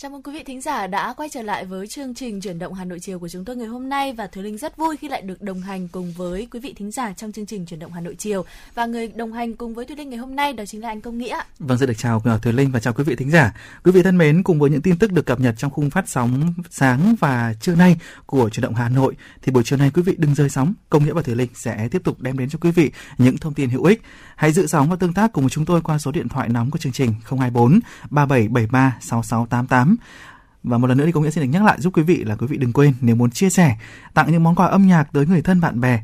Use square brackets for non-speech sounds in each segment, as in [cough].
Chào mừng quý vị thính giả đã quay trở lại với chương trình chuyển động Hà Nội chiều của chúng tôi ngày hôm nay và Thùy Linh rất vui khi lại được đồng hành cùng với quý vị thính giả trong chương trình chuyển động Hà Nội chiều và người đồng hành cùng với Thùy Linh ngày hôm nay đó chính là anh Công Nghĩa. Vâng, xin được chào ờ, Thùy Linh và chào quý vị thính giả. Quý vị thân mến, cùng với những tin tức được cập nhật trong khung phát sóng sáng và trưa nay của chuyển động Hà Nội thì buổi trưa nay quý vị đừng rời sóng, Công Nghĩa và Thùy Linh sẽ tiếp tục đem đến cho quý vị những thông tin hữu ích. Hãy giữ sóng và tương tác cùng với chúng tôi qua số điện thoại nóng của chương trình 024 3773 6688 và một lần nữa thì công nghĩa xin được nhắc lại giúp quý vị là quý vị đừng quên nếu muốn chia sẻ tặng những món quà âm nhạc tới người thân bạn bè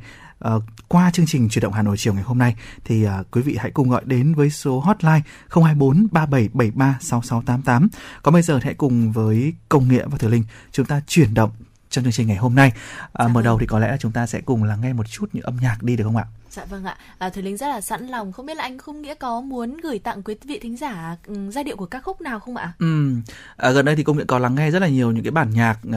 uh, qua chương trình chuyển động Hà Nội chiều ngày hôm nay thì uh, quý vị hãy cùng gọi đến với số hotline 024 3773 6688. Còn bây giờ hãy cùng với Công Nghĩa và Thử Linh chúng ta chuyển động trong chương trình ngày hôm nay. À, mở vâng. đầu thì có lẽ là chúng ta sẽ cùng lắng nghe một chút những âm nhạc đi được không ạ? Dạ vâng ạ. À, Thùy Linh rất là sẵn lòng. Không biết là anh không nghĩa có muốn gửi tặng quý vị thính giả um, giai điệu của ca khúc nào không ạ? Ừ. À, gần đây thì công nghệ có lắng nghe rất là nhiều những cái bản nhạc uh,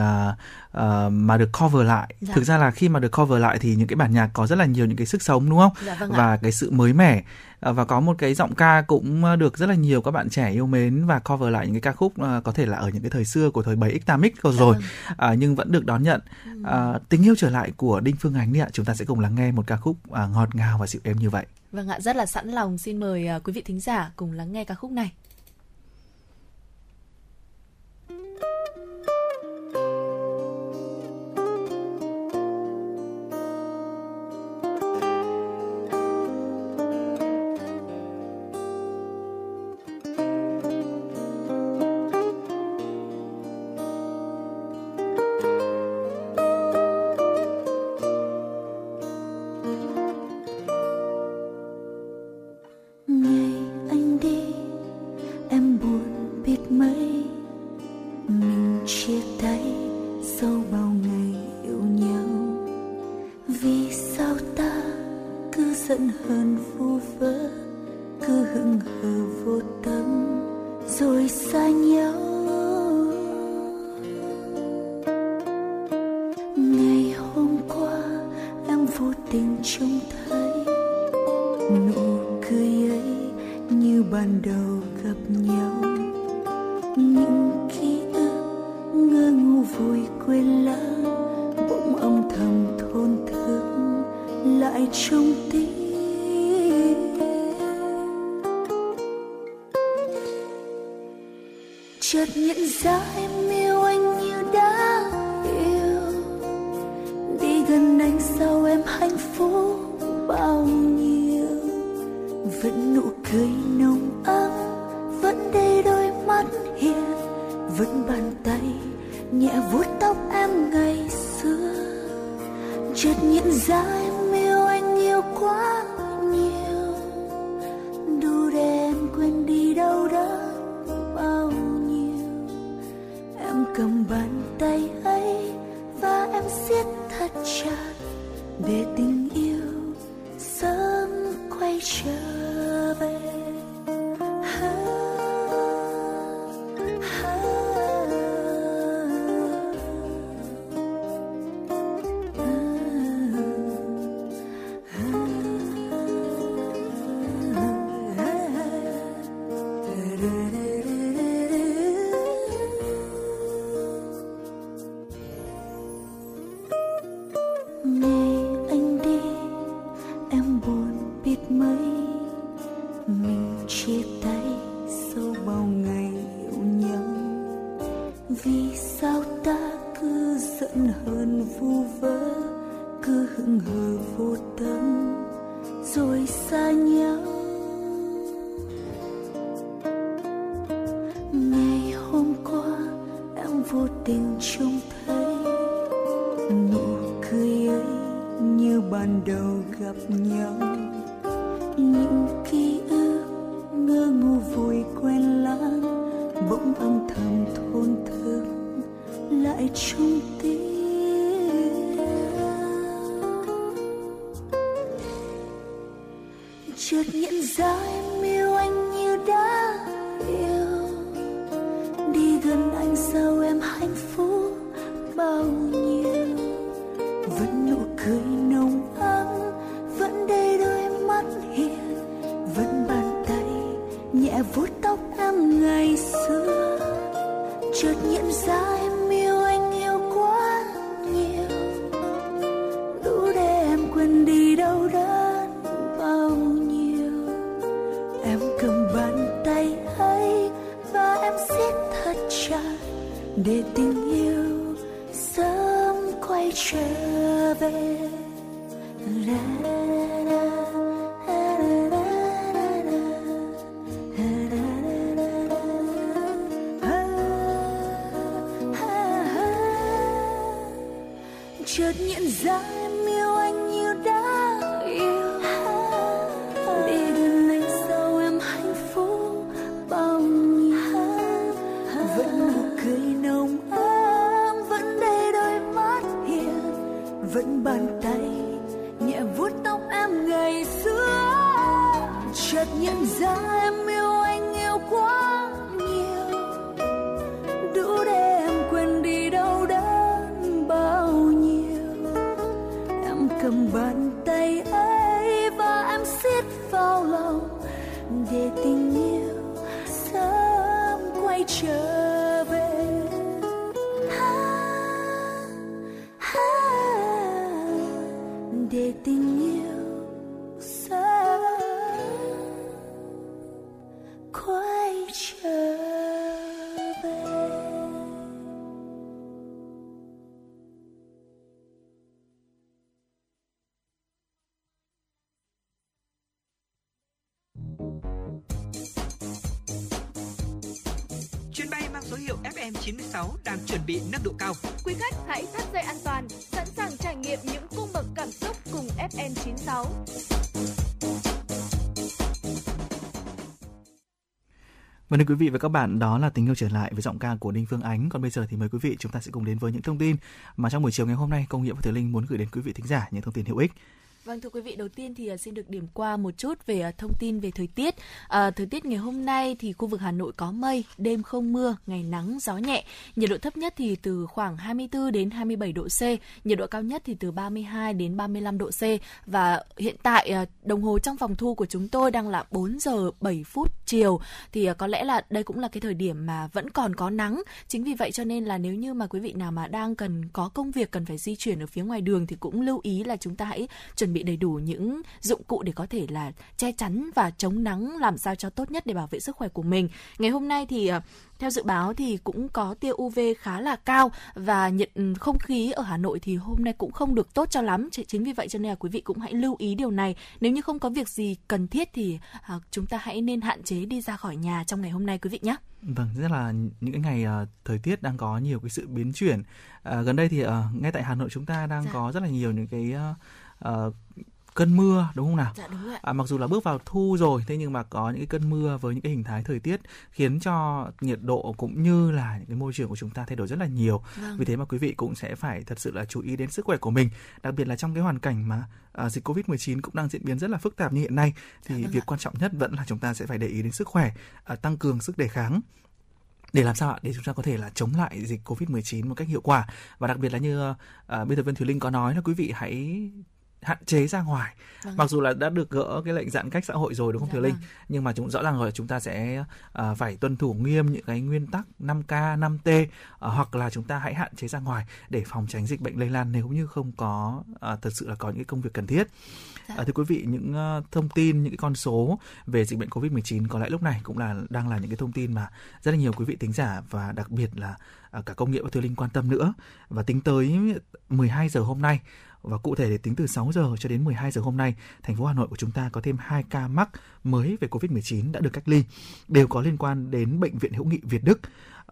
uh, mà được cover lại. Dạ. Thực ra là khi mà được cover lại thì những cái bản nhạc có rất là nhiều những cái sức sống đúng không? Dạ vâng Và ạ. cái sự mới mẻ và có một cái giọng ca cũng ờ, được rất là nhiều các bạn trẻ yêu mến và cover lại những cái ca khúc ờ, có thể là ở những cái thời xưa của thời 7x 8x rồi, rồi à, nhưng vẫn được đón nhận. À, tình yêu trở lại của Đinh Phương Ánh đi ạ. Chúng ta sẽ cùng lắng nghe một ca khúc à, ngọt ngào và dịu êm như vậy. Vâng ạ rất là sẵn lòng. Xin mời quý vị thính giả cùng lắng nghe ca khúc này Vâng thưa quý vị và các bạn, đó là tình yêu trở lại với giọng ca của Đinh Phương Ánh. Còn bây giờ thì mời quý vị chúng ta sẽ cùng đến với những thông tin mà trong buổi chiều ngày hôm nay Công nghiệp và Thủy Linh muốn gửi đến quý vị thính giả những thông tin hữu ích. Vâng thưa quý vị, đầu tiên thì à, xin được điểm qua một chút về à, thông tin về thời tiết. À, thời tiết ngày hôm nay thì khu vực Hà Nội có mây, đêm không mưa, ngày nắng, gió nhẹ. Nhiệt độ thấp nhất thì từ khoảng 24 đến 27 độ C, nhiệt độ cao nhất thì từ 32 đến 35 độ C. Và hiện tại à, đồng hồ trong phòng thu của chúng tôi đang là 4 giờ 7 phút chiều. Thì có lẽ là đây cũng là cái thời điểm mà vẫn còn có nắng. Chính vì vậy cho nên là nếu như mà quý vị nào mà đang cần có công việc cần phải di chuyển ở phía ngoài đường thì cũng lưu ý là chúng ta hãy chuẩn bị đầy đủ những dụng cụ để có thể là che chắn và chống nắng làm sao cho tốt nhất để bảo vệ sức khỏe của mình. Ngày hôm nay thì ờ, theo dự báo thì cũng có tia UV khá là cao và nhiệt ừ, không khí ở Hà Nội thì hôm nay cũng không được tốt cho lắm. Chính vì vậy cho nên là quý vị cũng hãy lưu ý điều này. Nếu như không có việc gì cần thiết thì à, chúng ta hãy nên hạn chế đi ra khỏi nhà trong ngày hôm nay quý vị nhé. Vâng, rất là những cái ngày à, thời tiết đang có nhiều cái sự biến chuyển. À, gần đây thì à, ngay tại Hà Nội chúng ta đang Dạ. có rất là nhiều những cái à, à, cơn mưa đúng không nào? Dạ đúng ạ. À, mặc dù là bước vào thu rồi, thế nhưng mà có những cái cơn mưa với những cái hình thái thời tiết khiến cho nhiệt độ cũng như là những cái môi trường của chúng ta thay đổi rất là nhiều. Vâng. Vì thế mà quý vị cũng sẽ phải thật sự là chú ý đến sức khỏe của mình, đặc biệt là trong cái hoàn cảnh mà à, dịch Covid-19 cũng đang diễn biến rất là phức tạp như hiện nay thì Dạ vâng việc ạ. quan trọng nhất vẫn là chúng ta sẽ phải để ý đến sức khỏe, à, tăng cường sức đề kháng để làm sao ạ để chúng ta có thể là chống lại dịch Covid-19 một cách hiệu quả và đặc biệt là như à, biên tập viên Thùy Linh có nói là quý vị hãy hạn chế ra ngoài Vâng. mặc dù là đã được gỡ cái lệnh giãn cách xã hội rồi đúng không Dạ Thùy Linh vâng. nhưng mà chúng rõ ràng rồi là chúng ta sẽ à, phải tuân thủ nghiêm những cái nguyên tắc 5K, 5T à, hoặc là chúng ta hãy hạn chế ra ngoài để phòng tránh dịch bệnh lây lan nếu như không có à, thật sự là có những cái công việc cần thiết. Dạ. À, thưa quý vị, những à, thông tin, những cái con số về dịch bệnh Covid-19 có lẽ lúc này cũng là đang là những cái thông tin mà rất là nhiều quý vị thính giả và đặc biệt là cả công nghệ và Thùy Linh quan tâm nữa. Và tính tới 12 giờ hôm nay và cụ thể để tính từ 6 giờ cho đến 12 giờ hôm nay, thành phố Hà Nội của chúng ta có thêm 2 ca mắc mới về Covid-19 đã được cách ly, đều có liên quan đến Bệnh viện Hữu nghị Việt Đức.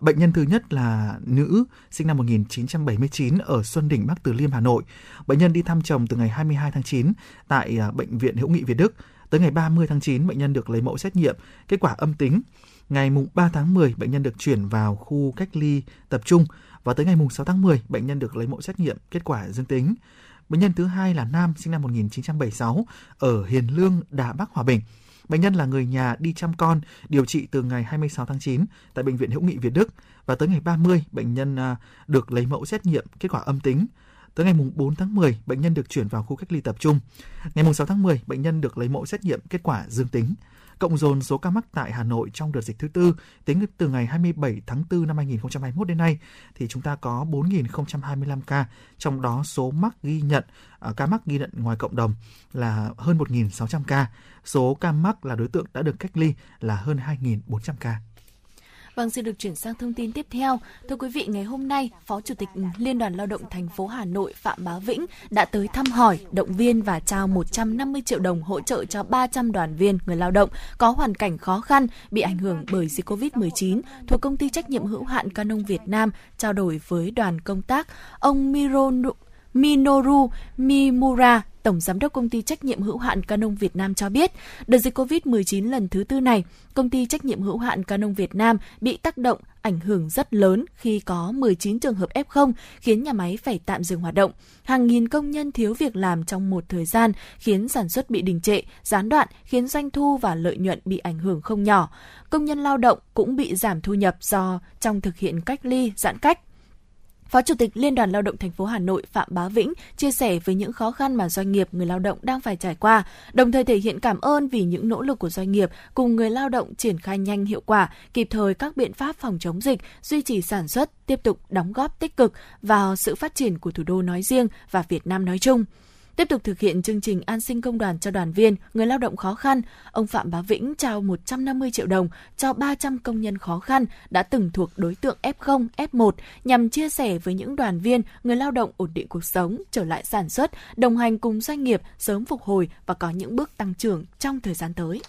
Bệnh nhân thứ nhất là nữ, sinh năm 1979 ở Xuân Đỉnh, Bắc Từ Liêm, Hà Nội. Bệnh nhân đi thăm chồng từ ngày 22 tháng 9 tại à, Bệnh viện Hữu nghị Việt Đức. Tới ngày 30 tháng 9, bệnh nhân được lấy mẫu xét nghiệm, kết quả âm tính. Ngày mùng 3 tháng 10, bệnh nhân được chuyển vào khu cách ly tập trung. Và tới ngày mùng 6 tháng 10, bệnh nhân được lấy mẫu xét nghiệm, kết quả dương tính. Bệnh nhân thứ hai là nam sinh năm 1976 ở Hiền Lương, Đà Bắc, Hòa Bình. Bệnh nhân là người nhà đi chăm con, điều trị từ ngày 26 tháng 9 tại Bệnh viện Hữu nghị Việt Đức và tới ngày 30 bệnh nhân à, được lấy mẫu xét nghiệm kết quả âm tính. Tới ngày 4 tháng 10, bệnh nhân được chuyển vào khu cách ly tập trung. Ngày 6 tháng 10, bệnh nhân được lấy mẫu xét nghiệm kết quả dương tính. Cộng dồn số ca mắc tại Hà Nội trong đợt dịch thứ tư tính từ ngày 27 tháng 4 năm 2021 đến nay thì chúng ta có 4.025 ca, trong đó số mắc ghi nhận à, ca mắc ghi nhận ngoài cộng đồng là hơn 1.600 ca. Số ca mắc là đối tượng đã được cách ly là hơn 2.400 ca. Vâng, xin được chuyển sang thông tin tiếp theo. Thưa quý vị, ngày hôm nay, Phó Chủ tịch Liên đoàn Lao động thành phố Hà Nội Phạm Bá Vĩnh đã tới thăm hỏi, động viên và trao 150 triệu đồng hỗ trợ cho 300 đoàn viên người lao động có hoàn cảnh khó khăn bị ảnh hưởng bởi dịch Covid-19 thuộc công ty trách nhiệm hữu hạn Canon Việt Nam trao đổi với đoàn công tác. Ông Miro Minoru Mimura, Tổng Giám đốc Công ty Trách nhiệm hữu hạn Canon Việt Nam cho biết, đợt dịch COVID-19 lần thứ tư này, Công ty Trách nhiệm hữu hạn Canon Việt Nam bị tác động ảnh hưởng rất lớn khi có 19 trường hợp F0 khiến nhà máy phải tạm dừng hoạt động. Hàng nghìn công nhân thiếu việc làm trong một thời gian khiến sản xuất bị đình trệ, gián đoạn, khiến doanh thu và lợi nhuận bị ảnh hưởng không nhỏ. Công nhân lao động cũng bị giảm thu nhập do trong thực hiện cách ly, giãn cách Phó Chủ tịch Liên đoàn Lao động thành phố Hà Nội Phạm Bá Vĩnh chia sẻ với những khó khăn mà doanh nghiệp người lao động đang phải trải qua, đồng thời thể hiện cảm ơn vì những nỗ lực của doanh nghiệp cùng người lao động triển khai nhanh hiệu quả, kịp thời các biện pháp phòng chống dịch, duy trì sản xuất, tiếp tục đóng góp tích cực vào sự phát triển của thủ đô nói riêng và Việt Nam nói chung. Tiếp tục thực hiện chương trình an sinh công đoàn cho đoàn viên, người lao động khó khăn, ông Phạm Bá Vĩnh trao 150 triệu đồng cho 300 công nhân khó khăn đã từng thuộc đối tượng F0, F1 nhằm chia sẻ với những đoàn viên, người lao động ổn định cuộc sống, trở lại sản xuất, đồng hành cùng doanh nghiệp sớm phục hồi và có những bước tăng trưởng trong thời gian tới.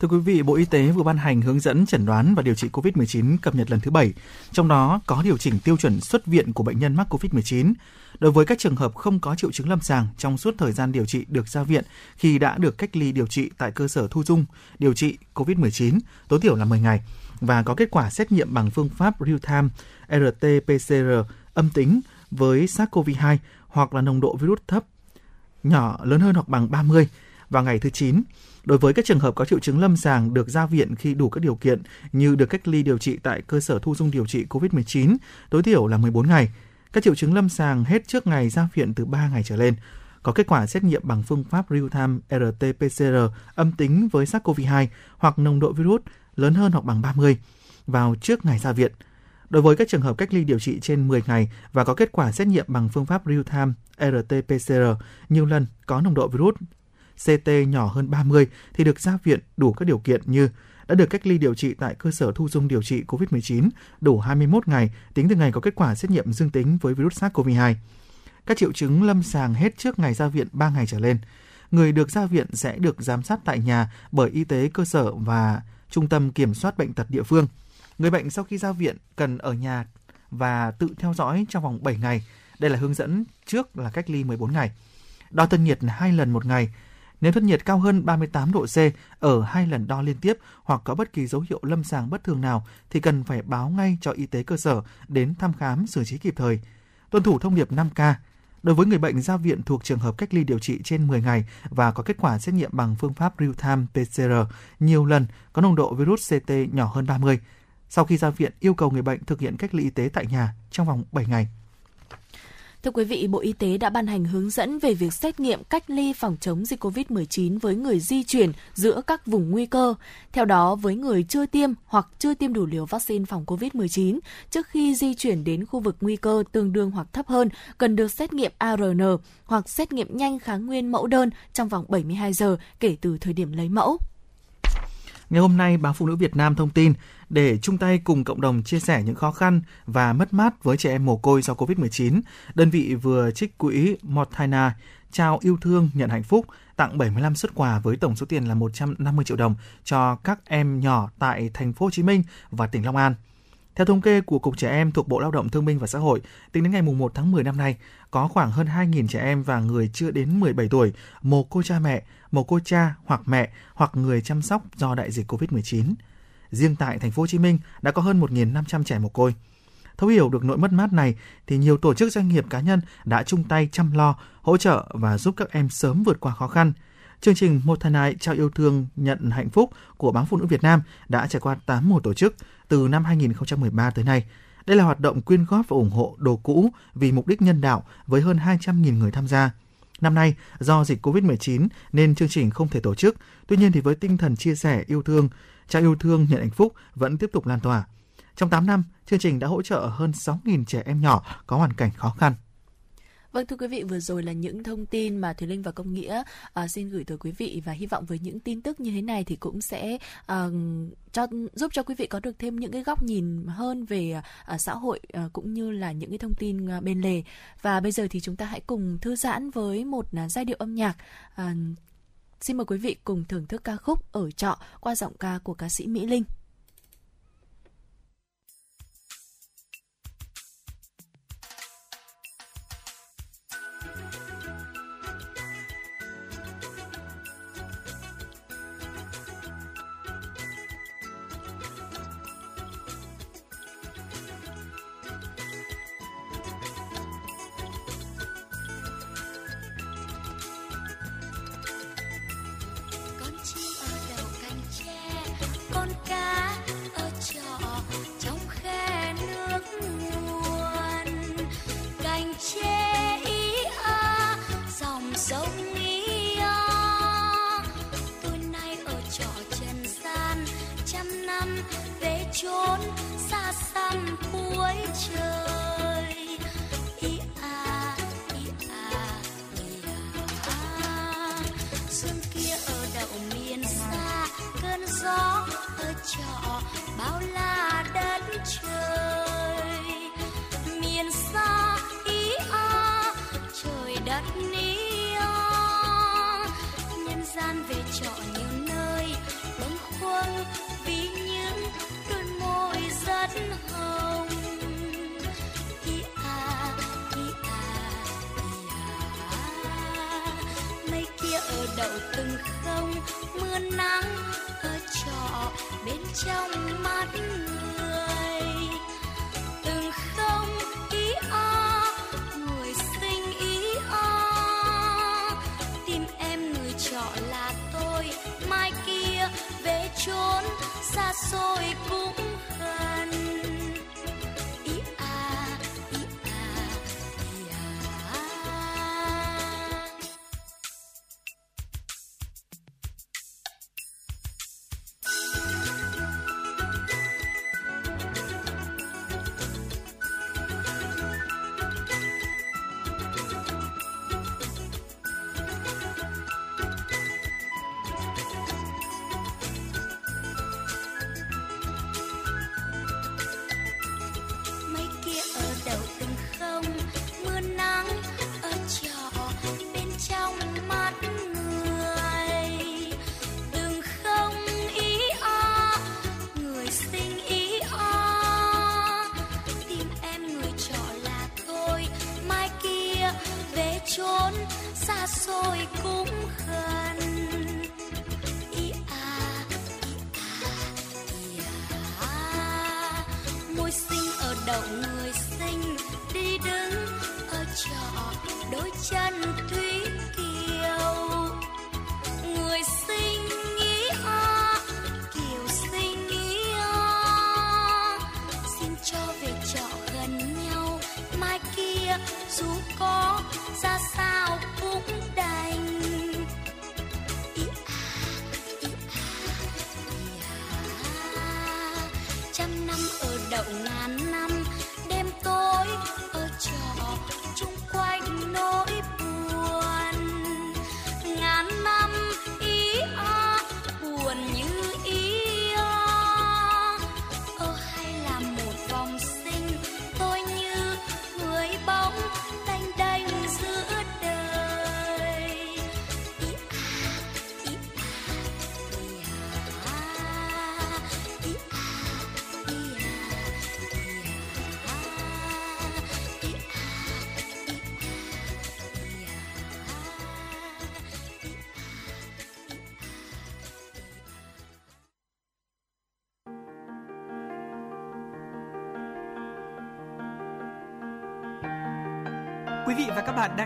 Thưa quý vị, Bộ Y tế vừa ban hành hướng dẫn chẩn đoán và điều trị COVID-19 cập nhật lần thứ 7, trong đó có điều chỉnh tiêu chuẩn xuất viện của bệnh nhân mắc COVID-19. Đối với các trường hợp không có triệu chứng lâm sàng trong suốt thời gian điều trị được ra viện khi đã được cách ly điều trị tại cơ sở thu dung điều trị COVID-19, tối thiểu là 10 ngày, và có kết quả xét nghiệm bằng phương pháp real-time RT-PCR âm tính với SARS-CoV-2 hoặc là nồng độ virus thấp, nhỏ lớn hơn hoặc bằng 30 vào ngày thứ 9. Đối với các trường hợp có triệu chứng lâm sàng được ra viện khi đủ các điều kiện như được cách ly điều trị tại cơ sở thu dung điều trị COVID-19, tối thiểu là 14 ngày, các triệu chứng lâm sàng hết trước ngày ra viện từ 3 ngày trở lên, có kết quả xét nghiệm bằng phương pháp real-time RT-PCR âm tính với SARS-CoV-2 hoặc nồng độ virus lớn hơn hoặc bằng 30 vào trước ngày ra viện. Đối với các trường hợp cách ly điều trị trên 10 ngày và có kết quả xét nghiệm bằng phương pháp real-time RT-PCR nhiều lần có nồng độ virus CT nhỏ hơn 30 thì được ra viện đủ các điều kiện như đã được cách ly điều trị tại cơ sở thu dung điều trị COVID-19 đủ 21 ngày, tính từ ngày có kết quả xét nghiệm dương tính với virus SARS-CoV-2. Các triệu chứng lâm sàng hết trước ngày ra viện 3 ngày trở lên. Người được ra viện sẽ được giám sát tại nhà bởi y tế cơ sở và trung tâm kiểm soát bệnh tật địa phương. Người bệnh sau khi ra viện cần ở nhà và tự theo dõi trong vòng 7 ngày. Đây là hướng dẫn trước là cách ly 14 ngày. Đo thân nhiệt hai lần một ngày nếu thân nhiệt cao hơn 38 độ C ở hai lần đo liên tiếp hoặc có bất kỳ dấu hiệu lâm sàng bất thường nào thì cần phải báo ngay cho y tế cơ sở đến thăm khám xử trí kịp thời. Tuân thủ thông điệp 5K. Đối với người bệnh ra viện thuộc trường hợp cách ly điều trị trên 10 ngày và có kết quả xét nghiệm bằng phương pháp real-time PCR nhiều lần có nồng độ virus CT nhỏ hơn 30, sau khi ra viện yêu cầu người bệnh thực hiện cách ly y tế tại nhà trong vòng 7 ngày. Thưa quý vị, Bộ Y tế đã ban hành hướng dẫn về việc xét nghiệm cách ly phòng chống dịch COVID-19 với người di chuyển giữa các vùng nguy cơ. Theo đó, với người chưa tiêm hoặc chưa tiêm đủ liều vaccine phòng COVID-19, trước khi di chuyển đến khu vực nguy cơ tương đương hoặc thấp hơn, cần được xét nghiệm ARN hoặc xét nghiệm nhanh kháng nguyên mẫu đơn trong vòng 72 giờ kể từ thời điểm lấy mẫu. Ngày hôm nay, báo Phụ nữ Việt Nam thông tin để chung tay cùng cộng đồng chia sẻ những khó khăn và mất mát với trẻ em mồ côi do Covid-19, đơn vị vừa trích quỹ Motaina trao yêu thương nhận hạnh phúc tặng 75 xuất quà với tổng số tiền là 150 triệu đồng cho các em nhỏ tại thành phố Hồ Chí Minh và tỉnh Long An. Theo thống kê của Cục Trẻ Em thuộc Bộ Lao động Thương binh và Xã hội, tính đến ngày 1 tháng 10 năm nay, có khoảng hơn 2.000 trẻ em và người chưa đến 17 tuổi mồ côi cha mẹ, mồ côi cha hoặc mẹ hoặc người chăm sóc do đại dịch COVID-19. Riêng tại thành phố Hồ Chí Minh đã có hơn 1.500 trẻ mồ côi. Thấu hiểu được nỗi mất mát này thì nhiều tổ chức doanh nghiệp cá nhân đã chung tay chăm lo, hỗ trợ và giúp các em sớm vượt qua khó khăn. Chương trình Một Thân Ái trao yêu thương nhận hạnh phúc của Báo Phụ nữ Việt Nam đã trải qua 8 mùa tổ chức từ năm 2013 tới nay. Đây là hoạt động quyên góp và ủng hộ đồ cũ vì mục đích nhân đạo với hơn 200.000 người tham gia. Năm nay, do dịch COVID-19 nên chương trình không thể tổ chức. Tuy nhiên thì với tinh thần chia sẻ yêu thương, trao yêu thương nhận hạnh phúc vẫn tiếp tục lan tỏa. Trong 8 năm, chương trình đã hỗ trợ hơn 6.000 trẻ em nhỏ có hoàn cảnh khó khăn. Vâng thưa quý vị, vừa rồi là những thông tin mà Thùy Linh và Công Nghĩa uh, xin gửi tới quý vị và hy vọng với những tin tức như thế này thì cũng sẽ uh, cho giúp cho quý vị có được thêm những cái góc nhìn hơn về uh, xã hội uh, cũng như là những cái thông tin uh, bên lề. Và bây giờ thì chúng ta hãy cùng thư giãn với một uh, giai điệu âm nhạc. Uh, xin mời quý vị cùng thưởng thức ca khúc ở trọ qua giọng ca của ca sĩ Mỹ Linh. Có ra xa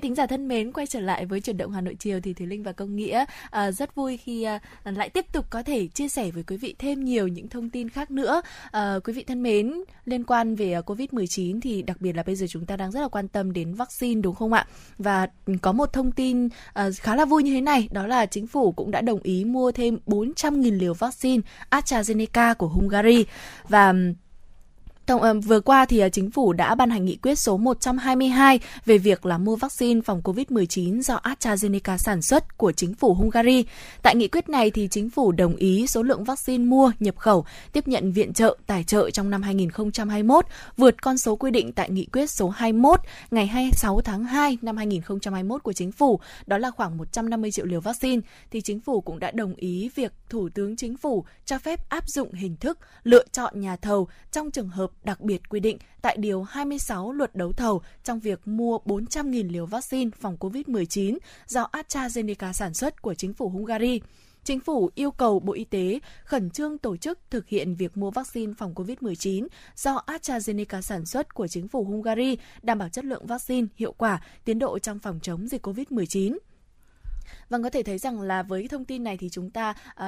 quý thính giả thân mến, quay trở lại với chuyển động Hà Nội chiều thì Thùy Linh và Công Nghĩa à, rất vui khi à, lại tiếp tục có thể chia sẻ với quý vị thêm nhiều những thông tin khác nữa. À, quý vị thân mến, liên quan về à, Covid-19 thì đặc biệt là bây giờ chúng ta đang rất là quan tâm đến vaccine đúng không ạ? Và có một thông tin à, khá là vui như thế này, đó là chính phủ cũng đã đồng ý mua thêm 400.000 liều vaccine AstraZeneca của Hungary và Tổng, ờ, vừa qua thì ờ, chính phủ đã ban hành nghị quyết số 122 về việc là mua vaccine phòng COVID-19 do AstraZeneca sản xuất của chính phủ Hungary. Tại nghị quyết này thì chính phủ đồng ý số lượng vaccine mua nhập khẩu tiếp nhận viện trợ tài trợ trong năm 2021 vượt con số quy định tại nghị quyết số 21 ngày 26 tháng 2 năm 2021 của chính phủ, đó là khoảng 150 triệu liều vaccine thì chính phủ cũng đã đồng ý việc Thủ tướng Chính phủ cho phép áp dụng hình thức lựa chọn nhà thầu trong trường hợp đặc biệt quy định tại Điều 26 Luật Đấu thầu trong việc mua 400.000 liều vaccine phòng COVID-19 do AstraZeneca sản xuất của chính phủ Hungary. Chính phủ yêu cầu Bộ Y tế khẩn trương tổ chức thực hiện việc mua vaccine phòng COVID-19 do AstraZeneca sản xuất của chính phủ Hungary, đảm bảo chất lượng vaccine, hiệu quả, tiến độ trong phòng chống dịch COVID-19. Vâng, có thể thấy rằng là với thông tin này thì chúng ta uh,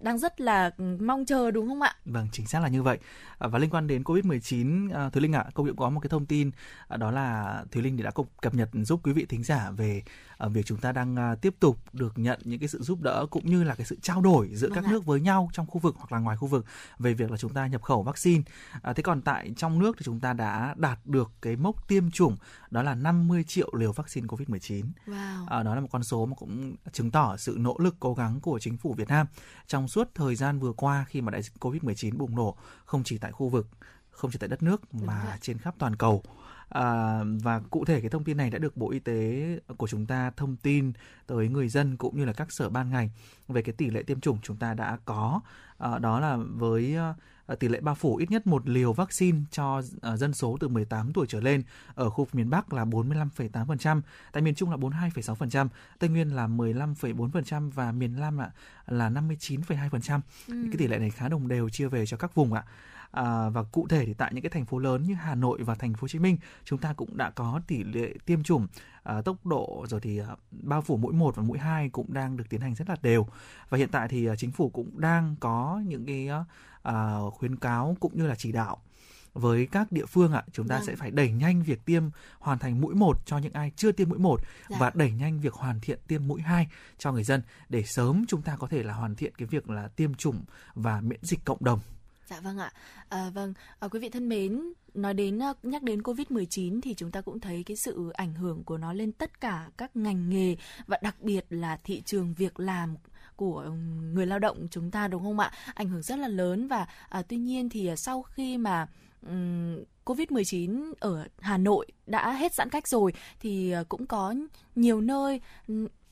đang rất là mong chờ đúng không ạ? Vâng, chính xác là như vậy. À, và liên quan đến Covid-19, uh, à, Thúy Linh ạ, à, công việc có một cái thông tin uh, đó là Thúy Linh đã cập nhật giúp quý vị thính giả về việc chúng ta đang tiếp tục được nhận những cái sự giúp đỡ cũng như là cái sự trao đổi giữa vâng các ạ. nước với nhau trong khu vực hoặc là ngoài khu vực về việc là chúng ta nhập khẩu vaccine. Uh, thế còn tại trong nước thì chúng ta đã đạt được cái mốc tiêm chủng đó là 50 triệu liều vaccine Covid-19. Wow. Uh, đó là một con số mà cũng chứng tỏ sự nỗ lực cố gắng của chính phủ Việt Nam trong suốt thời gian vừa qua khi mà đại dịch Covid-19 bùng nổ không chỉ tại khu vực, không chỉ tại đất nước mà trên khắp toàn cầu. À, và cụ thể cái thông tin này đã được Bộ Y tế của chúng ta thông tin tới người dân cũng như là các sở ban ngành về cái tỷ lệ tiêm chủng chúng ta đã có à, đó là với tỷ lệ bao phủ ít nhất một liều vaccine cho à, dân số từ 18 tuổi trở lên ở khu vực miền Bắc là 45,8%, tại miền Trung là 42,6%, Tây Nguyên là 15,4% và miền Nam là là 59,2%. Ừ. Cái tỷ lệ này khá đồng đều chia về cho các vùng ạ. À, và cụ thể thì tại những cái thành phố lớn như Hà Nội và thành phố Hồ Chí Minh chúng ta cũng đã có tỷ lệ tiêm chủng à, tốc độ rồi thì à, bao phủ mũi 1 và mũi 2 cũng đang được tiến hành rất là đều và hiện tại thì à, chính phủ cũng đang có những cái à, khuyến cáo cũng như là chỉ đạo với các địa phương ạ, chúng ta vâng. sẽ phải đẩy nhanh việc tiêm hoàn thành mũi 1 cho những ai chưa tiêm mũi 1 dạ. và đẩy nhanh việc hoàn thiện tiêm mũi 2 cho người dân để sớm chúng ta có thể là hoàn thiện cái việc là tiêm chủng và miễn dịch cộng đồng Dạ vâng ạ. À, vâng, à, quý vị thân mến, nói đến nhắc đến Covid-19 thì chúng ta cũng thấy cái sự ảnh hưởng của nó lên tất cả các ngành nghề và đặc biệt là thị trường việc làm của người lao động chúng ta đúng không ạ? Ảnh hưởng rất là lớn và à, tuy nhiên thì sau khi mà um, Covid-19 ở Hà Nội đã hết giãn cách rồi thì cũng có nhiều nơi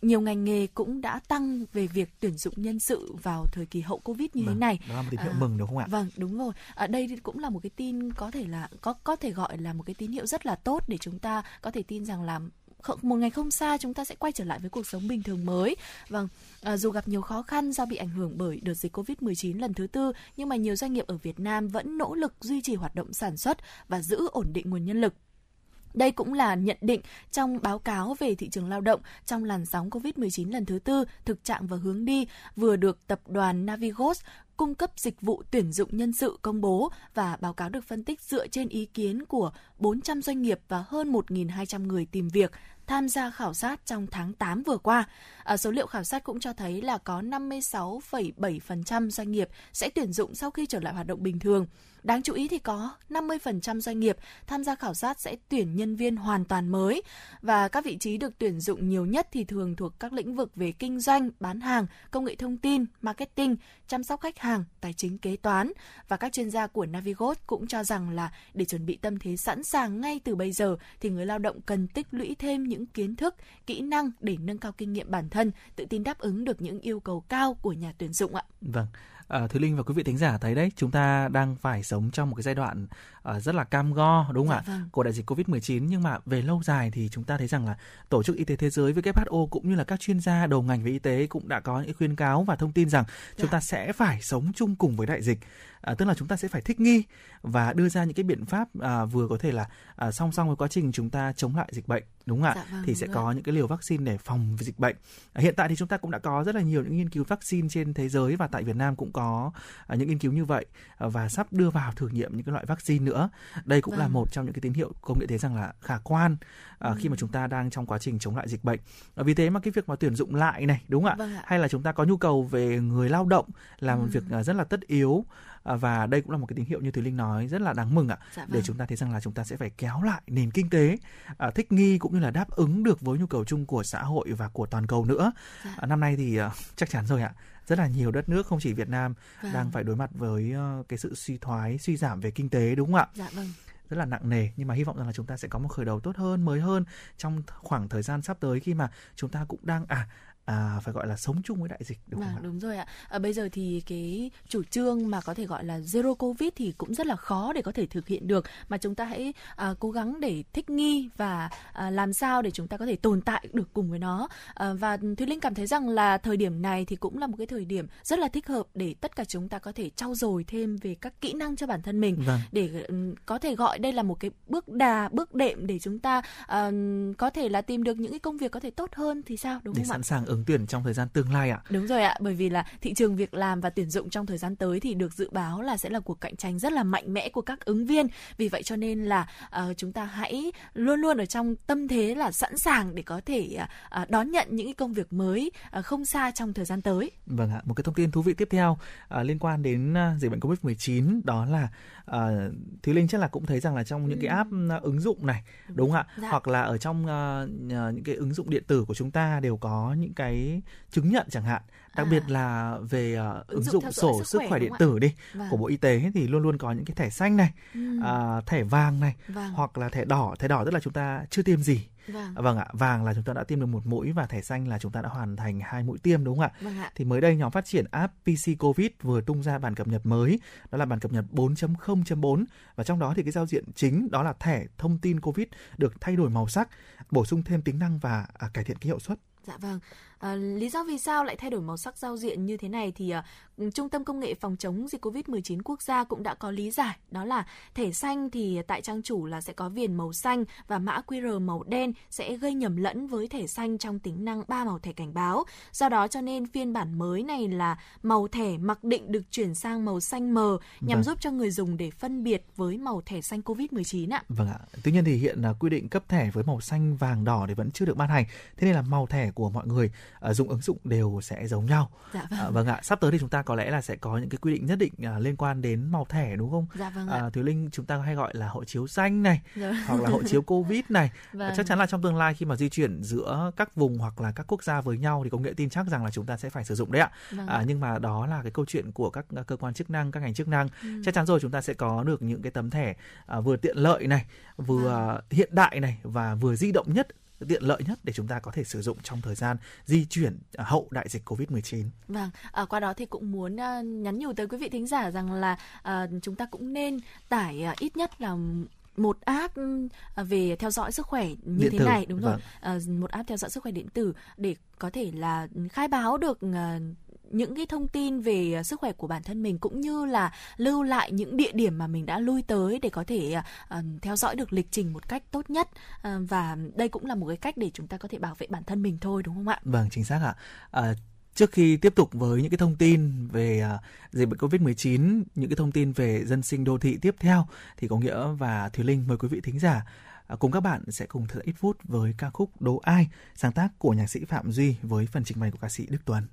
nhiều ngành nghề cũng đã tăng về việc tuyển dụng nhân sự vào thời kỳ hậu covid như vâng, thế này. Đó là một tín hiệu à, mừng đúng không ạ? Vâng, đúng rồi. Ở đây cũng là một cái tin có thể là có có thể gọi là một cái tín hiệu rất là tốt để chúng ta có thể tin rằng là một ngày không xa chúng ta sẽ quay trở lại với cuộc sống bình thường mới. Vâng, à, dù gặp nhiều khó khăn do bị ảnh hưởng bởi đợt dịch Covid-19 lần thứ tư, nhưng mà nhiều doanh nghiệp ở Việt Nam vẫn nỗ lực duy trì hoạt động sản xuất và giữ ổn định nguồn nhân lực. Đây cũng là nhận định trong báo cáo về thị trường lao động trong làn sóng COVID-19 lần thứ tư, thực trạng và hướng đi vừa được tập đoàn Navigos cung cấp dịch vụ tuyển dụng nhân sự công bố và báo cáo được phân tích dựa trên ý kiến của 400 doanh nghiệp và hơn 1.200 người tìm việc tham gia khảo sát trong tháng 8 vừa qua. À, số liệu khảo sát cũng cho thấy là có 56,7% doanh nghiệp sẽ tuyển dụng sau khi trở lại hoạt động bình thường. Đáng chú ý thì có 50% doanh nghiệp tham gia khảo sát sẽ tuyển nhân viên hoàn toàn mới. Và các vị trí được tuyển dụng nhiều nhất thì thường thuộc các lĩnh vực về kinh doanh, bán hàng, công nghệ thông tin, marketing, chăm sóc khách hàng, tài chính kế toán. Và các chuyên gia của Navigot cũng cho rằng là để chuẩn bị tâm thế sẵn sàng ngay từ bây giờ thì người lao động cần tích lũy thêm những kiến thức, kỹ năng để nâng cao kinh nghiệm bản thân, tự tin đáp ứng được những yêu cầu cao của nhà tuyển dụng ạ. Vâng. À, Thúy Linh và quý vị thính giả thấy đấy, chúng ta đang phải sống trong một cái giai đoạn uh, rất là cam go đúng không Dạ ạ? vâng. Của đại dịch Covid-19 nhưng mà về lâu dài thì chúng ta thấy rằng là Tổ chức Y tế Thế giới WHO cũng như là các chuyên gia đầu ngành về y tế cũng đã có những khuyên cáo và thông tin rằng chúng Dạ. ta sẽ phải sống chung cùng với đại dịch. À, tức là chúng ta sẽ phải thích nghi và đưa ra những cái biện pháp à, vừa có thể là à, song song với quá trình chúng ta chống lại dịch bệnh đúng không ạ? Dạ vâng, thì sẽ rồi. có những cái liều vaccine để phòng dịch bệnh. À, hiện tại thì chúng ta cũng đã có rất là nhiều những nghiên cứu vaccine trên thế giới và tại Việt Nam cũng có à, những nghiên cứu như vậy à, và sắp đưa vào thử nghiệm những cái loại vaccine nữa. Đây cũng là Vâng. một trong những cái tín hiệu công nghệ thấy rằng là khả quan à, khi mà Ừ. chúng ta đang trong quá trình chống lại dịch bệnh. À, vì thế mà cái việc mà tuyển dụng lại này đúng không ạ? Vâng ạ. Hay là chúng ta có nhu cầu về người lao động là một Ừ. việc à, rất là tất yếu À, và đây cũng là một cái tín hiệu như Thùy Linh nói rất là đáng mừng ạ Dạ để vâng. chúng ta thấy rằng là chúng ta sẽ phải kéo lại nền kinh tế à, thích nghi cũng như là đáp ứng được với nhu cầu chung của xã hội và của toàn cầu nữa Dạ. à, năm nay thì à, [laughs] chắc chắn rồi ạ rất là nhiều đất nước không chỉ Việt Nam Vâng. đang phải đối mặt với ờ, cái sự suy thoái suy giảm về kinh tế đúng không ạ Dạ vâng. rất là nặng nề nhưng mà hy vọng rằng là chúng ta sẽ có một khởi đầu tốt hơn mới hơn trong khoảng thời gian sắp tới khi mà chúng ta cũng đang à à phải gọi là sống chung với đại dịch đúng không Vâng, ạ đúng rồi ạ. À, bây giờ thì cái chủ trương mà có thể gọi là zero covid thì cũng rất là khó để có thể thực hiện được mà chúng ta hãy à, cố gắng để thích nghi và à, làm sao để chúng ta có thể tồn tại được cùng với nó. À, và Thúy Linh cảm thấy rằng là thời điểm này thì cũng là một cái thời điểm rất là thích hợp để tất cả chúng ta có thể trau dồi thêm về các kỹ năng cho bản thân mình vâng để ừm, có thể gọi đây là một cái bước đà bước đệm để chúng ta ừm, có thể là tìm được những cái công việc có thể tốt hơn thì sao đúng để không ạ? sẵn sàng ứng tuyển trong thời gian tương lai ạ Đúng rồi ạ, bởi vì là thị trường việc làm và tuyển dụng trong thời gian tới thì được dự báo là sẽ là cuộc cạnh tranh rất là mạnh mẽ của các ứng viên. Vì vậy cho nên là ờ, chúng ta hãy luôn luôn ở trong tâm thế là sẵn sàng để có thể à, đón nhận những cái công việc mới à, không xa trong thời gian tới. Vâng ạ, một cái thông tin thú vị tiếp theo à, liên quan đến à, dịch bệnh Covid-19 đó là à, Thúy Linh chắc là cũng thấy rằng là trong những cái app à, ứng dụng này đúng không ạ? Dạ. Hoặc là ở trong à, những cái ứng dụng điện tử của chúng ta đều có những cái chứng nhận chẳng hạn, đặc À. biệt là về à, Ứng dụng dụng sổ sức sức khỏe, điện tử đi Vâng. của Bộ Y tế thì luôn luôn có những cái thẻ xanh này, Ừm, à, thẻ vàng này vâng, hoặc là thẻ đỏ, thẻ đỏ tức là chúng ta chưa tiêm gì. vâng, Vâng ạ, vàng là chúng ta đã tiêm được một mũi và thẻ xanh là chúng ta đã hoàn thành hai mũi tiêm đúng không ạ? vâng ạ. Thì mới đây nhóm phát triển app PC Covid vừa tung ra bản cập nhật mới, đó là bản cập nhật 4.0.4 và trong đó thì cái giao diện chính đó là thẻ thông tin Covid được thay đổi màu sắc, bổ sung thêm tính năng và à, cải thiện cái hiệu suất. Dạ vâng. À, lý do vì sao lại thay đổi màu sắc giao diện như thế này thì à, Trung tâm Công nghệ Phòng chống dịch COVID-19 quốc gia cũng đã có lý giải. Đó là thẻ xanh thì tại trang chủ là sẽ có viền màu xanh và mã QR màu đen sẽ gây nhầm lẫn với thẻ xanh trong tính năng ba màu thẻ cảnh báo. Do đó cho nên phiên bản mới này là màu thẻ mặc định được chuyển sang màu xanh mờ nhằm Vâng. giúp cho người dùng để phân biệt với màu thẻ xanh COVID-19 ạ. Vâng ạ. Tuy nhiên thì hiện là quy định cấp thẻ với màu xanh, vàng, đỏ thì vẫn chưa được ban hành. Thế nên là màu thẻ của mọi người à, dùng ứng dụng đều sẽ giống nhau. Dạ vâng. À, vâng ạ. Sắp tới thì chúng ta có lẽ là sẽ có những cái quy định nhất định à, liên quan đến màu thẻ đúng không? Dạ vâng ạ. À, Thúy Linh chúng ta hay gọi là hộ chiếu xanh này Dạ. hoặc là hộ chiếu covid này [laughs] Vâng. chắc chắn là trong tương lai khi mà di chuyển giữa các vùng hoặc là các quốc gia với nhau thì công nghệ tin chắc rằng là chúng ta sẽ phải sử dụng đấy ạ Vâng à, ạ. nhưng mà đó là cái câu chuyện của các cơ quan chức năng các ngành chức năng Ừ. chắc chắn rồi chúng ta sẽ có được những cái tấm thẻ à, vừa tiện lợi này vừa Vâng. hiện đại này và vừa di động nhất tiện lợi nhất để chúng ta có thể sử dụng trong thời gian di chuyển à, hậu đại dịch Covid-19. Vâng, à, qua đó thì cũng muốn à, nhắn nhủ tới quý vị thính giả rằng là à, chúng ta cũng nên tải à, ít nhất là một app à, về theo dõi sức khỏe như Điện thế tử, này đúng rồi vâng. à, một app theo dõi sức khỏe điện tử để có thể là khai báo được những cái thông tin về à, sức khỏe của bản thân mình cũng như là lưu lại những địa điểm mà mình đã lui tới để có thể uh, theo dõi được lịch trình một cách tốt nhất uh, và đây cũng là một cái cách để chúng ta có thể bảo vệ bản thân mình thôi đúng không ạ? Vâng, chính xác ạ. À, trước khi tiếp tục với những cái thông tin về uh, dịch bệnh Covid-19, những cái thông tin về dân sinh đô thị tiếp theo thì có nghĩa và Thùy Linh mời quý vị thính giả cùng các bạn sẽ cùng thật ít phút với ca khúc Đố ai sáng tác của nhạc sĩ Phạm Duy với phần trình bày của ca sĩ Đức Tuấn.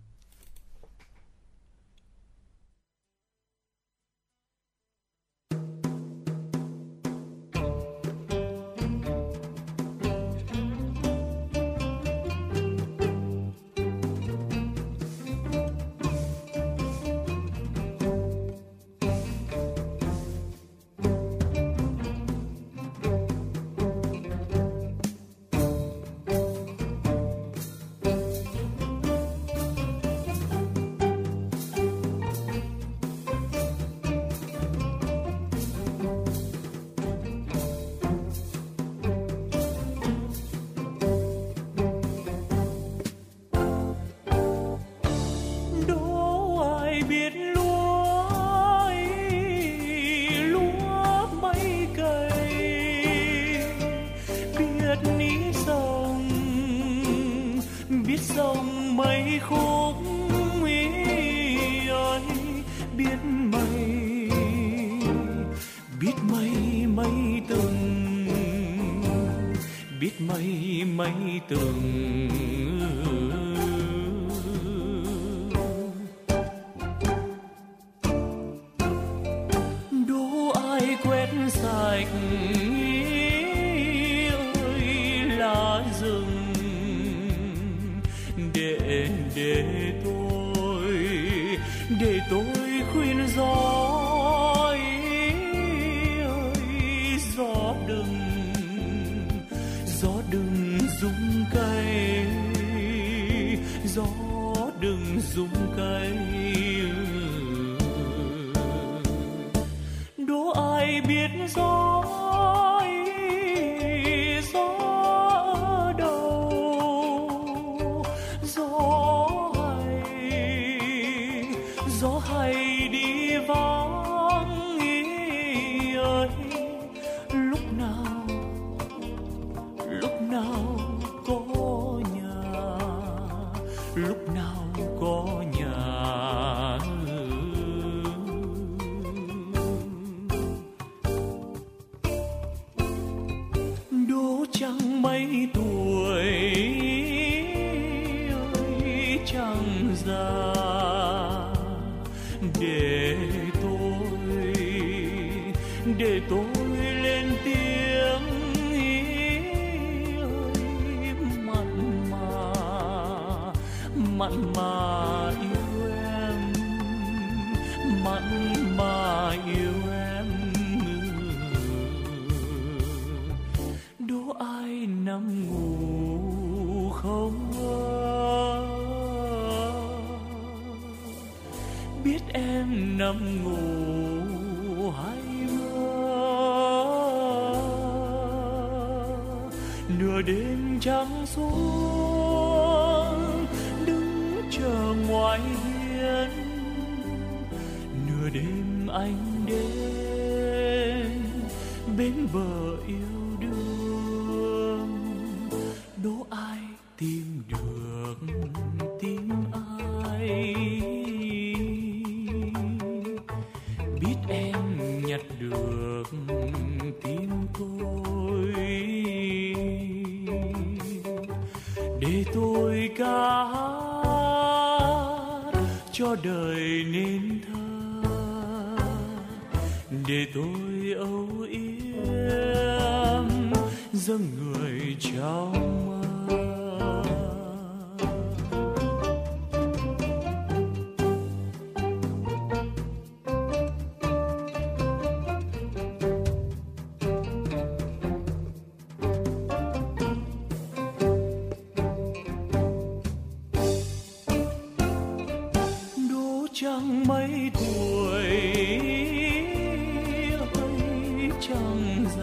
đời.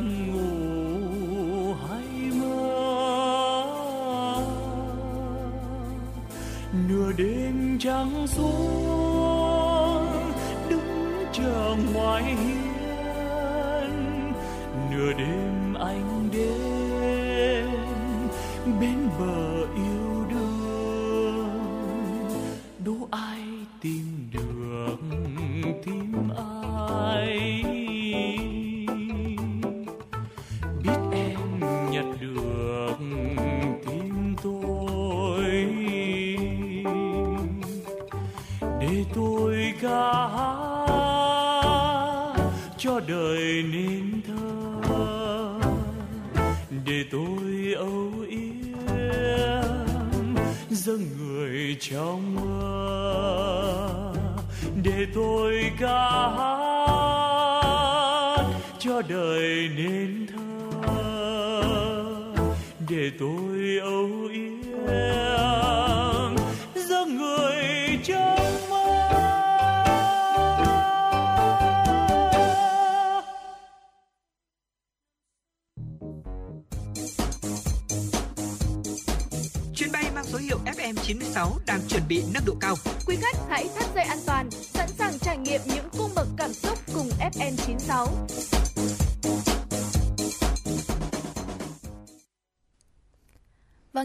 nằm ngủ hay mơ? Nửa đêm trắng xuống nên tha. Để tôi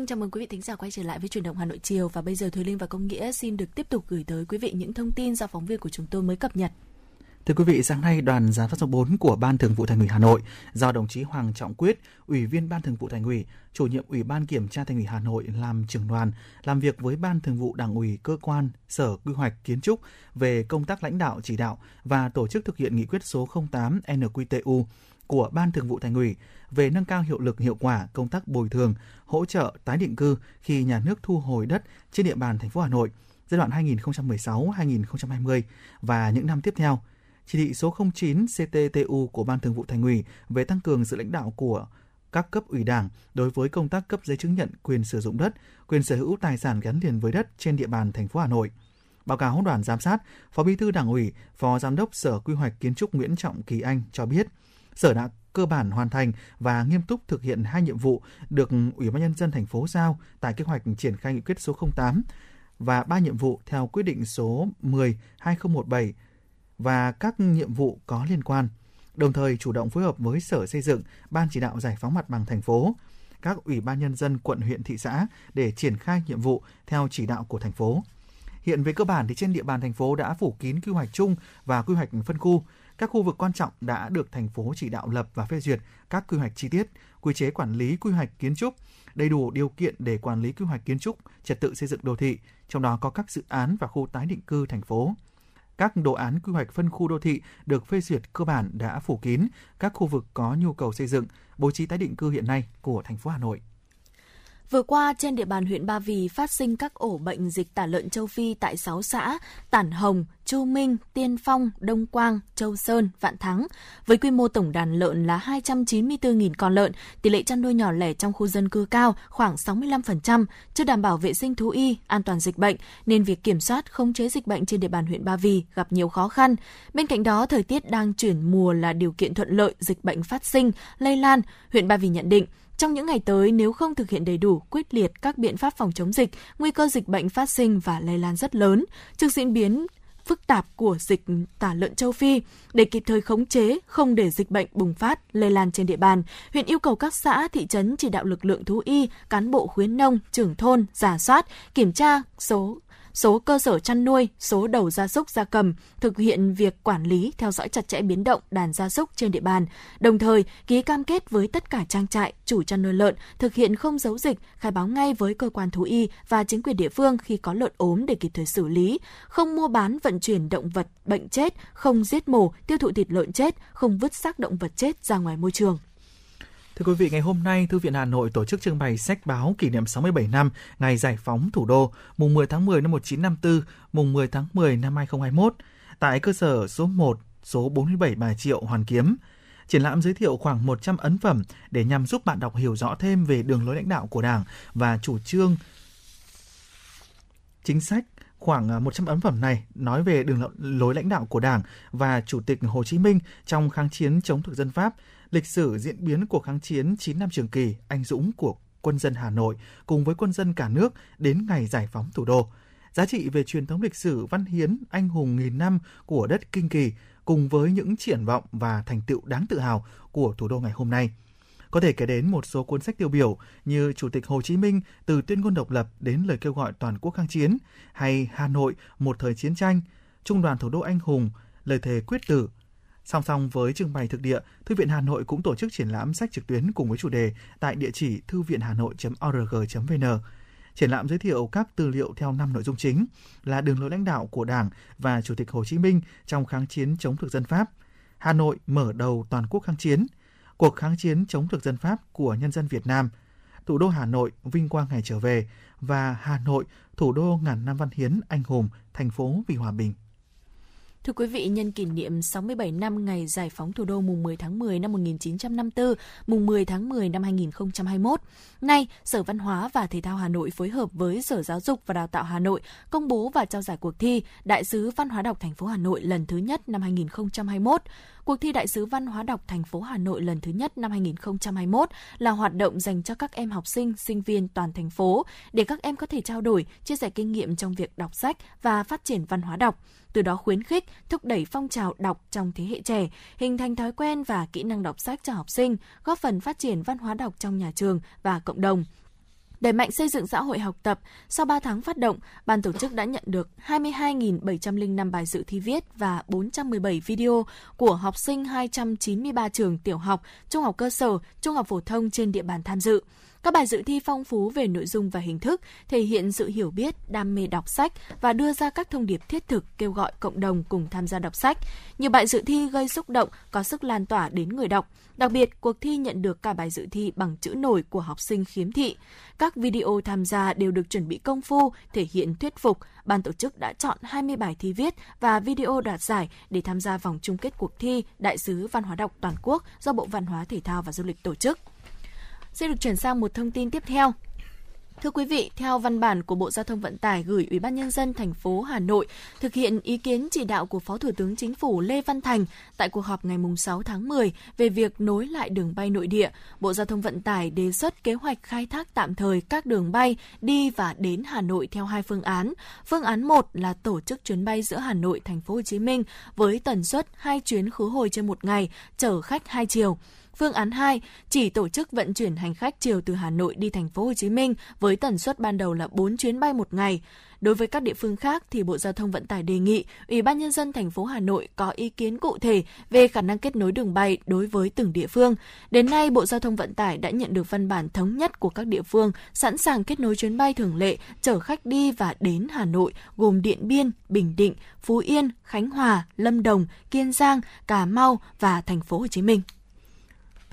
Vâng, chào mừng quý vị thính giả quay trở lại với truyền động Hà Nội chiều và bây giờ Thùy Linh và Công Nghĩa xin được tiếp tục gửi tới quý vị những thông tin do phóng viên của chúng tôi mới cập nhật. Thưa quý vị, sáng nay đoàn giám sát số 4 của Ban Thường vụ Thành ủy Hà Nội do đồng chí Hoàng Trọng Quyết, Ủy viên Ban Thường vụ Thành ủy, chủ nhiệm Ủy ban Kiểm tra Thành ủy Hà Nội làm trưởng đoàn, làm việc với Ban Thường vụ Đảng ủy cơ quan Sở Quy hoạch Kiến trúc về công tác lãnh đạo chỉ đạo và tổ chức thực hiện nghị quyết số 08 NQTU của Ban Thường vụ Thành ủy về nâng cao hiệu lực hiệu quả công tác bồi thường, hỗ trợ tái định cư khi nhà nước thu hồi đất trên địa bàn thành phố Hà Nội giai đoạn 2016-2020 và những năm tiếp theo. Chỉ thị số 09 CTTU của Ban Thường vụ Thành ủy về tăng cường sự lãnh đạo của các cấp ủy Đảng đối với công tác cấp giấy chứng nhận quyền sử dụng đất, quyền sở hữu tài sản gắn liền với đất trên địa bàn thành phố Hà Nội. Báo cáo đoàn giám sát, Phó Bí thư Đảng ủy, Phó Giám đốc Sở Quy hoạch Kiến trúc Nguyễn Trọng Kỳ Anh cho biết, Sở đã cơ bản hoàn thành và nghiêm túc thực hiện hai nhiệm vụ được Ủy ban nhân dân thành phố giao tại kế hoạch triển khai nghị quyết số 08 và ba nhiệm vụ theo quyết định số 10 2017 và các nhiệm vụ có liên quan. Đồng thời chủ động phối hợp với Sở Xây dựng, Ban chỉ đạo giải phóng mặt bằng thành phố, các ủy ban nhân dân quận huyện thị xã để triển khai nhiệm vụ theo chỉ đạo của thành phố. Hiện về cơ bản thì trên địa bàn thành phố đã phủ kín quy hoạch chung và quy hoạch phân khu. Các khu vực quan trọng đã được thành phố chỉ đạo lập và phê duyệt các quy hoạch chi tiết, quy chế quản lý quy hoạch kiến trúc, đầy đủ điều kiện để quản lý quy hoạch kiến trúc, trật tự xây dựng đô thị, trong đó có các dự án và khu tái định cư thành phố. Các đồ án quy hoạch phân khu đô thị được phê duyệt cơ bản đã phủ kín các khu vực có nhu cầu xây dựng, bố trí tái định cư hiện nay của thành phố Hà Nội. Vừa qua, trên địa bàn huyện Ba Vì phát sinh các ổ bệnh dịch tả lợn châu Phi tại 6 xã Tản Hồng, Chu Minh, Tiên Phong, Đông Quang, Châu Sơn, Vạn Thắng. Với quy mô tổng đàn lợn là 294.000 con lợn, tỷ lệ chăn nuôi nhỏ lẻ trong khu dân cư cao khoảng 65%, chưa đảm bảo vệ sinh thú y, an toàn dịch bệnh, nên việc kiểm soát khống chế dịch bệnh trên địa bàn huyện Ba Vì gặp nhiều khó khăn. Bên cạnh đó, thời tiết đang chuyển mùa là điều kiện thuận lợi dịch bệnh phát sinh, lây lan. Huyện Ba Vì nhận định, trong những ngày tới, nếu không thực hiện đầy đủ, quyết liệt các biện pháp phòng chống dịch, nguy cơ dịch bệnh phát sinh và lây lan rất lớn. Trước diễn biến phức tạp của dịch tả lợn châu Phi để kịp thời khống chế, không để dịch bệnh bùng phát, lây lan trên địa bàn. Huyện yêu cầu các xã, thị trấn chỉ đạo lực lượng thú y, cán bộ khuyến nông, trưởng thôn, giả soát, kiểm tra số số cơ sở chăn nuôi, số đầu gia súc gia cầm, thực hiện việc quản lý, theo dõi chặt chẽ biến động đàn gia súc trên địa bàn, đồng thời ký cam kết với tất cả trang trại, chủ chăn nuôi lợn thực hiện không giấu dịch, khai báo ngay với cơ quan thú y và chính quyền địa phương khi có lợn ốm để kịp thời xử lý, không mua bán vận chuyển động vật bệnh chết, không giết mổ, tiêu thụ thịt lợn chết, không vứt xác động vật chết ra ngoài môi trường. Thưa quý vị, ngày hôm nay, Thư viện Hà Nội tổ chức trưng bày sách báo kỷ niệm 67 năm ngày giải phóng thủ đô, mùng 10 tháng 10 năm 1954, mùng 10 tháng 10 năm 2021, tại cơ sở số 1, số 47 Bà Triệu, Hoàn Kiếm. Triển lãm giới thiệu khoảng 100 ấn phẩm để nhằm giúp bạn đọc hiểu rõ thêm về đường lối lãnh đạo của Đảng và chủ trương chính sách khoảng à, 100 ấn phẩm này nói về đường lối lãnh đạo của Đảng và Chủ tịch Hồ Chí Minh trong kháng chiến chống thực dân Pháp, lịch sử diễn biến cuộc kháng chiến 9 năm trường kỳ anh dũng của quân dân Hà Nội cùng với quân dân cả nước đến ngày giải phóng thủ đô. Giá trị về truyền thống lịch sử văn hiến anh hùng nghìn năm của đất Kinh Kỳ cùng với những triển vọng và thành tựu đáng tự hào của thủ đô ngày hôm nay. Có thể kể đến một số cuốn sách tiêu biểu như Chủ tịch Hồ Chí Minh từ tuyên ngôn độc lập đến lời kêu gọi toàn quốc kháng chiến, hay Hà Nội một thời chiến tranh, Trung đoàn thủ đô anh hùng, lời thề quyết tử, Song song với trưng bày thực địa, Thư viện Hà Nội cũng tổ chức triển lãm sách trực tuyến cùng với chủ đề tại địa chỉ thư viện hà nội.org.vn. Triển lãm giới thiệu các tư liệu theo năm nội dung chính là đường lối lãnh đạo của Đảng và Chủ tịch Hồ Chí Minh trong kháng chiến chống thực dân Pháp, Hà Nội mở đầu toàn quốc kháng chiến, cuộc kháng chiến chống thực dân Pháp của nhân dân Việt Nam, thủ đô Hà Nội vinh quang ngày trở về và Hà Nội thủ đô ngàn năm văn hiến anh hùng, thành phố vì hòa bình. Thưa quý vị, nhân kỷ niệm 67 năm ngày giải phóng thủ đô mùng 10 tháng 10 năm 1954, mùng 10 tháng 10 năm 2021, nay Sở Văn hóa và Thể thao Hà Nội phối hợp với Sở Giáo dục và Đào tạo Hà Nội công bố và trao giải cuộc thi Đại sứ Văn hóa đọc thành phố Hà Nội lần thứ nhất năm 2021. Cuộc thi Đại sứ Văn hóa đọc thành phố Hà Nội lần thứ nhất năm 2021 là hoạt động dành cho các em học sinh, sinh viên toàn thành phố để các em có thể trao đổi, chia sẻ kinh nghiệm trong việc đọc sách và phát triển văn hóa đọc từ đó khuyến khích, thúc đẩy phong trào đọc trong thế hệ trẻ, hình thành thói quen và kỹ năng đọc sách cho học sinh, góp phần phát triển văn hóa đọc trong nhà trường và cộng đồng. Đẩy mạnh xây dựng xã hội học tập, sau 3 tháng phát động, ban tổ chức đã nhận được 22.705 bài dự thi viết và 417 video của học sinh 293 trường tiểu học, trung học cơ sở, trung học phổ thông trên địa bàn tham dự. Các bài dự thi phong phú về nội dung và hình thức, thể hiện sự hiểu biết, đam mê đọc sách và đưa ra các thông điệp thiết thực kêu gọi cộng đồng cùng tham gia đọc sách. Nhiều bài dự thi gây xúc động, có sức lan tỏa đến người đọc. Đặc biệt, cuộc thi nhận được cả bài dự thi bằng chữ nổi của học sinh khiếm thị. Các video tham gia đều được chuẩn bị công phu, thể hiện thuyết phục. Ban tổ chức đã chọn 20 bài thi viết và video đoạt giải để tham gia vòng chung kết cuộc thi Đại sứ Văn hóa đọc toàn quốc do Bộ Văn hóa Thể thao và Du lịch tổ chức sẽ được chuyển sang một thông tin tiếp theo. Thưa quý vị, theo văn bản của Bộ Giao thông Vận tải gửi Ủy ban nhân dân thành phố Hà Nội thực hiện ý kiến chỉ đạo của Phó Thủ tướng Chính phủ Lê Văn Thành tại cuộc họp ngày 6 tháng 10 về việc nối lại đường bay nội địa, Bộ Giao thông Vận tải đề xuất kế hoạch khai thác tạm thời các đường bay đi và đến Hà Nội theo hai phương án. Phương án 1 là tổ chức chuyến bay giữa Hà Nội thành phố Hồ Chí Minh với tần suất 2 chuyến khứ hồi trên một ngày, chở khách hai chiều. Phương án 2 chỉ tổ chức vận chuyển hành khách chiều từ Hà Nội đi thành phố Hồ Chí Minh với tần suất ban đầu là 4 chuyến bay một ngày. Đối với các địa phương khác thì Bộ Giao thông Vận tải đề nghị Ủy ban nhân dân thành phố Hà Nội có ý kiến cụ thể về khả năng kết nối đường bay đối với từng địa phương. Đến nay, Bộ Giao thông Vận tải đã nhận được văn bản thống nhất của các địa phương sẵn sàng kết nối chuyến bay thường lệ chở khách đi và đến Hà Nội gồm Điện Biên, Bình Định, Phú Yên, Khánh Hòa, Lâm Đồng, Kiên Giang, Cà Mau và thành phố Hồ Chí Minh.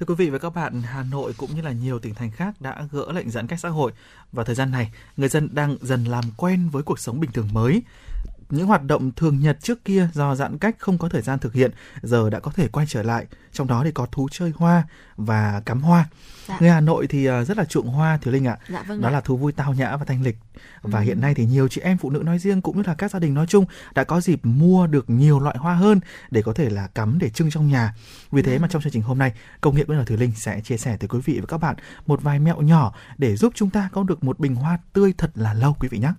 Thưa quý vị và các bạn, Hà Nội cũng như là nhiều tỉnh thành khác đã gỡ lệnh giãn cách xã hội và thời gian này, người dân đang dần làm quen với cuộc sống bình thường mới. Những hoạt động thường nhật trước kia do giãn cách không có thời gian thực hiện giờ đã có thể quay trở lại, trong đó thì có thú chơi hoa và cắm hoa. Dạ. Người Hà Nội thì ờ, rất là chuộng hoa Thiếu Linh ạ. Dạ, vâng đó ạ. là thú vui tao nhã và thanh lịch. Và Ừ. hiện nay thì nhiều chị em phụ nữ nói riêng cũng như là các gia đình nói chung đã có dịp mua được nhiều loại hoa hơn để có thể là cắm để trưng trong nhà. Vì thế mà trong chương trình hôm nay, Công nghệ Bất ngờ Thùy Linh sẽ chia sẻ tới quý vị và các bạn một vài mẹo nhỏ để giúp chúng ta có được một bình hoa tươi thật là lâu quý vị nhé.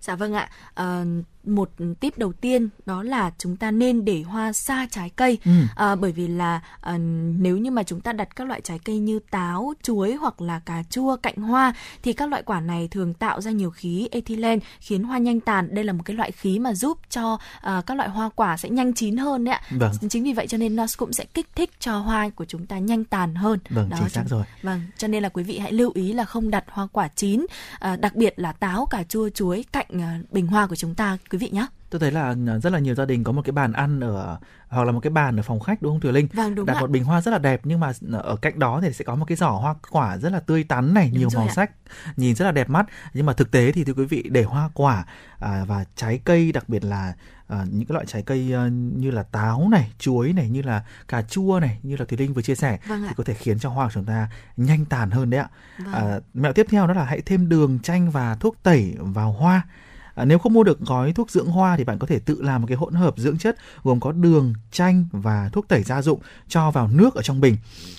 Dạ vâng ạ. Ờ, một tip đầu tiên đó là chúng ta nên để hoa xa trái cây Ừ. à, bởi vì là à, nếu như mà chúng ta đặt các loại trái cây như táo, chuối hoặc là cà chua cạnh hoa thì các loại quả này thường tạo ra nhiều khí ethylene khiến hoa nhanh tàn. Đây là một cái loại khí mà giúp cho à, các loại hoa quả sẽ nhanh chín hơn đấy ạ. Vâng. Chính vì vậy cho nên nó cũng sẽ kích thích cho hoa của chúng ta nhanh tàn hơn. Vâng, chính xác chúng- rồi. Vâng, cho nên là quý vị hãy lưu ý là không đặt hoa quả chín, à, đặc biệt là táo, cà chua, chuối cạnh à, bình hoa của chúng ta quý vị nhé. Tôi thấy là rất là nhiều gia đình có một cái bàn ăn ở hoặc là một cái bàn ở phòng khách đúng không Thùy Linh? Vâng, đúng Đặt ạ. một bình hoa rất là đẹp nhưng mà ở cạnh đó thì sẽ có một cái giỏ hoa quả rất là tươi tắn này, Đúng nhiều màu ạ. sắc, nhìn rất là đẹp mắt. Nhưng mà thực tế thì thưa quý vị để hoa quả à, và trái cây đặc biệt là à, những cái loại trái cây à, như là táo này, chuối này, như là cà chua này, như là Thùy Linh vừa chia sẻ Vâng ạ. thì có thể khiến cho hoa của chúng ta nhanh tàn hơn đấy ạ. Vâng. À, mẹo tiếp theo đó là hãy thêm đường, chanh và thuốc tẩy vào hoa. À, nếu không mua được gói thuốc dưỡng hoa thì bạn có thể tự làm một cái hỗn hợp dưỡng chất gồm có đường, chanh và thuốc tẩy gia dụng cho vào nước ở trong bình.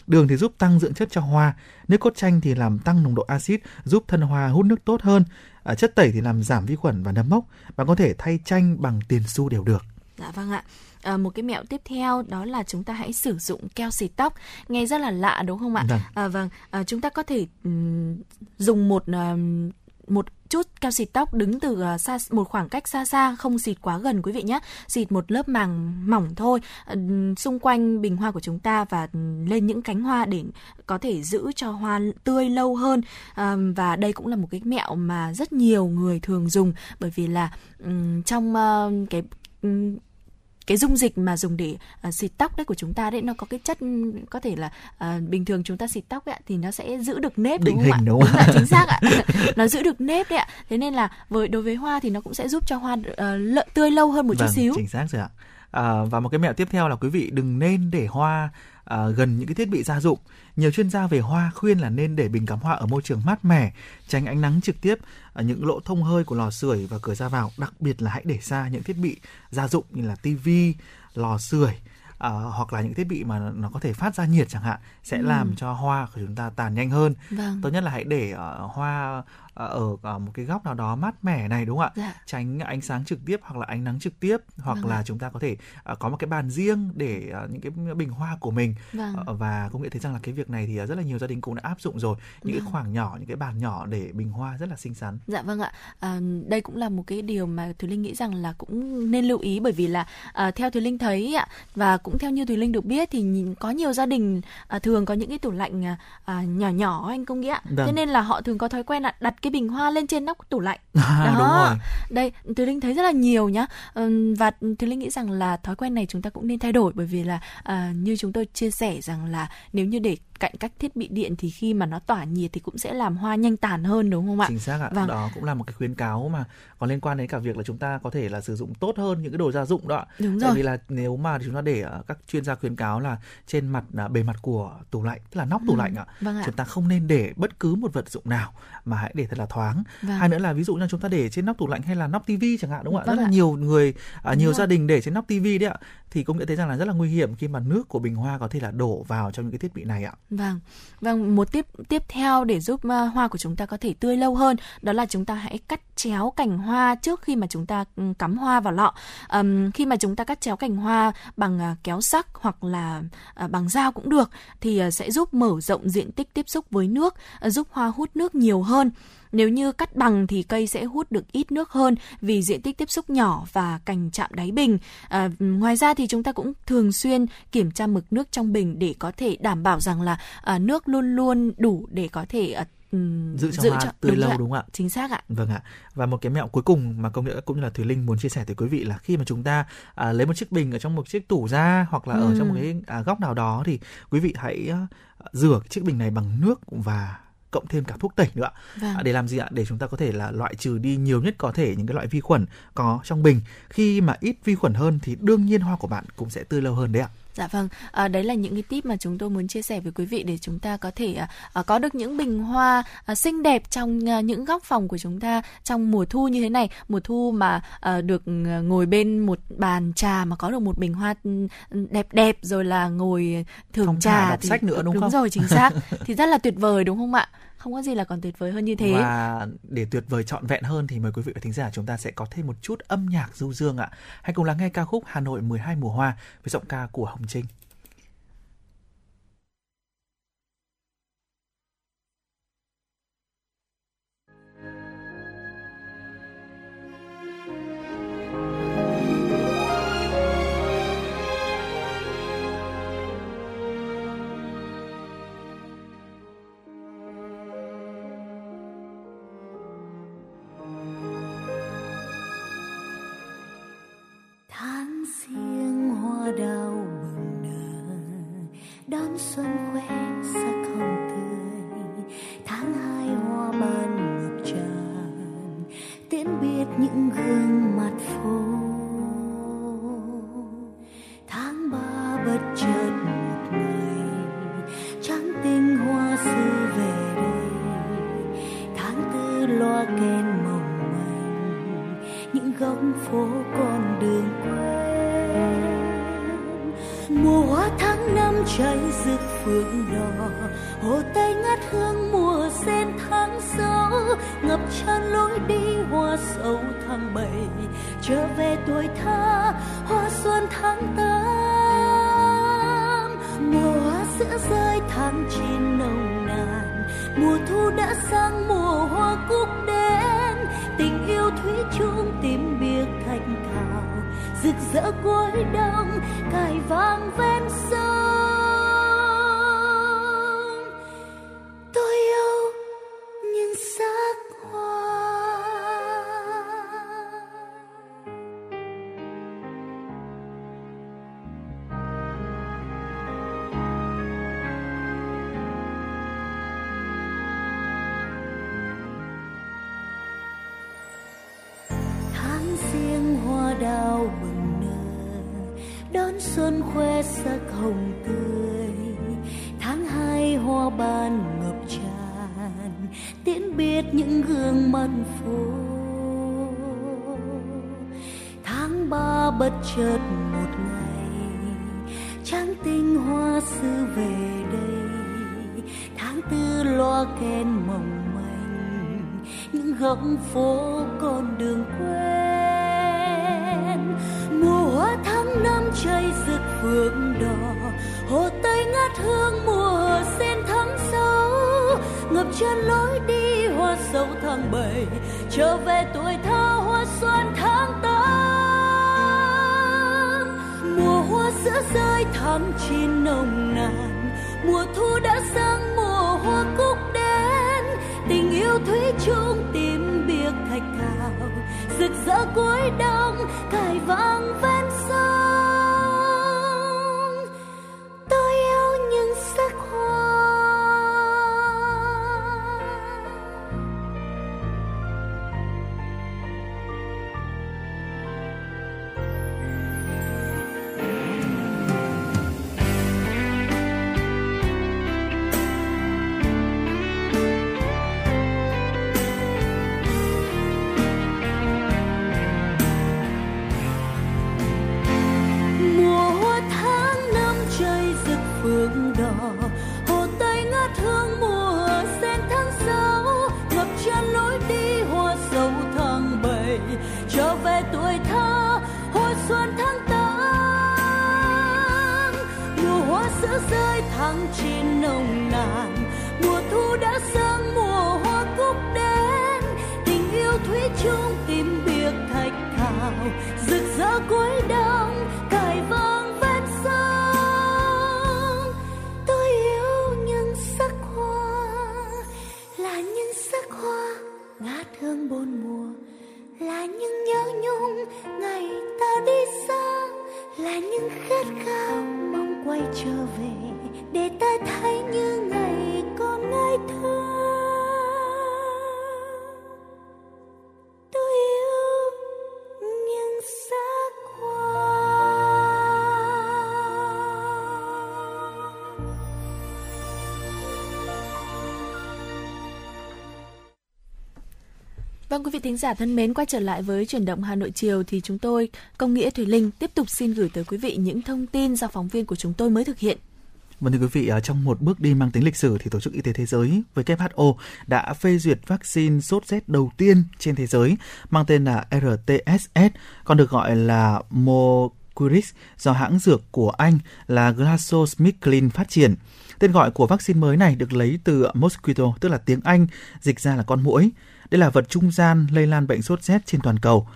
Đường thì giúp tăng dưỡng chất cho hoa, nước cốt chanh thì làm tăng nồng độ axit giúp thân hoa hút nước tốt hơn. À, chất tẩy thì làm giảm vi khuẩn và nấm mốc. Bạn có thể thay chanh bằng tiền xu đều được. Dạ vâng ạ. À, một cái mẹo tiếp theo đó là chúng ta hãy sử dụng keo xịt tóc. Nghe rất là lạ đúng không ạ? Vâng. À, vâng. À, chúng ta có thể ừm, dùng một ừm, một chút keo xịt tóc đứng từ ờ, xa, một khoảng cách xa xa, không xịt quá gần quý vị nhé. Xịt một lớp màng mỏng thôi ờ, xung quanh bình hoa của chúng ta và lên những cánh hoa để có thể giữ cho hoa tươi lâu hơn. Ờ, và đây cũng là một cái mẹo mà rất nhiều người thường dùng bởi vì là trong cái cái dung dịch mà dùng để à, xịt tóc đấy của chúng ta đấy nó có cái chất có thể là à, bình thường chúng ta xịt tóc ấy, ạ, thì nó sẽ giữ được nếp Định đúng không ạ? hình đúng không ạ? ạ, chính xác ạ. [laughs] nó giữ được nếp đấy ạ. Thế nên là với đối với hoa thì nó cũng sẽ giúp cho hoa uh, lợi, tươi lâu hơn một chút vâng, xíu. chính xác rồi ạ. À, và một cái mẹo tiếp theo là quý vị đừng nên để hoa à, gần những cái thiết bị gia dụng. Nhiều chuyên gia về hoa khuyên là nên để bình cắm hoa ở môi trường mát mẻ, tránh ánh nắng trực tiếp, ở những lỗ thông hơi của lò sưởi và cửa ra vào. Đặc biệt là hãy để xa những thiết bị gia dụng như là tivi, lò sưởi à, hoặc là những thiết bị mà nó có thể phát ra nhiệt chẳng hạn sẽ Ừ. làm cho hoa của chúng ta tàn nhanh hơn. Vâng. Tốt nhất là hãy để ờ, hoa ở ở một cái góc nào đó mát mẻ này đúng không ạ? Dạ. Tránh ánh sáng trực tiếp hoặc là ánh nắng trực tiếp hoặc Vâng là ạ. chúng ta có thể ờ, có một cái bàn riêng để ờ, những cái bình hoa của mình Vâng. Ờ, và cũng nghĩ thấy rằng là cái việc này thì rất là nhiều gia đình cũng đã áp dụng rồi những cái Vâng. khoảng nhỏ những cái bàn nhỏ để bình hoa rất là xinh xắn Dạ vâng ạ. À, đây cũng là một cái điều mà Thùy Linh nghĩ rằng là cũng nên lưu ý bởi vì là à, theo Thùy Linh thấy ạ và cũng theo như Thùy Linh được biết thì nhìn có nhiều gia đình à, thường có những cái tủ lạnh à, à, nhỏ nhỏ anh công nghĩa. Vâng. Thế nên là họ thường có thói quen là đặt cái bình hoa lên trên nóc tủ lạnh. [laughs] à, đúng rồi Đây, Thùy Linh thấy rất là nhiều nhá. Và Thùy Linh nghĩ rằng là thói quen này chúng ta cũng nên thay đổi bởi vì là à, như chúng tôi chia sẻ rằng là nếu như để cạnh các thiết bị điện thì khi mà nó tỏa nhiệt thì cũng sẽ làm hoa nhanh tàn hơn đúng không ạ? chính xác ạ Vâng. đó cũng là một cái khuyến cáo mà còn liên quan đến cả việc là chúng ta có thể là sử dụng tốt hơn những cái đồ gia dụng đó ạ Đúng tại rồi. vì là nếu mà chúng ta để ờ, các chuyên gia khuyến cáo là trên mặt à, bề mặt của tủ lạnh tức là nóc tủ Ừ, lạnh ạ vâng ạ. chúng ta không nên để bất cứ một vật dụng nào mà hãy để thật là thoáng Vâng. hai nữa là ví dụ như chúng ta để trên nóc tủ lạnh hay là nóc tivi chẳng hạn đúng không ạ Vâng rất là ạ. nhiều người à, nhiều gia đình để trên nóc tivi đấy ạ thì cũng đã thấy rằng là rất là nguy hiểm khi mà nước của bình hoa có thể là đổ vào trong những cái thiết bị này ạ Vâng, vâng một tiếp tiếp theo để giúp uh, hoa của chúng ta có thể tươi lâu hơn đó là chúng ta hãy cắt chéo cành hoa trước khi mà chúng ta ừ, cắm hoa vào lọ. Um, khi mà chúng ta cắt chéo cành hoa bằng uh, kéo sắc hoặc là uh, bằng dao cũng được thì uh, sẽ giúp mở rộng diện tích tiếp xúc với nước, uh, giúp hoa hút nước nhiều hơn. Nếu như cắt bằng thì cây sẽ hút được ít nước hơn vì diện tích tiếp xúc nhỏ và cành chạm đáy bình. À, ngoài ra thì chúng ta cũng thường xuyên kiểm tra mực nước trong bình để có thể đảm bảo rằng là à, nước luôn luôn đủ để có thể à, giữ cho hoa tươi đúng lâu ạ. đúng không ạ Chính xác ạ. Vâng ạ. Và một cái mẹo cuối cùng mà công nghệ cũng như là Thùy Linh muốn chia sẻ tới quý vị là khi mà chúng ta à, lấy một chiếc bình ở trong một chiếc tủ ra hoặc là ở Ừ. trong một cái à, góc nào đó thì quý vị hãy à, rửa chiếc bình này bằng nước và cộng thêm cả thuốc tẩy nữa. Vâng. À, để làm gì ạ? Để chúng ta có thể là loại trừ đi nhiều nhất có thể những cái loại vi khuẩn có trong bình. Khi mà ít vi khuẩn hơn thì đương nhiên hoa của bạn cũng sẽ tươi lâu hơn đấy ạ. Dạ vâng, à, đấy là những cái tip mà chúng tôi muốn chia sẻ với quý vị để chúng ta có thể à, à, có được những bình hoa à, xinh đẹp trong à, những góc phòng của chúng ta trong mùa thu như thế này, mùa thu mà à, được à, ngồi bên một bàn trà mà có được một bình hoa ừ, đẹp đẹp rồi là ngồi thưởng Thong thả trà đọc sách nữa, đúng đúng không? rồi chính xác [laughs] thì rất là tuyệt vời đúng không ạ? Không có gì là còn tuyệt vời hơn như thế. Và để tuyệt vời trọn vẹn hơn thì mời quý vị và thính giả chúng ta sẽ có thêm một chút âm nhạc du dương ạ. Hãy cùng lắng nghe ca khúc Hà Nội 12 mùa hoa với giọng ca của Hồng Trinh. Đón xuân khoe khát khao mong quay trở về để ta thấy như ngày còn ngây thơ. Vị thính giả thân mến, quay trở lại với chuyển động Hà Nội chiều thì chúng tôi, Công nghĩa Thùy Linh tiếp tục xin gửi tới quý vị những thông tin do phóng viên của chúng tôi mới thực hiện. Vâng thưa quý vị, ở trong một bước đi mang tính lịch sử thì Tổ chức Y tế Thế giới WHO đã phê duyệt vaccine sốt rét đầu tiên trên thế giới mang tên là RTSS, còn được gọi là Mocuris do hãng dược của Anh là GlaxoSmithKline phát triển. Tên gọi của vaccine mới này được lấy từ mosquito, tức là tiếng Anh, dịch ra là con muỗi. Đây là vật trung gian lây lan bệnh sốt rét trên toàn cầu.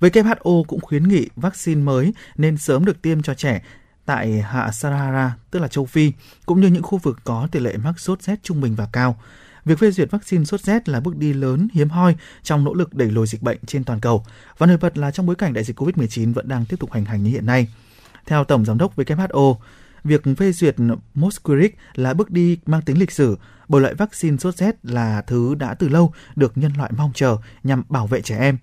WHO cũng khuyến nghị vaccine mới nên sớm được tiêm cho trẻ tại hạ Sahara, tức là châu Phi, cũng như những khu vực có tỷ lệ mắc sốt rét trung bình và cao. Việc phê duyệt vaccine sốt rét là bước đi lớn hiếm hoi trong nỗ lực đẩy lùi dịch bệnh trên toàn cầu và nổi bật là trong bối cảnh đại dịch COVID-19 vẫn đang tiếp tục hành hành như hiện nay. Theo Tổng Giám đốc WHO, việc phê duyệt Mosquirix là bước đi mang tính lịch sử bởi loại vaccine sốt rét là thứ đã từ lâu được nhân loại mong chờ nhằm bảo vệ trẻ em.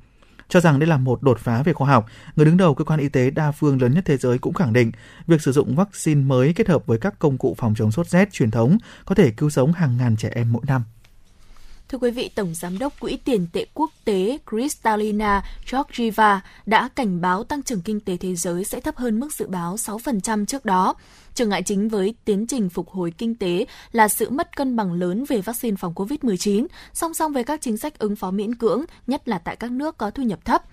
Cho rằng đây là một đột phá về khoa học, người đứng đầu cơ quan y tế đa phương lớn nhất thế giới cũng khẳng định việc sử dụng vaccine mới kết hợp với các công cụ phòng chống sốt rét truyền thống có thể cứu sống hàng ngàn trẻ em mỗi năm. Thưa quý vị, Tổng Giám đốc Quỹ tiền tệ quốc tế Kristalina Georgieva đã cảnh báo tăng trưởng kinh tế thế giới sẽ thấp hơn mức dự báo 6% trước đó. Trở ngại chính với tiến trình phục hồi kinh tế là sự mất cân bằng lớn về vaccine phòng COVID-19, song song với các chính sách ứng phó miễn cưỡng, nhất là tại các nước có thu nhập thấp.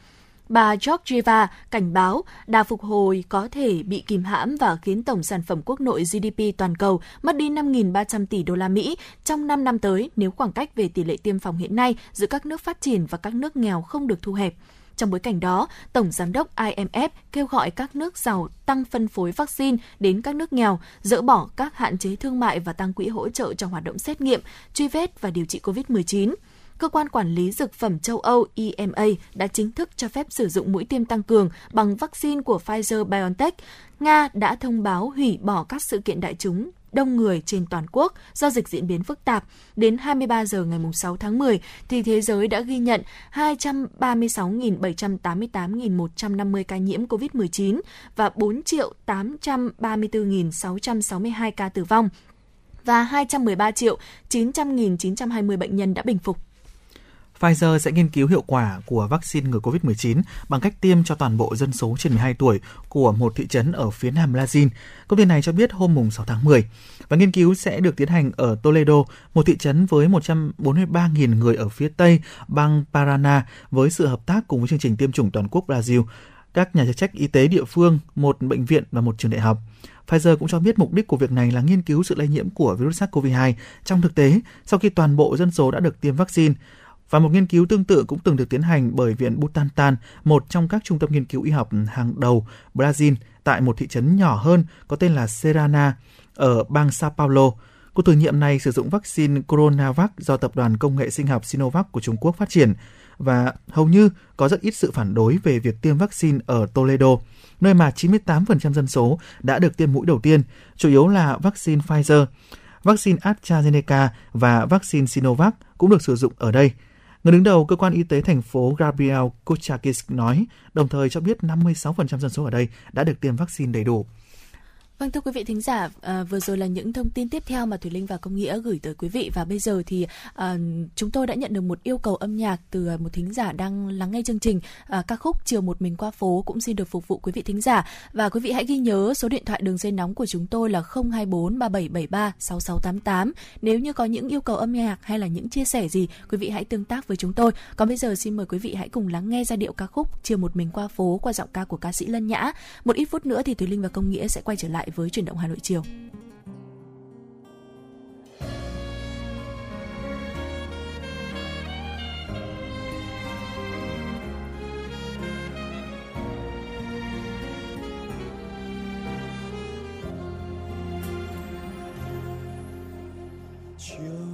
Bà Georgieva cảnh báo đà phục hồi có thể bị kìm hãm và khiến tổng sản phẩm quốc nội GDP toàn cầu mất đi 5.300 tỷ đô la Mỹ trong 5 năm tới nếu khoảng cách về tỷ lệ tiêm phòng hiện nay giữa các nước phát triển và các nước nghèo không được thu hẹp. Trong bối cảnh đó, Tổng Giám đốc IMF kêu gọi các nước giàu tăng phân phối vaccine đến các nước nghèo, dỡ bỏ các hạn chế thương mại và tăng quỹ hỗ trợ cho hoạt động xét nghiệm, truy vết và điều trị COVID-19 cơ quan quản lý dược phẩm châu Âu EMA đã chính thức cho phép sử dụng mũi tiêm tăng cường bằng vaccine của Pfizer-BioNTech. Nga đã thông báo hủy bỏ các sự kiện đại chúng đông người trên toàn quốc do dịch diễn biến phức tạp. Đến 23 giờ ngày 6 tháng 10 thì thế giới đã ghi nhận 236.788.150 ca nhiễm COVID-19 và 4.834.662 ca tử vong và 213 triệu 900.920 bệnh nhân đã bình phục. Pfizer sẽ nghiên cứu hiệu quả của vaccine ngừa COVID-19 bằng cách tiêm cho toàn bộ dân số trên 12 tuổi của một thị trấn ở phía nam Brazil. Công ty này cho biết hôm 6 tháng 10. Và nghiên cứu sẽ được tiến hành ở Toledo, một thị trấn với 143.000 người ở phía tây bang Paraná với sự hợp tác cùng với chương trình tiêm chủng toàn quốc Brazil, các nhà chức trách y tế địa phương, một bệnh viện và một trường đại học. Pfizer cũng cho biết mục đích của việc này là nghiên cứu sự lây nhiễm của virus SARS-CoV-2 trong thực tế sau khi toàn bộ dân số đã được tiêm vaccine. Và một nghiên cứu tương tự cũng từng được tiến hành bởi Viện Butantan, một trong các trung tâm nghiên cứu y học hàng đầu Brazil tại một thị trấn nhỏ hơn có tên là Serana ở bang Sao Paulo. Cuộc thử nghiệm này sử dụng vaccine Coronavac do tập đoàn công nghệ sinh học Sinovac của Trung Quốc phát triển và hầu như có rất ít sự phản đối về việc tiêm vaccine ở Toledo, nơi mà 98% dân số đã được tiêm mũi đầu tiên, chủ yếu là vaccine Pfizer. Vaccine AstraZeneca và vaccine Sinovac cũng được sử dụng ở đây. Người đứng đầu cơ quan y tế thành phố Gabriel Kuchakis nói, đồng thời cho biết 56% dân số ở đây đã được tiêm vaccine đầy đủ. Vâng thưa quý vị thính giả, à, vừa rồi là những thông tin tiếp theo mà thủy Linh và Công Nghĩa gửi tới quý vị. Và bây giờ thì à, chúng tôi đã nhận được một yêu cầu âm nhạc từ à, một thính giả đang lắng nghe chương trình. À, ca khúc Chiều một mình qua phố cũng xin được phục vụ quý vị thính giả. Và quý vị hãy ghi nhớ số điện thoại đường dây nóng của chúng tôi là 024 3773 6688 nếu như có những yêu cầu âm nhạc hay là những chia sẻ gì quý vị hãy tương tác với chúng tôi. Còn bây giờ xin mời quý vị hãy cùng lắng nghe giai điệu ca khúc Chiều một mình qua phố qua giọng ca của ca sĩ Lân Nhã. Một ít phút nữa thì thủy Linh và Công Nghĩa sẽ quay trở lại với chuyển động Hà Nội chiều. chiều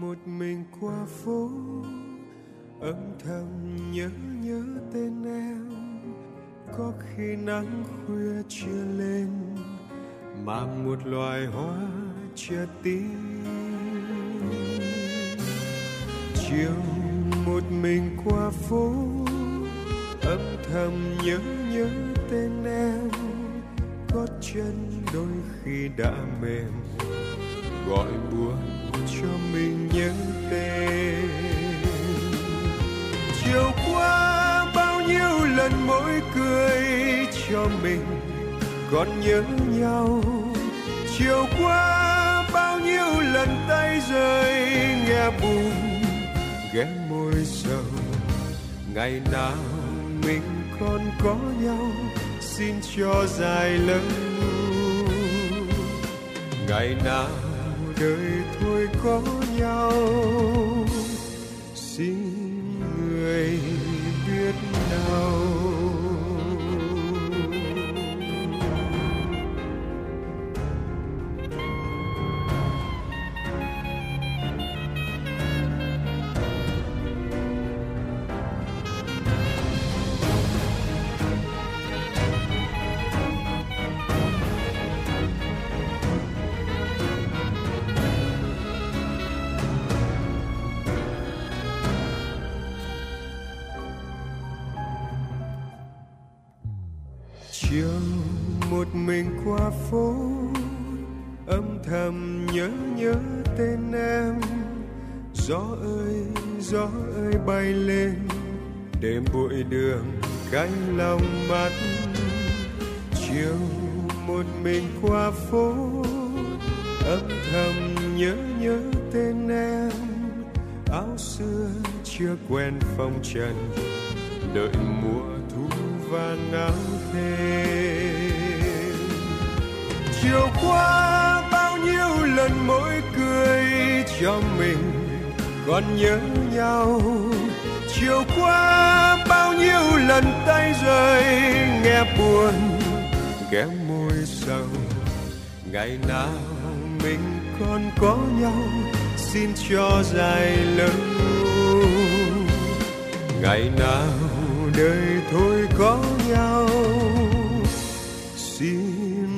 một mình qua phố, âm thầm nhớ nhớ tên em có khi nắng khuya chưa lên mà một loài hoa chưa tím chiều một mình qua phố, âm thầm nhớ nhớ tên em. Gót chân đôi khi đã mềm, gọi buồn cho mình nhớ tên. Chiều qua bao nhiêu lần mỗi cười cho mình còn nhớ nhau. Chiều qua bao nhiêu lần tay rơi, nghe buồn, ghé môi sầu. Ngày nào mình còn có nhau, xin cho dài lâu. Ngày nào đời thôi có nhau, xin người biết nào. Người đường cánh lòng mắt. Chiều một mình qua phố, âm thầm nhớ nhớ tên em. Áo xưa chưa quen phong trần, đợi mùa thu vàng nắng thêm. Chiều qua bao nhiêu lần mỗi cười cho mình còn nhớ nhau chiều qua bao nhiêu lần tay rơi, nghe buồn, ghé môi sầu. Ngày nào mình còn có nhau, xin cho dài lâu. Ngày nào đời thôi có nhau, xin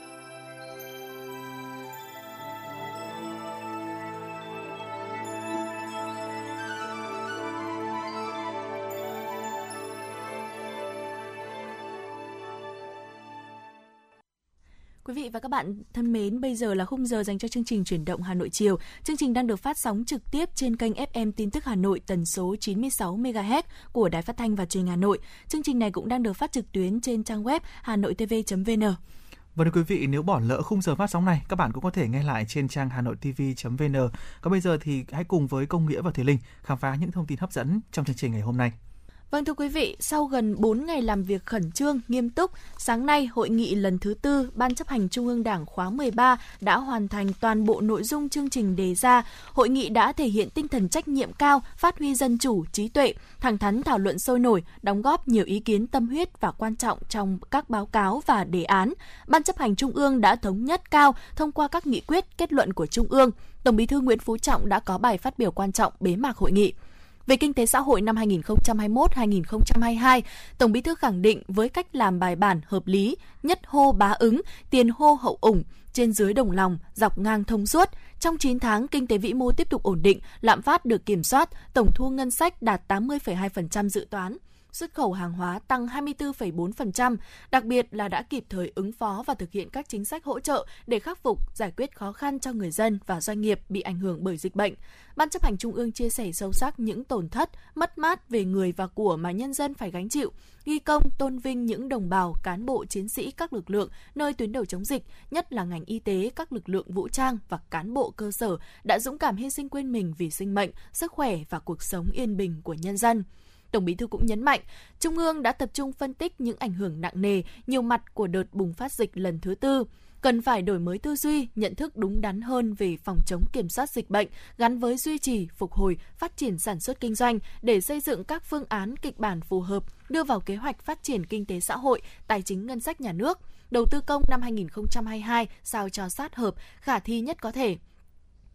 Bạn thân mến, bây giờ là khung giờ dành cho chương trình chuyển động Hà Nội chiều. Chương trình đang được phát sóng trực tiếp trên kênh FM tin tức Hà Nội tần số 96 MHz của Đài Phát thanh và Truyền hình Hà Nội. Chương trình này cũng đang được phát trực tuyến trên trang web hanoitv.vn. Và vâng thưa quý vị, nếu bỏ lỡ khung giờ phát sóng này, các bạn cũng có thể nghe lại trên trang hanoitv.vn. Còn bây giờ thì hãy cùng với Công Nghĩa và Thùy Linh khám phá những thông tin hấp dẫn trong chương trình ngày hôm nay. Vâng thưa quý vị, sau gần 4 ngày làm việc khẩn trương, nghiêm túc, sáng nay hội nghị lần thứ tư Ban chấp hành Trung ương Đảng khóa 13 đã hoàn thành toàn bộ nội dung chương trình đề ra. Hội nghị đã thể hiện tinh thần trách nhiệm cao, phát huy dân chủ, trí tuệ, thẳng thắn thảo luận sôi nổi, đóng góp nhiều ý kiến tâm huyết và quan trọng trong các báo cáo và đề án. Ban chấp hành Trung ương đã thống nhất cao thông qua các nghị quyết, kết luận của Trung ương. Tổng Bí thư Nguyễn Phú Trọng đã có bài phát biểu quan trọng bế mạc hội nghị. Về kinh tế xã hội năm 2021-2022, Tổng Bí thư khẳng định với cách làm bài bản hợp lý, nhất hô bá ứng, tiền hô hậu ủng, trên dưới đồng lòng, dọc ngang thông suốt. Trong 9 tháng, kinh tế vĩ mô tiếp tục ổn định, lạm phát được kiểm soát, tổng thu ngân sách đạt 80,2% dự toán xuất khẩu hàng hóa tăng 24,4%, đặc biệt là đã kịp thời ứng phó và thực hiện các chính sách hỗ trợ để khắc phục, giải quyết khó khăn cho người dân và doanh nghiệp bị ảnh hưởng bởi dịch bệnh. Ban chấp hành Trung ương chia sẻ sâu sắc những tổn thất, mất mát về người và của mà nhân dân phải gánh chịu, ghi công tôn vinh những đồng bào, cán bộ, chiến sĩ các lực lượng nơi tuyến đầu chống dịch, nhất là ngành y tế, các lực lượng vũ trang và cán bộ cơ sở đã dũng cảm hy sinh quên mình vì sinh mệnh, sức khỏe và cuộc sống yên bình của nhân dân. Tổng Bí thư cũng nhấn mạnh, Trung ương đã tập trung phân tích những ảnh hưởng nặng nề, nhiều mặt của đợt bùng phát dịch lần thứ tư. Cần phải đổi mới tư duy, nhận thức đúng đắn hơn về phòng chống kiểm soát dịch bệnh gắn với duy trì, phục hồi, phát triển sản xuất kinh doanh để xây dựng các phương án kịch bản phù hợp, đưa vào kế hoạch phát triển kinh tế xã hội, tài chính ngân sách nhà nước, đầu tư công năm 2022 sao cho sát hợp, khả thi nhất có thể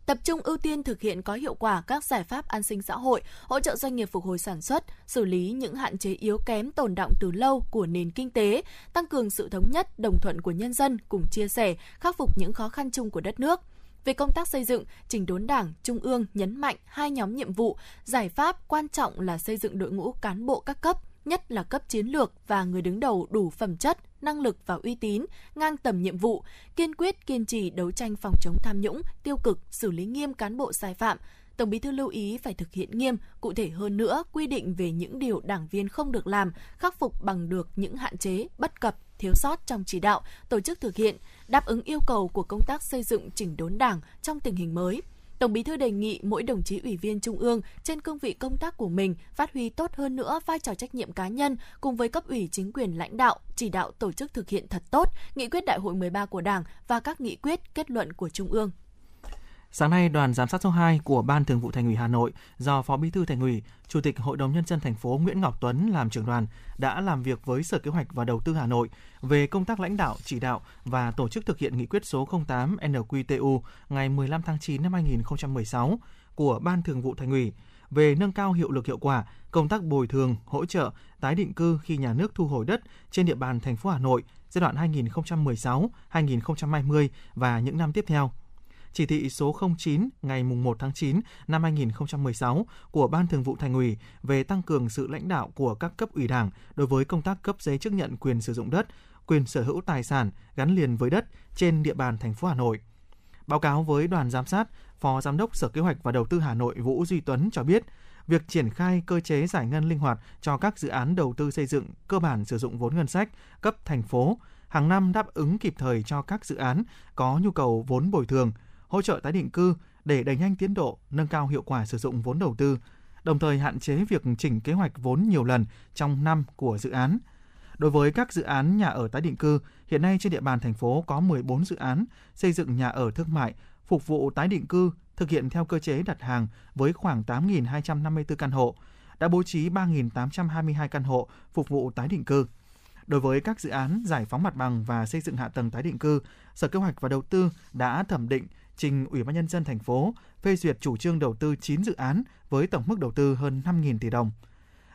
tập trung ưu tiên thực hiện có hiệu quả các giải pháp an sinh xã hội, hỗ trợ doanh nghiệp phục hồi sản xuất, xử lý những hạn chế yếu kém tồn động từ lâu của nền kinh tế, tăng cường sự thống nhất, đồng thuận của nhân dân cùng chia sẻ, khắc phục những khó khăn chung của đất nước. Về công tác xây dựng, trình đốn Đảng, Trung ương nhấn mạnh hai nhóm nhiệm vụ, giải pháp quan trọng là xây dựng đội ngũ cán bộ các cấp, nhất là cấp chiến lược và người đứng đầu đủ phẩm chất, năng lực và uy tín, ngang tầm nhiệm vụ, kiên quyết kiên trì đấu tranh phòng chống tham nhũng, tiêu cực, xử lý nghiêm cán bộ sai phạm. Tổng Bí thư lưu ý phải thực hiện nghiêm, cụ thể hơn nữa quy định về những điều đảng viên không được làm, khắc phục bằng được những hạn chế, bất cập, thiếu sót trong chỉ đạo, tổ chức thực hiện, đáp ứng yêu cầu của công tác xây dựng chỉnh đốn đảng trong tình hình mới – Tổng Bí thư đề nghị mỗi đồng chí ủy viên Trung ương trên cương vị công tác của mình phát huy tốt hơn nữa vai trò trách nhiệm cá nhân cùng với cấp ủy chính quyền lãnh đạo, chỉ đạo tổ chức thực hiện thật tốt nghị quyết đại hội 13 của Đảng và các nghị quyết kết luận của Trung ương. Sáng nay, đoàn giám sát số 2 của Ban Thường vụ Thành ủy Hà Nội do Phó Bí thư Thành ủy, Chủ tịch Hội đồng nhân dân thành phố Nguyễn Ngọc Tuấn làm trưởng đoàn đã làm việc với Sở Kế hoạch và Đầu tư Hà Nội về công tác lãnh đạo, chỉ đạo và tổ chức thực hiện nghị quyết số 08 NQTU ngày 15 tháng 9 năm 2016 của Ban Thường vụ Thành ủy về nâng cao hiệu lực hiệu quả công tác bồi thường, hỗ trợ, tái định cư khi nhà nước thu hồi đất trên địa bàn thành phố Hà Nội giai đoạn 2016-2020 và những năm tiếp theo chỉ thị số 09 ngày 1 tháng 9 năm 2016 của Ban Thường vụ Thành ủy về tăng cường sự lãnh đạo của các cấp ủy Đảng đối với công tác cấp giấy chứng nhận quyền sử dụng đất, quyền sở hữu tài sản gắn liền với đất trên địa bàn thành phố Hà Nội. Báo cáo với đoàn giám sát, Phó Giám đốc Sở Kế hoạch và Đầu tư Hà Nội Vũ Duy Tuấn cho biết, việc triển khai cơ chế giải ngân linh hoạt cho các dự án đầu tư xây dựng cơ bản sử dụng vốn ngân sách cấp thành phố hàng năm đáp ứng kịp thời cho các dự án có nhu cầu vốn bồi thường, hỗ trợ tái định cư để đẩy nhanh tiến độ, nâng cao hiệu quả sử dụng vốn đầu tư, đồng thời hạn chế việc chỉnh kế hoạch vốn nhiều lần trong năm của dự án. Đối với các dự án nhà ở tái định cư, hiện nay trên địa bàn thành phố có 14 dự án xây dựng nhà ở thương mại phục vụ tái định cư thực hiện theo cơ chế đặt hàng với khoảng 8.254 căn hộ, đã bố trí 3.822 căn hộ phục vụ tái định cư. Đối với các dự án giải phóng mặt bằng và xây dựng hạ tầng tái định cư, Sở Kế hoạch và Đầu tư đã thẩm định trình Ủy ban nhân dân thành phố phê duyệt chủ trương đầu tư 9 dự án với tổng mức đầu tư hơn 5.000 tỷ đồng.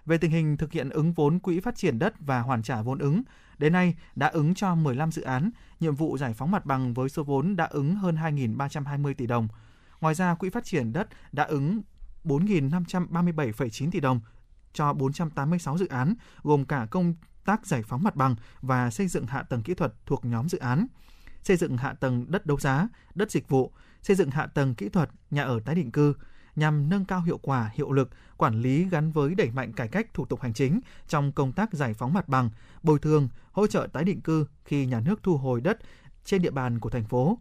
Về tình hình thực hiện ứng vốn quỹ phát triển đất và hoàn trả vốn ứng, đến nay đã ứng cho 15 dự án, nhiệm vụ giải phóng mặt bằng với số vốn đã ứng hơn 2.320 tỷ đồng. Ngoài ra, quỹ phát triển đất đã ứng 4.537,9 tỷ đồng cho 486 dự án, gồm cả công tác giải phóng mặt bằng và xây dựng hạ tầng kỹ thuật thuộc nhóm dự án, xây dựng hạ tầng đất đấu giá, đất dịch vụ, xây dựng hạ tầng kỹ thuật, nhà ở tái định cư, nhằm nâng cao hiệu quả, hiệu lực, quản lý gắn với đẩy mạnh cải cách thủ tục hành chính trong công tác giải phóng mặt bằng, bồi thường, hỗ trợ tái định cư khi nhà nước thu hồi đất trên địa bàn của thành phố.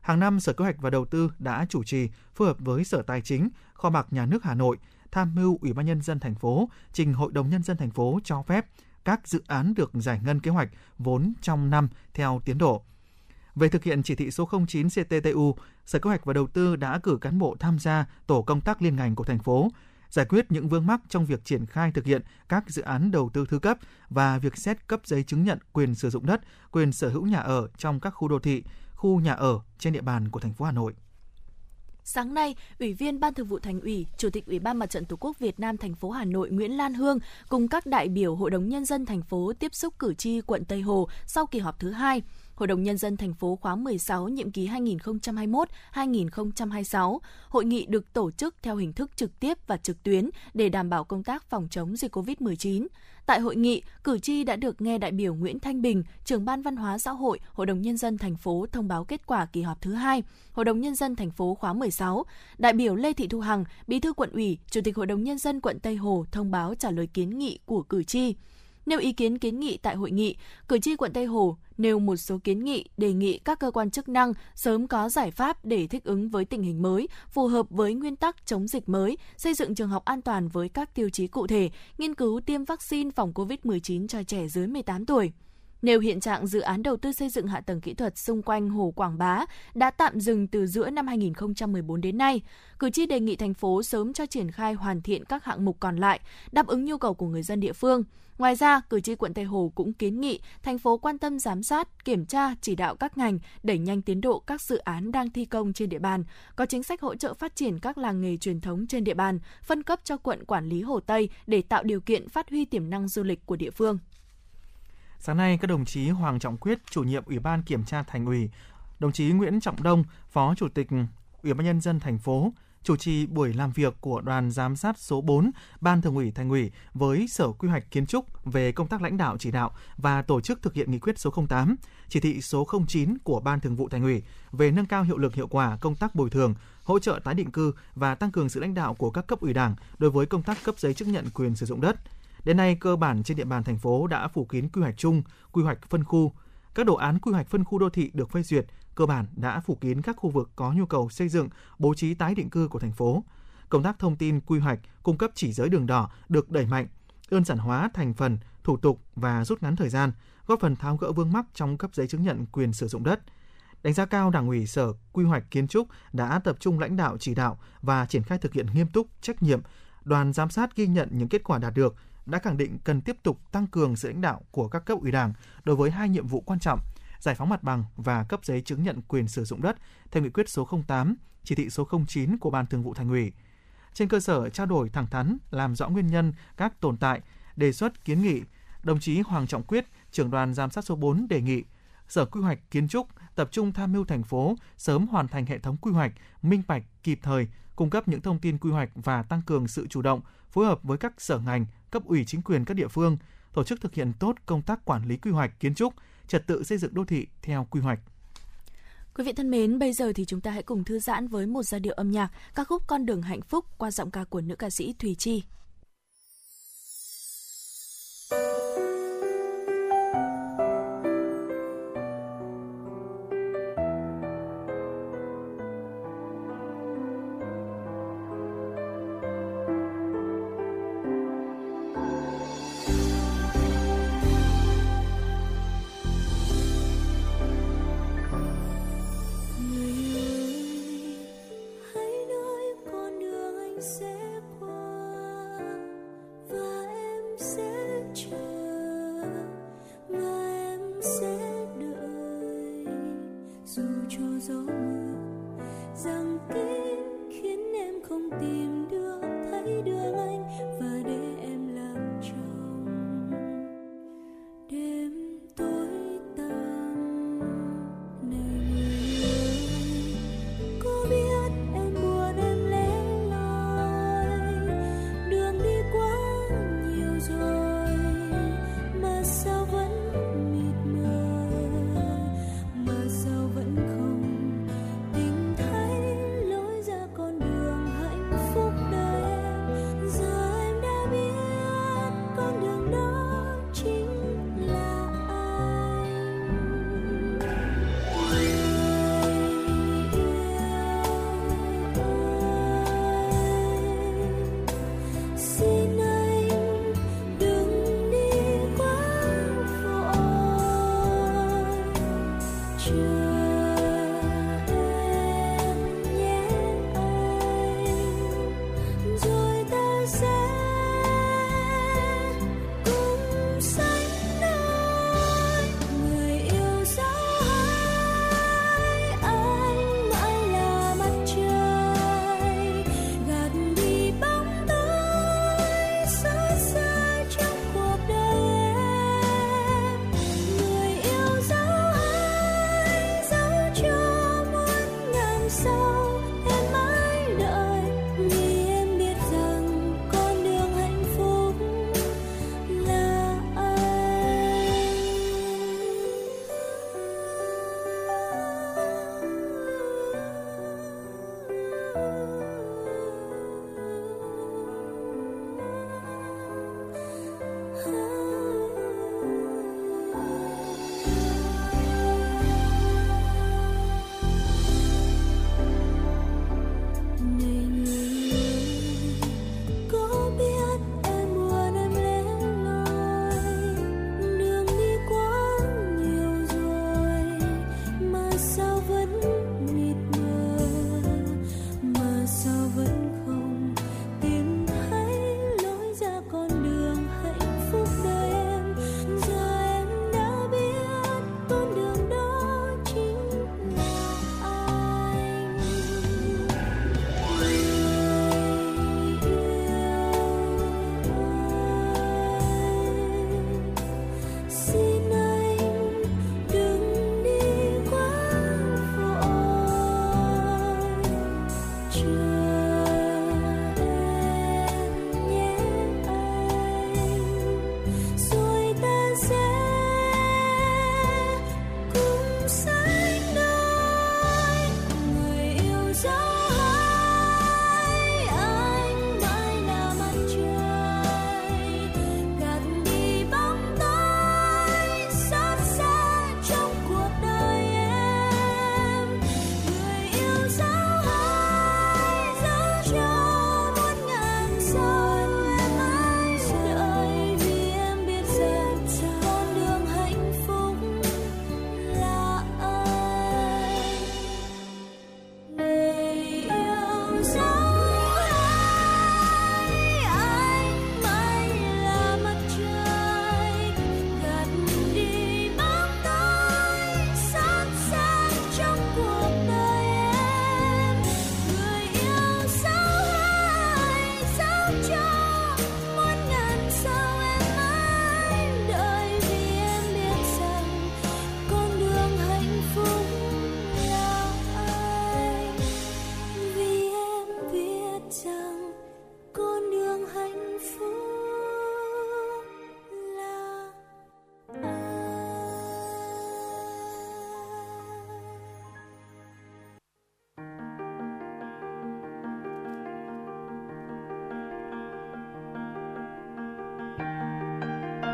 Hàng năm, Sở Kế hoạch và Đầu tư đã chủ trì phối hợp với Sở Tài chính, Kho bạc Nhà nước Hà Nội tham mưu Ủy ban nhân dân thành phố trình Hội đồng nhân dân thành phố cho phép các dự án được giải ngân kế hoạch vốn trong năm theo tiến độ. Về thực hiện chỉ thị số 09 CTTU, Sở Kế hoạch và Đầu tư đã cử cán bộ tham gia tổ công tác liên ngành của thành phố, giải quyết những vướng mắc trong việc triển khai thực hiện các dự án đầu tư thứ cấp và việc xét cấp giấy chứng nhận quyền sử dụng đất, quyền sở hữu nhà ở trong các khu đô thị, khu nhà ở trên địa bàn của thành phố Hà Nội. Sáng nay, Ủy viên Ban Thường vụ Thành ủy, Chủ tịch Ủy ban Mặt trận Tổ quốc Việt Nam thành phố Hà Nội Nguyễn Lan Hương cùng các đại biểu Hội đồng nhân dân thành phố tiếp xúc cử tri quận Tây Hồ sau kỳ họp thứ hai. Hội đồng Nhân dân thành phố khóa 16 nhiệm kỳ 2021-2026. Hội nghị được tổ chức theo hình thức trực tiếp và trực tuyến để đảm bảo công tác phòng chống dịch COVID-19. Tại hội nghị, cử tri đã được nghe đại biểu Nguyễn Thanh Bình, trưởng ban văn hóa xã hội, Hội đồng nhân dân thành phố thông báo kết quả kỳ họp thứ hai, Hội đồng nhân dân thành phố khóa 16. Đại biểu Lê Thị Thu Hằng, Bí thư quận ủy, Chủ tịch Hội đồng nhân dân quận Tây Hồ thông báo trả lời kiến nghị của cử tri. Nêu ý kiến kiến nghị tại hội nghị, cử tri quận Tây Hồ nêu một số kiến nghị đề nghị các cơ quan chức năng sớm có giải pháp để thích ứng với tình hình mới, phù hợp với nguyên tắc chống dịch mới, xây dựng trường học an toàn với các tiêu chí cụ thể, nghiên cứu tiêm vaccine phòng COVID-19 cho trẻ dưới 18 tuổi. Nêu hiện trạng dự án đầu tư xây dựng hạ tầng kỹ thuật xung quanh Hồ Quảng Bá đã tạm dừng từ giữa năm 2014 đến nay, cử tri đề nghị thành phố sớm cho triển khai hoàn thiện các hạng mục còn lại, đáp ứng nhu cầu của người dân địa phương. Ngoài ra, cử tri quận Tây Hồ cũng kiến nghị thành phố quan tâm giám sát, kiểm tra, chỉ đạo các ngành đẩy nhanh tiến độ các dự án đang thi công trên địa bàn, có chính sách hỗ trợ phát triển các làng nghề truyền thống trên địa bàn, phân cấp cho quận quản lý Hồ Tây để tạo điều kiện phát huy tiềm năng du lịch của địa phương. Sáng nay, các đồng chí Hoàng Trọng Quyết, chủ nhiệm Ủy ban Kiểm tra Thành ủy, đồng chí Nguyễn Trọng Đông, Phó Chủ tịch Ủy ban nhân dân thành phố, chủ trì buổi làm việc của đoàn giám sát số 4 Ban Thường ủy Thành ủy với Sở Quy hoạch Kiến trúc về công tác lãnh đạo chỉ đạo và tổ chức thực hiện nghị quyết số 08, chỉ thị số 09 của Ban Thường vụ Thành ủy về nâng cao hiệu lực hiệu quả công tác bồi thường, hỗ trợ tái định cư và tăng cường sự lãnh đạo của các cấp ủy Đảng đối với công tác cấp giấy chứng nhận quyền sử dụng đất. Đến nay, cơ bản trên địa bàn thành phố đã phủ kín quy hoạch chung, quy hoạch phân khu. Các đồ án quy hoạch phân khu đô thị được phê duyệt, cơ bản đã phủ kín các khu vực có nhu cầu xây dựng, bố trí tái định cư của thành phố. Công tác thông tin quy hoạch, cung cấp chỉ giới đường đỏ được đẩy mạnh, đơn giản hóa thành phần, thủ tục và rút ngắn thời gian, góp phần tháo gỡ vương mắc trong cấp giấy chứng nhận quyền sử dụng đất. Đánh giá cao Đảng ủy Sở Quy hoạch Kiến trúc đã tập trung lãnh đạo chỉ đạo và triển khai thực hiện nghiêm túc, trách nhiệm. Đoàn giám sát ghi nhận những kết quả đạt được, đã khẳng định cần tiếp tục tăng cường sự lãnh đạo của các cấp ủy Đảng đối với hai nhiệm vụ quan trọng giải phóng mặt bằng và cấp giấy chứng nhận quyền sử dụng đất theo nghị quyết số 08, chỉ thị số 09 của Ban Thường vụ Thành ủy. Trên cơ sở trao đổi thẳng thắn, làm rõ nguyên nhân các tồn tại, đề xuất kiến nghị, đồng chí Hoàng Trọng Quyết, trưởng đoàn giám sát số 4 đề nghị Sở Quy hoạch Kiến trúc tập trung tham mưu thành phố sớm hoàn thành hệ thống quy hoạch minh bạch, kịp thời, cung cấp những thông tin quy hoạch và tăng cường sự chủ động, phối hợp với các sở ngành, cấp ủy chính quyền các địa phương, tổ chức thực hiện tốt công tác quản lý quy hoạch kiến trúc, trật tự xây dựng đô thị theo quy hoạch. Quý vị thân mến, bây giờ thì chúng ta hãy cùng thư giãn với một giai điệu âm nhạc ca khúc Con đường hạnh phúc qua giọng ca của nữ ca sĩ Thùy Chi.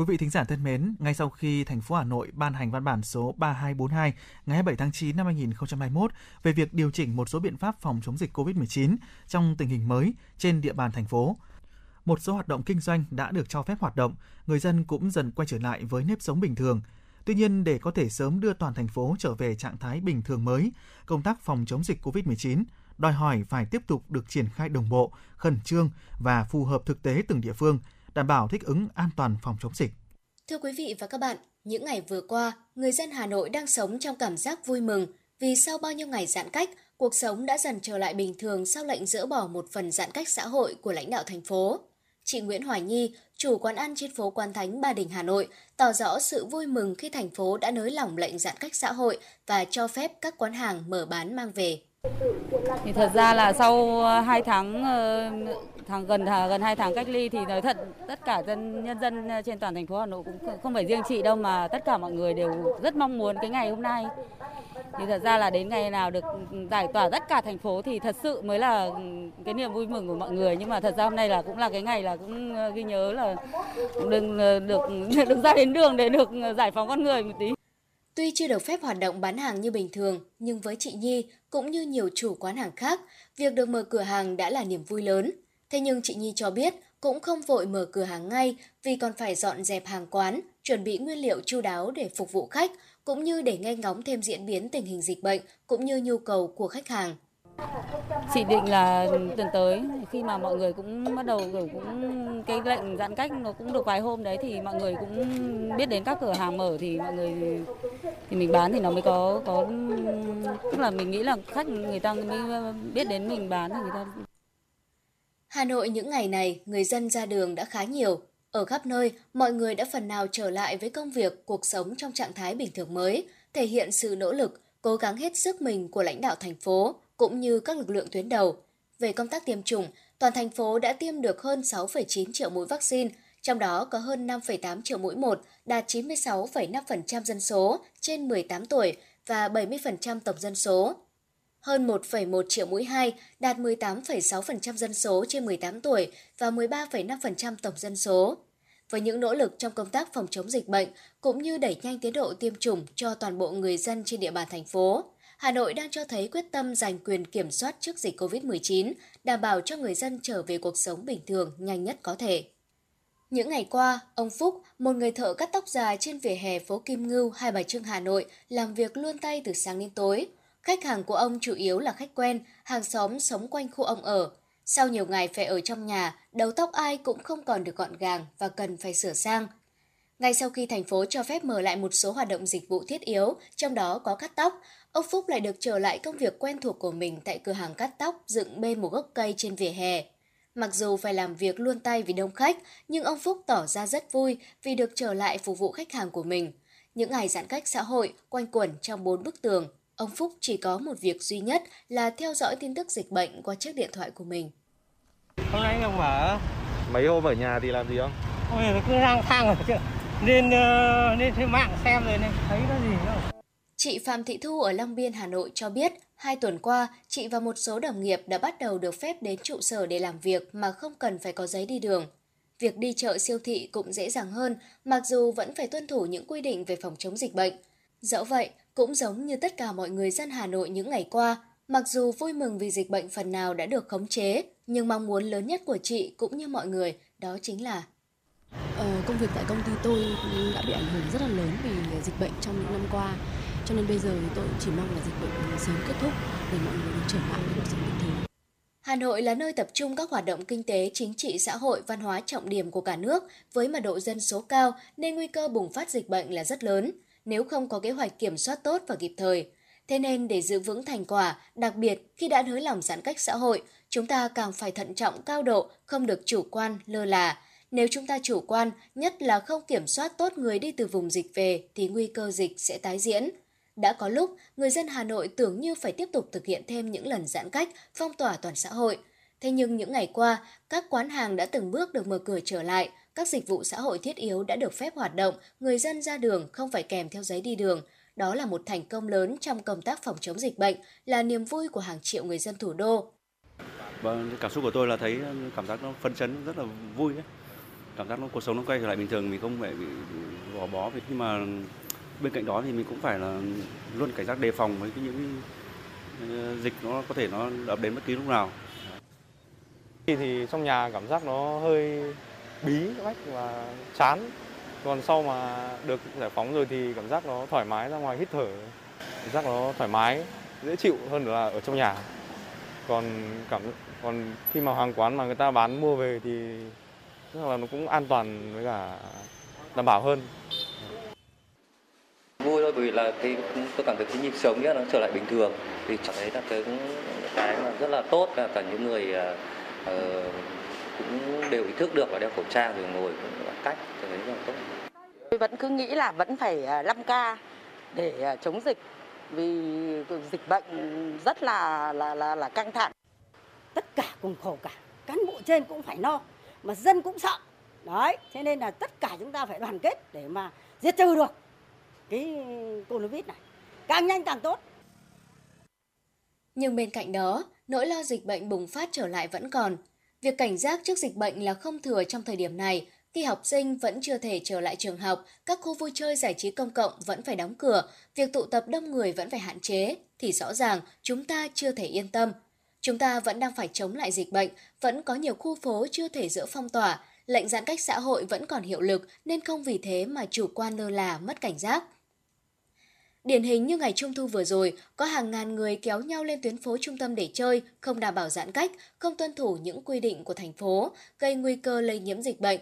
Quý vị thính giả thân mến, ngay sau khi thành phố Hà Nội ban hành văn bản số 3242 ngày 27 tháng 9 năm 2021 về việc điều chỉnh một số biện pháp phòng chống dịch COVID-19 trong tình hình mới trên địa bàn thành phố, một số hoạt động kinh doanh đã được cho phép hoạt động, người dân cũng dần quay trở lại với nếp sống bình thường. Tuy nhiên, để có thể sớm đưa toàn thành phố trở về trạng thái bình thường mới, công tác phòng chống dịch COVID-19 đòi hỏi phải tiếp tục được triển khai đồng bộ, khẩn trương và phù hợp thực tế từng địa phương, đảm bảo thích ứng an toàn phòng chống dịch. Thưa quý vị và các bạn, những ngày vừa qua, người dân Hà Nội đang sống trong cảm giác vui mừng vì sau bao nhiêu ngày giãn cách, cuộc sống đã dần trở lại bình thường sau lệnh dỡ bỏ một phần giãn cách xã hội của lãnh đạo thành phố. Chị Nguyễn Hoài Nhi, chủ quán ăn trên phố Quan Thánh Ba Đình Hà Nội, tỏ rõ sự vui mừng khi thành phố đã nới lỏng lệnh giãn cách xã hội và cho phép các quán hàng mở bán mang về. Thì thật ra là sau 2 tháng ờ, tháng gần à, gần 2 tháng cách ly thì nói thật tất cả dân nhân dân trên toàn thành phố Hà Nội cũng không phải riêng chị đâu mà tất cả mọi người đều rất mong muốn cái ngày hôm nay. Thì thật ra là đến ngày nào được giải tỏa tất cả thành phố thì thật sự mới là cái niềm vui mừng của mọi người nhưng mà thật ra hôm nay là cũng là cái ngày là cũng ờ, ghi nhớ là đừng ờ, được [laughs] được ra đến đường để được giải phóng con người một tí. Tuy chưa được phép hoạt động bán hàng như bình thường, nhưng với chị Nhi cũng như nhiều chủ quán hàng khác, việc được mở cửa hàng đã là niềm vui lớn. Thế nhưng chị Nhi cho biết cũng không vội mở cửa hàng ngay vì còn phải dọn dẹp hàng quán, chuẩn bị nguyên liệu chu đáo để phục vụ khách, cũng như để nghe ngóng thêm diễn biến tình hình dịch bệnh cũng như nhu cầu của khách hàng. Chị định là tuần tới khi mà mọi người cũng bắt đầu kiểu cũng cái lệnh giãn cách nó cũng được vài hôm đấy thì mọi người cũng biết đến các cửa hàng mở thì mọi người thì mình bán thì nó mới có có tức là mình nghĩ là khách người ta mới biết đến mình bán thì người ta Hà Nội những ngày này, người dân ra đường đã khá nhiều. Ở khắp nơi, mọi người đã phần nào trở lại với công việc, cuộc sống trong trạng thái bình thường mới, thể hiện sự nỗ lực, cố gắng hết sức mình của lãnh đạo thành phố, cũng như các lực lượng tuyến đầu. Về công tác tiêm chủng, toàn thành phố đã tiêm được hơn 6,9 triệu mũi vaccine, trong đó có hơn 5,8 triệu mũi 1, đạt 96,5% dân số trên 18 tuổi và 70% tổng dân số. Hơn 1,1 triệu mũi 2, đạt 18,6% dân số trên 18 tuổi và 13,5% tổng dân số. Với những nỗ lực trong công tác phòng chống dịch bệnh cũng như đẩy nhanh tiến độ tiêm chủng cho toàn bộ người dân trên địa bàn thành phố, Hà Nội đang cho thấy quyết tâm giành quyền kiểm soát trước dịch COVID-19, đảm bảo cho người dân trở về cuộc sống bình thường nhanh nhất có thể. Những ngày qua, ông Phúc, một người thợ cắt tóc dài trên vỉa hè phố Kim Ngưu, Hai Bà Trưng, Hà Nội, làm việc luôn tay từ sáng đến tối. Khách hàng của ông chủ yếu là khách quen, hàng xóm sống quanh khu ông ở. Sau nhiều ngày phải ở trong nhà, đầu tóc ai cũng không còn được gọn gàng và cần phải sửa sang. Ngay sau khi thành phố cho phép mở lại một số hoạt động dịch vụ thiết yếu, trong đó có cắt tóc, ông Phúc lại được trở lại công việc quen thuộc của mình tại cửa hàng cắt tóc dựng bên một gốc cây trên vỉa hè. Mặc dù phải làm việc luôn tay vì đông khách, nhưng ông Phúc tỏ ra rất vui vì được trở lại phục vụ khách hàng của mình. Những ngày giãn cách xã hội quanh quẩn trong bốn bức tường, ông Phúc chỉ có một việc duy nhất là theo dõi tin tức dịch bệnh qua chiếc điện thoại của mình. Hôm nay không mở. Mấy hôm ở nhà thì làm gì không? Ôi, cứ lang thang ở chứ. Lên, uh, lên trên mạng xem rồi nên thấy nó gì đâu. Chị Phạm Thị Thu ở Long Biên, Hà Nội cho biết, hai tuần qua, chị và một số đồng nghiệp đã bắt đầu được phép đến trụ sở để làm việc mà không cần phải có giấy đi đường. Việc đi chợ siêu thị cũng dễ dàng hơn, mặc dù vẫn phải tuân thủ những quy định về phòng chống dịch bệnh. Dẫu vậy, cũng giống như tất cả mọi người dân Hà Nội những ngày qua, mặc dù vui mừng vì dịch bệnh phần nào đã được khống chế, nhưng mong muốn lớn nhất của chị cũng như mọi người đó chính là Ờ, công việc tại công ty tôi đã bị ảnh hưởng rất là lớn vì dịch bệnh trong những năm qua. Cho nên bây giờ tôi chỉ mong là dịch bệnh sớm kết thúc để mọi người được trở lại với cuộc sống bình thường. Hà Nội là nơi tập trung các hoạt động kinh tế, chính trị, xã hội, văn hóa trọng điểm của cả nước với mật độ dân số cao nên nguy cơ bùng phát dịch bệnh là rất lớn nếu không có kế hoạch kiểm soát tốt và kịp thời. Thế nên để giữ vững thành quả, đặc biệt khi đã nới lỏng giãn cách xã hội, chúng ta càng phải thận trọng cao độ, không được chủ quan, lơ là. Nếu chúng ta chủ quan, nhất là không kiểm soát tốt người đi từ vùng dịch về thì nguy cơ dịch sẽ tái diễn. đã có lúc người dân Hà Nội tưởng như phải tiếp tục thực hiện thêm những lần giãn cách, phong tỏa toàn xã hội. Thế nhưng những ngày qua, các quán hàng đã từng bước được mở cửa trở lại, các dịch vụ xã hội thiết yếu đã được phép hoạt động, người dân ra đường không phải kèm theo giấy đi đường. Đó là một thành công lớn trong công tác phòng chống dịch bệnh, là niềm vui của hàng triệu người dân thủ đô. Vâng, cảm xúc của tôi là thấy cảm giác nó phấn chấn rất là vui ấy. Cảm giác nó cuộc sống nó quay trở lại bình thường, mình không phải bị gò bó vì khi mà bên cạnh đó thì mình cũng phải là luôn cảnh giác đề phòng với cái những ờ, dịch nó có thể nó ập đến bất kỳ lúc nào. Thì trong nhà cảm giác nó hơi bí bách và chán. Còn sau mà được giải phóng rồi thì cảm giác nó thoải mái ra ngoài hít thở. Cảm giác nó thoải mái, dễ chịu hơn là ở trong nhà. Còn cảm còn khi mà hàng quán mà người ta bán mua về thì rất là nó cũng an toàn với cả đảm bảo hơn vui thôi vì là cái tôi cảm thấy cái nhịp sống nó trở lại bình thường thì cảm thấy là cái cái mà rất là tốt là cả những người uh, cũng đều ý thức được và đeo khẩu trang rồi ngồi cũng giãn cách tôi thấy rất là tốt. Tôi vẫn cứ nghĩ là vẫn phải 5 k để chống dịch vì dịch bệnh rất là là là, là căng thẳng. Tất cả cùng khổ cả cán bộ trên cũng phải no mà dân cũng sợ. Đấy thế nên là tất cả chúng ta phải đoàn kết để mà diệt trừ được cái covid này. Càng nhanh càng tốt. Nhưng bên cạnh đó nỗi lo dịch bệnh bùng phát trở lại vẫn còn việc cảnh giác trước dịch bệnh là không thừa trong thời điểm này khi học sinh vẫn chưa thể trở lại trường học, các khu vui chơi giải trí công cộng vẫn phải đóng cửa, việc tụ tập đông người vẫn phải hạn chế, thì rõ ràng chúng ta chưa thể yên tâm. Chúng ta vẫn đang phải chống lại dịch bệnh, vẫn có nhiều khu phố chưa thể dỡ phong tỏa, lệnh giãn cách xã hội vẫn còn hiệu lực nên không vì thế mà chủ quan lơ là mất cảnh giác. Điển hình như ngày Trung thu vừa rồi, có hàng ngàn người kéo nhau lên tuyến phố trung tâm để chơi, không đảm bảo giãn cách, không tuân thủ những quy định của thành phố, gây nguy cơ lây nhiễm dịch bệnh.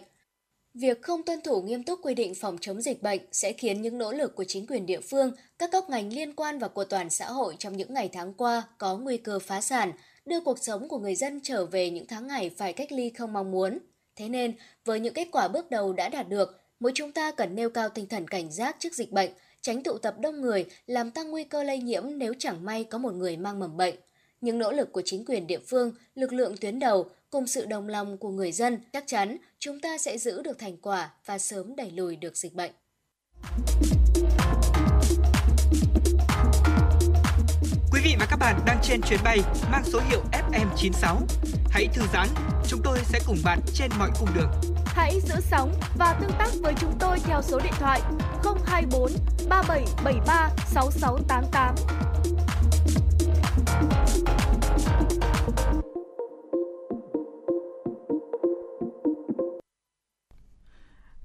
Việc không tuân thủ nghiêm túc quy định phòng chống dịch bệnh sẽ khiến những nỗ lực của chính quyền địa phương, các cấp ngành liên quan và của toàn xã hội trong những ngày tháng qua có nguy cơ phá sản, đưa cuộc sống của người dân trở về những tháng ngày phải cách ly không mong muốn. Thế nên, với những kết quả bước đầu đã đạt được, mỗi chúng ta cần nêu cao tinh thần cảnh giác trước dịch bệnh, tránh tụ tập đông người, làm tăng nguy cơ lây nhiễm nếu chẳng may có một người mang mầm bệnh. Những nỗ lực của chính quyền địa phương, lực lượng tuyến đầu cùng sự đồng lòng của người dân, chắc chắn chúng ta sẽ giữ được thành quả và sớm đẩy lùi được dịch bệnh. Quý vị và các bạn đang trên chuyến bay mang số hiệu FM96. Hãy thư giãn, chúng tôi sẽ cùng bạn trên mọi cung đường. Hãy giữ sóng và tương tác với chúng tôi theo số điện thoại 024 3773 6688.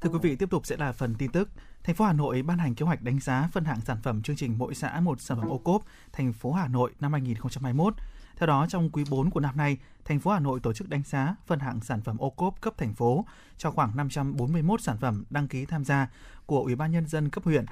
Thưa quý vị, tiếp tục sẽ là phần tin tức. Thành phố Hà Nội ban hành kế hoạch đánh giá phân hạng sản phẩm chương trình mỗi xã một sản phẩm ô cốp thành phố Hà Nội năm 2021. Theo đó, trong quý 4 của năm nay, thành phố Hà Nội tổ chức đánh giá phân hạng sản phẩm ô cốp cấp thành phố cho khoảng 541 sản phẩm đăng ký tham gia của Ủy ban nhân dân cấp huyện.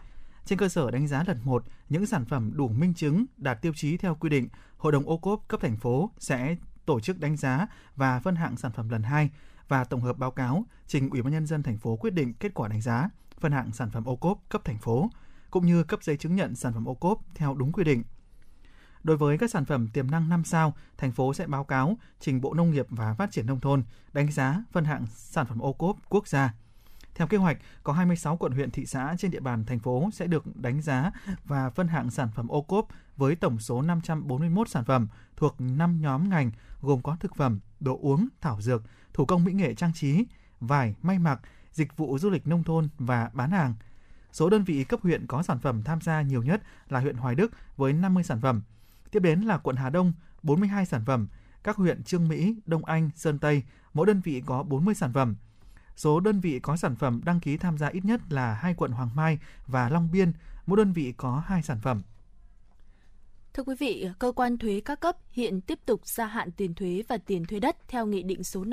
Trên cơ sở đánh giá lần 1, những sản phẩm đủ minh chứng đạt tiêu chí theo quy định, Hội đồng ô cốp cấp thành phố sẽ tổ chức đánh giá và phân hạng sản phẩm lần 2 và tổng hợp báo cáo trình Ủy ban nhân dân thành phố quyết định kết quả đánh giá phân hạng sản phẩm ô cốp cấp thành phố cũng như cấp giấy chứng nhận sản phẩm ô cốp theo đúng quy định. Đối với các sản phẩm tiềm năng 5 sao, thành phố sẽ báo cáo trình Bộ Nông nghiệp và Phát triển nông thôn đánh giá phân hạng sản phẩm ô cốp quốc gia. Theo kế hoạch, có 26 quận huyện thị xã trên địa bàn thành phố sẽ được đánh giá và phân hạng sản phẩm ô cốp với tổng số 541 sản phẩm thuộc 5 nhóm ngành gồm có thực phẩm, đồ uống, thảo dược, thủ công mỹ nghệ trang trí, vải, may mặc, dịch vụ du lịch nông thôn và bán hàng. Số đơn vị cấp huyện có sản phẩm tham gia nhiều nhất là huyện Hoài Đức với 50 sản phẩm. Tiếp đến là quận Hà Đông 42 sản phẩm, các huyện Trương Mỹ, Đông Anh, Sơn Tây mỗi đơn vị có 40 sản phẩm. Số đơn vị có sản phẩm đăng ký tham gia ít nhất là hai quận Hoàng Mai và Long Biên, mỗi đơn vị có hai sản phẩm. Thưa quý vị, cơ quan thuế các cấp hiện tiếp tục gia hạn tiền thuế và tiền thuê đất theo Nghị định số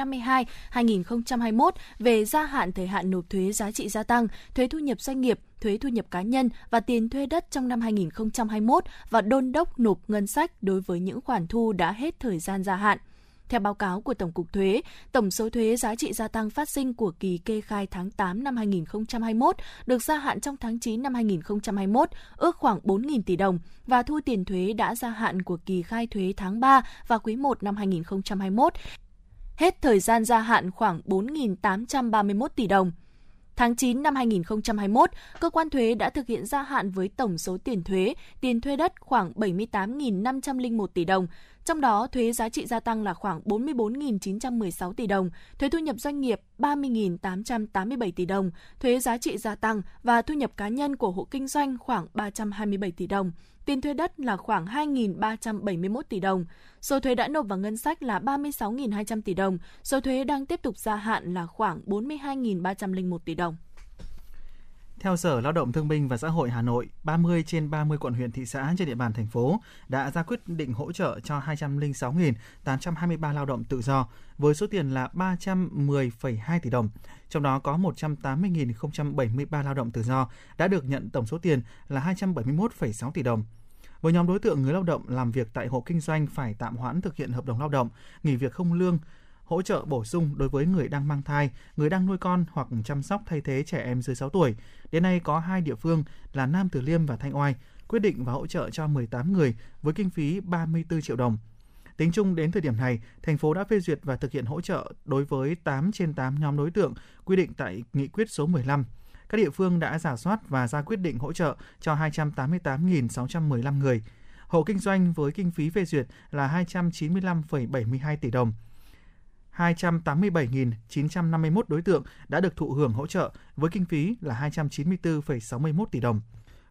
52-2021 về gia hạn thời hạn nộp thuế giá trị gia tăng, thuế thu nhập doanh nghiệp, thuế thu nhập cá nhân và tiền thuê đất trong năm 2021 và đôn đốc nộp ngân sách đối với những khoản thu đã hết thời gian gia hạn. Theo báo cáo của Tổng cục Thuế, tổng số thuế giá trị gia tăng phát sinh của kỳ kê khai tháng 8 năm 2021 được gia hạn trong tháng 9 năm 2021 ước khoảng 4.000 tỷ đồng và thu tiền thuế đã gia hạn của kỳ khai thuế tháng 3 và quý 1 năm 2021 hết thời gian gia hạn khoảng 4.831 tỷ đồng. Tháng 9 năm 2021, cơ quan thuế đã thực hiện gia hạn với tổng số tiền thuế, tiền thuê đất khoảng 78.501 tỷ đồng, trong đó thuế giá trị gia tăng là khoảng 44.916 tỷ đồng, thuế thu nhập doanh nghiệp 30.887 tỷ đồng, thuế giá trị gia tăng và thu nhập cá nhân của hộ kinh doanh khoảng 327 tỷ đồng, tiền thuê đất là khoảng 2.371 tỷ đồng, số thuế đã nộp vào ngân sách là 36.200 tỷ đồng, số thuế đang tiếp tục gia hạn là khoảng 42.301 tỷ đồng. Theo Sở Lao động Thương binh và Xã hội Hà Nội, 30 trên 30 quận huyện thị xã trên địa bàn thành phố đã ra quyết định hỗ trợ cho 206.823 lao động tự do với số tiền là 310,2 tỷ đồng. Trong đó có 180.073 lao động tự do đã được nhận tổng số tiền là 271,6 tỷ đồng. Với nhóm đối tượng người lao động làm việc tại hộ kinh doanh phải tạm hoãn thực hiện hợp đồng lao động, nghỉ việc không lương, hỗ trợ bổ sung đối với người đang mang thai, người đang nuôi con hoặc chăm sóc thay thế trẻ em dưới 6 tuổi. Đến nay có hai địa phương là Nam Từ Liêm và Thanh Oai quyết định và hỗ trợ cho 18 người với kinh phí 34 triệu đồng. Tính chung đến thời điểm này, thành phố đã phê duyệt và thực hiện hỗ trợ đối với 8 trên 8 nhóm đối tượng quy định tại nghị quyết số 15. Các địa phương đã giả soát và ra quyết định hỗ trợ cho 288.615 người. Hộ kinh doanh với kinh phí phê duyệt là 295,72 tỷ đồng. 287.951 đối tượng đã được thụ hưởng hỗ trợ với kinh phí là 294,61 tỷ đồng.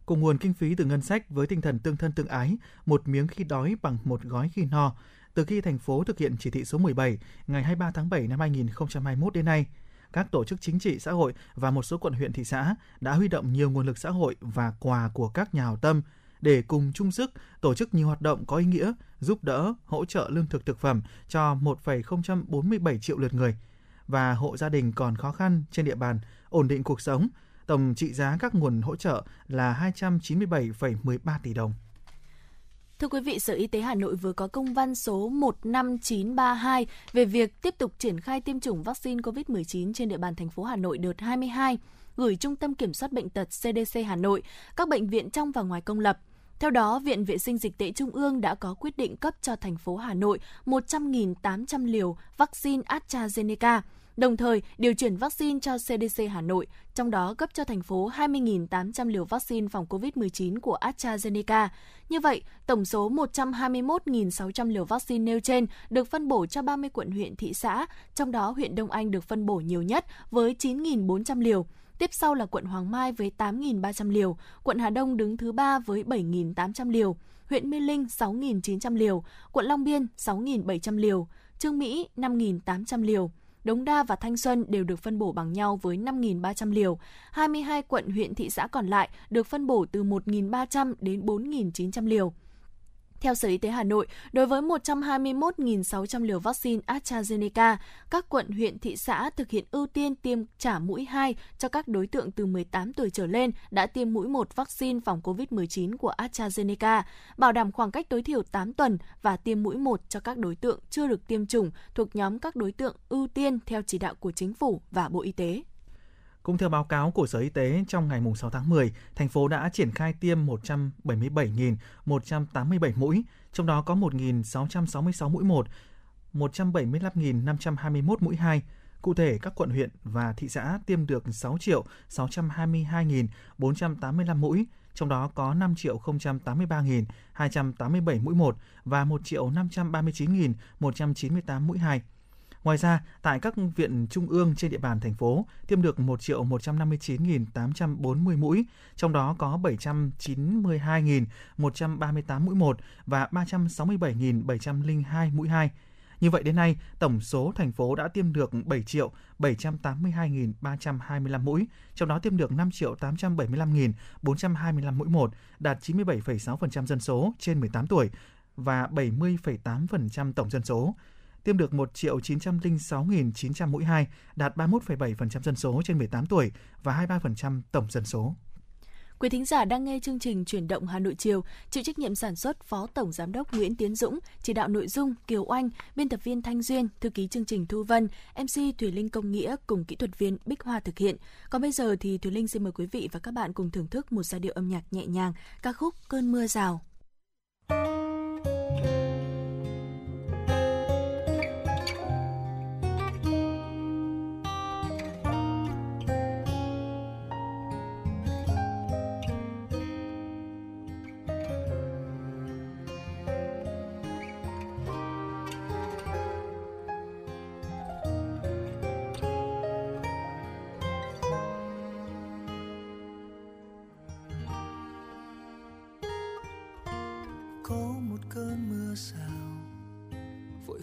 Cùng nguồn kinh phí từ ngân sách với tinh thần tương thân tương ái, một miếng khi đói bằng một gói khi no, từ khi thành phố thực hiện chỉ thị số 17 ngày 23 tháng 7 năm 2021 đến nay, các tổ chức chính trị xã hội và một số quận huyện thị xã đã huy động nhiều nguồn lực xã hội và quà của các nhà hảo tâm để cùng chung sức tổ chức nhiều hoạt động có ý nghĩa giúp đỡ, hỗ trợ lương thực thực phẩm cho 1,047 triệu lượt người và hộ gia đình còn khó khăn trên địa bàn ổn định cuộc sống. Tổng trị giá các nguồn hỗ trợ là 297,13 tỷ đồng. Thưa quý vị, Sở Y tế Hà Nội vừa có công văn số 15932 về việc tiếp tục triển khai tiêm chủng vaccine COVID-19 trên địa bàn thành phố Hà Nội đợt 22, gửi Trung tâm Kiểm soát Bệnh tật CDC Hà Nội, các bệnh viện trong và ngoài công lập. Theo đó, Viện Vệ sinh Dịch tễ Trung ương đã có quyết định cấp cho thành phố Hà Nội 100.800 liều vaccine AstraZeneca, đồng thời điều chuyển vaccine cho CDC Hà Nội, trong đó cấp cho thành phố 20.800 liều vaccine phòng COVID-19 của AstraZeneca. Như vậy, tổng số 121.600 liều vaccine nêu trên được phân bổ cho 30 quận huyện thị xã, trong đó huyện Đông Anh được phân bổ nhiều nhất với 9.400 liều. Tiếp sau là quận Hoàng Mai với 8.300 liều, quận Hà Đông đứng thứ ba với 7.800 liều, huyện Mê Linh 6.900 liều, quận Long Biên 6.700 liều, Trương Mỹ 5.800 liều. Đống Đa và Thanh Xuân đều được phân bổ bằng nhau với 5.300 liều. 22 quận huyện thị xã còn lại được phân bổ từ 1.300 đến 4.900 liều. Theo Sở Y tế Hà Nội, đối với 121.600 liều vaccine AstraZeneca, các quận, huyện, thị xã thực hiện ưu tiên tiêm trả mũi 2 cho các đối tượng từ 18 tuổi trở lên đã tiêm mũi 1 vaccine phòng COVID-19 của AstraZeneca, bảo đảm khoảng cách tối thiểu 8 tuần và tiêm mũi 1 cho các đối tượng chưa được tiêm chủng thuộc nhóm các đối tượng ưu tiên theo chỉ đạo của Chính phủ và Bộ Y tế. Cũng theo báo cáo của Sở Y tế, trong ngày 6 tháng 10, thành phố đã triển khai tiêm 177.187 mũi, trong đó có 1.666 mũi 1, 175.521 mũi 2. Cụ thể, các quận huyện và thị xã tiêm được 6 triệu 622.485 mũi, trong đó có 5 triệu 083.287 mũi 1 và 1 triệu 539.198 mũi 2. Ngoài ra, tại các viện trung ương trên địa bàn thành phố tiêm được 1 159.840 mũi, trong đó có 792.138 mũi 1 và 367.702 mũi 2. Như vậy đến nay, tổng số thành phố đã tiêm được 7 triệu 782.325 mũi, trong đó tiêm được 5 triệu 875.425 mũi 1, đạt 97,6% dân số trên 18 tuổi và 70,8% tổng dân số tiêm được 1.906.900 mũi 2, đạt 31,7% dân số trên 18 tuổi và 23% tổng dân số. Quý thính giả đang nghe chương trình Chuyển động Hà Nội chiều, chịu trách nhiệm sản xuất Phó Tổng giám đốc Nguyễn Tiến Dũng, chỉ đạo nội dung Kiều Oanh, biên tập viên Thanh Duyên, thư ký chương trình Thu Vân, MC Thủy Linh Công Nghĩa cùng kỹ thuật viên Bích Hoa thực hiện. Còn bây giờ thì Thủy Linh xin mời quý vị và các bạn cùng thưởng thức một giai điệu âm nhạc nhẹ nhàng, ca khúc Cơn mưa rào. Thank you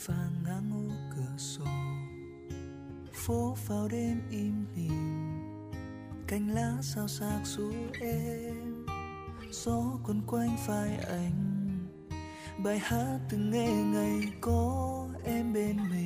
vàng ngang ô cửa sổ. Phố vào đêm im lìm, cành lá sao sạc rũ em gió quấn quanh vai anh, bài hát từng nghe ngày có em bên mình.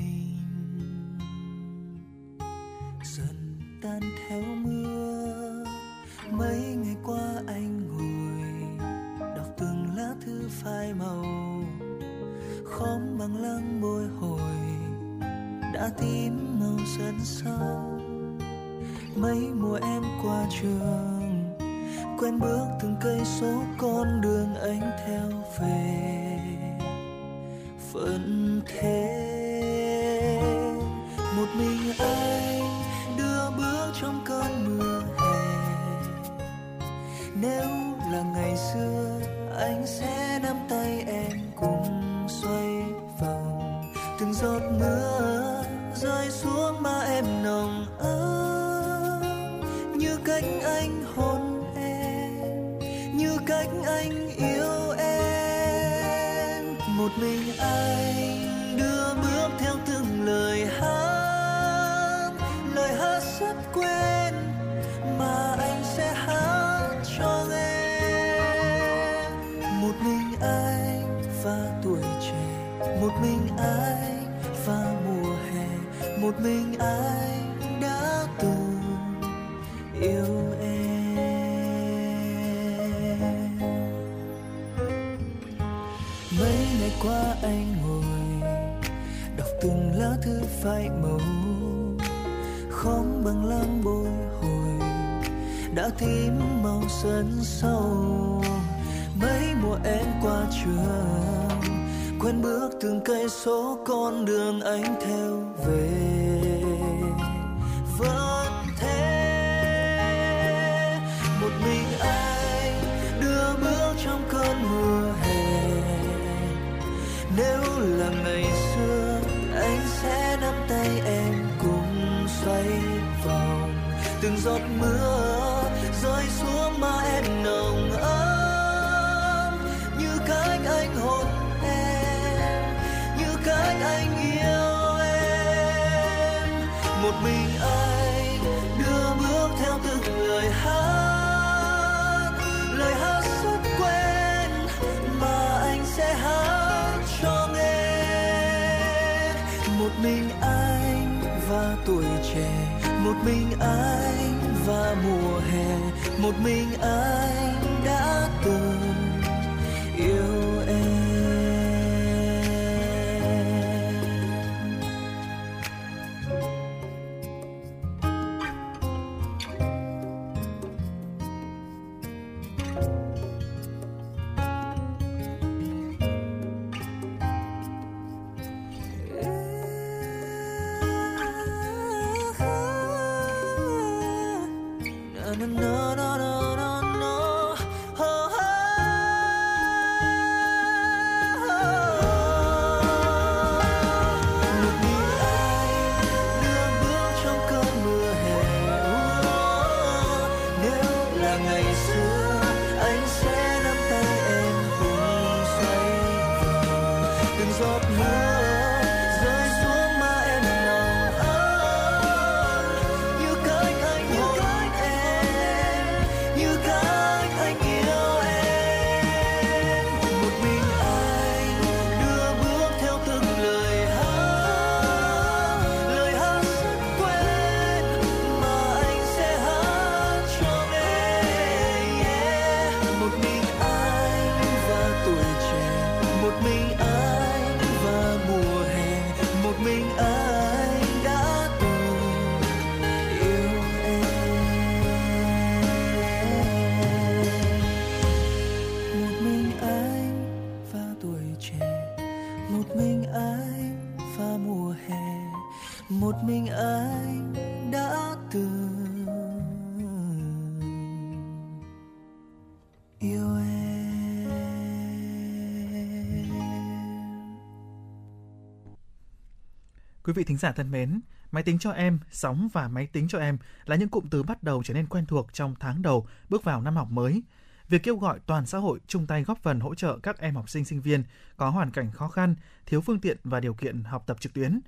Vị thính giả thân mến, máy tính cho em, sóng và máy tính cho em là những cụm từ bắt đầu trở nên quen thuộc trong tháng đầu bước vào năm học mới. Việc kêu gọi toàn xã hội chung tay góp phần hỗ trợ các em học sinh sinh viên có hoàn cảnh khó khăn, thiếu phương tiện và điều kiện học tập trực tuyến.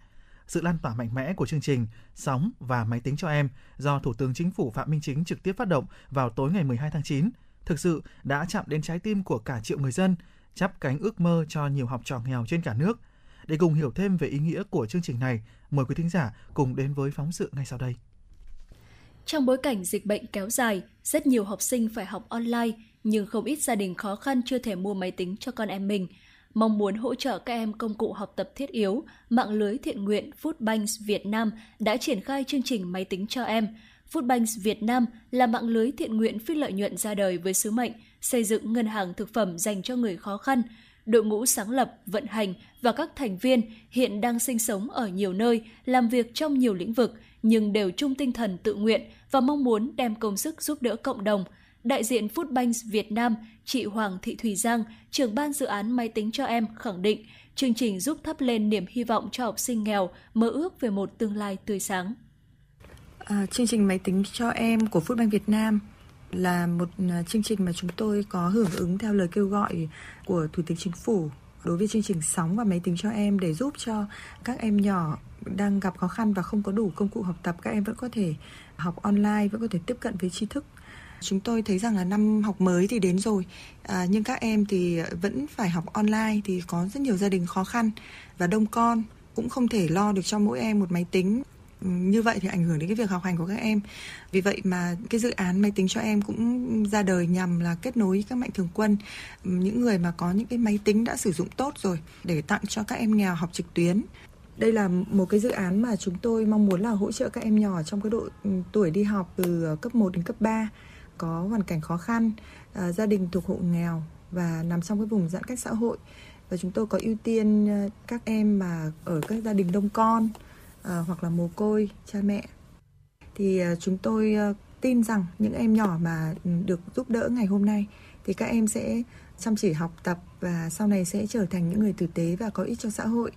Sự lan tỏa mạnh mẽ của chương trình Sóng và Máy tính cho em do Thủ tướng Chính phủ Phạm Minh Chính trực tiếp phát động vào tối ngày 12 tháng 9 thực sự đã chạm đến trái tim của cả triệu người dân, chắp cánh ước mơ cho nhiều học trò nghèo trên cả nước. Để cùng hiểu thêm về ý nghĩa của chương trình này, mời quý thính giả cùng đến với phóng sự ngay sau đây. Trong bối cảnh dịch bệnh kéo dài, rất nhiều học sinh phải học online, nhưng không ít gia đình khó khăn chưa thể mua máy tính cho con em mình. Mong muốn hỗ trợ các em công cụ học tập thiết yếu, mạng lưới thiện nguyện Foodbanks Việt Nam đã triển khai chương trình máy tính cho em. Foodbanks Việt Nam là mạng lưới thiện nguyện phi lợi nhuận ra đời với sứ mệnh xây dựng ngân hàng thực phẩm dành cho người khó khăn. Đội ngũ sáng lập, vận hành và các thành viên hiện đang sinh sống ở nhiều nơi, làm việc trong nhiều lĩnh vực, nhưng đều chung tinh thần tự nguyện và mong muốn đem công sức giúp đỡ cộng đồng. Đại diện Foodbanks Việt Nam, chị Hoàng Thị Thùy Giang, trưởng ban dự án máy tính cho em khẳng định chương trình giúp thắp lên niềm hy vọng cho học sinh nghèo mơ ước về một tương lai tươi sáng. À, chương trình máy tính cho em của Foodbank Việt Nam là một à, chương trình mà chúng tôi có hưởng ứng theo lời kêu gọi của Thủ tướng Chính phủ đối với chương trình sóng và máy tính cho em để giúp cho các em nhỏ đang gặp khó khăn và không có đủ công cụ học tập các em vẫn có thể học online vẫn có thể tiếp cận với tri thức. Chúng tôi thấy rằng là năm học mới thì đến rồi à, nhưng các em thì vẫn phải học online thì có rất nhiều gia đình khó khăn và đông con cũng không thể lo được cho mỗi em một máy tính như vậy thì ảnh hưởng đến cái việc học hành của các em. Vì vậy mà cái dự án máy tính cho em cũng ra đời nhằm là kết nối các mạnh thường quân những người mà có những cái máy tính đã sử dụng tốt rồi để tặng cho các em nghèo học trực tuyến. Đây là một cái dự án mà chúng tôi mong muốn là hỗ trợ các em nhỏ trong cái độ ừ, tuổi đi học từ cấp 1 đến cấp 3 có hoàn cảnh khó khăn, à, gia đình thuộc hộ nghèo và nằm trong cái vùng giãn cách xã hội. Và chúng tôi có ưu tiên à, các em mà ở các gia đình đông con à, hoặc là mồ côi cha mẹ thì à, chúng tôi à, tin rằng những em nhỏ mà được giúp đỡ ngày hôm nay thì các em sẽ chăm chỉ học tập và sau này sẽ trở thành những người tử tế và có ích cho xã hội.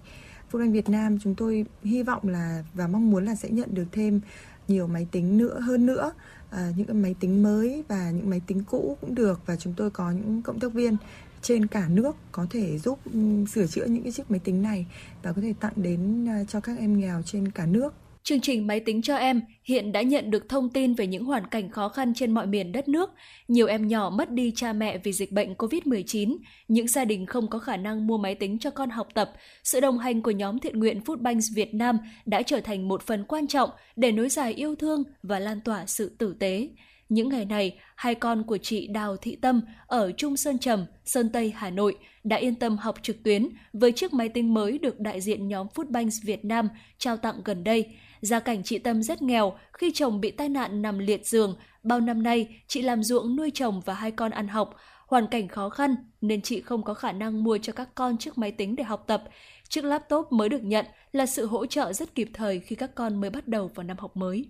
Phúc Anh Việt Nam chúng tôi hy vọng là và mong muốn là sẽ nhận được thêm nhiều máy tính nữa hơn nữa à, những cái máy tính mới và những máy tính cũ cũng được và chúng tôi có những cộng tác viên trên cả nước có thể giúp ừ, sửa chữa những cái chiếc máy tính này và có thể tặng đến ờ, cho các em nghèo trên cả nước. Chương trình Máy tính cho em hiện đã nhận được thông tin về những hoàn cảnh khó khăn trên mọi miền đất nước. Nhiều em nhỏ mất đi cha mẹ vì dịch bệnh COVID-19, những gia đình không có khả năng mua máy tính cho con học tập. Sự đồng hành của nhóm thiện nguyện Foodbanks Việt Nam đã trở thành một phần quan trọng để nối dài yêu thương và lan tỏa sự tử tế. Những ngày này, hai con của chị Đào Thị Tâm ở Trung Sơn Trầm, Sơn Tây, Hà Nội đã yên tâm học trực tuyến với chiếc máy tính mới được đại diện nhóm Foodbanks Việt Nam trao tặng gần đây. Gia cảnh chị Tâm rất nghèo khi chồng bị tai nạn nằm liệt giường. Bao năm nay, chị làm ruộng nuôi chồng và hai con ăn học. Hoàn cảnh khó khăn nên chị không có khả năng mua cho các con chiếc máy tính để học tập. Chiếc laptop mới được nhận là sự hỗ trợ rất kịp thời khi các con mới bắt đầu vào năm học mới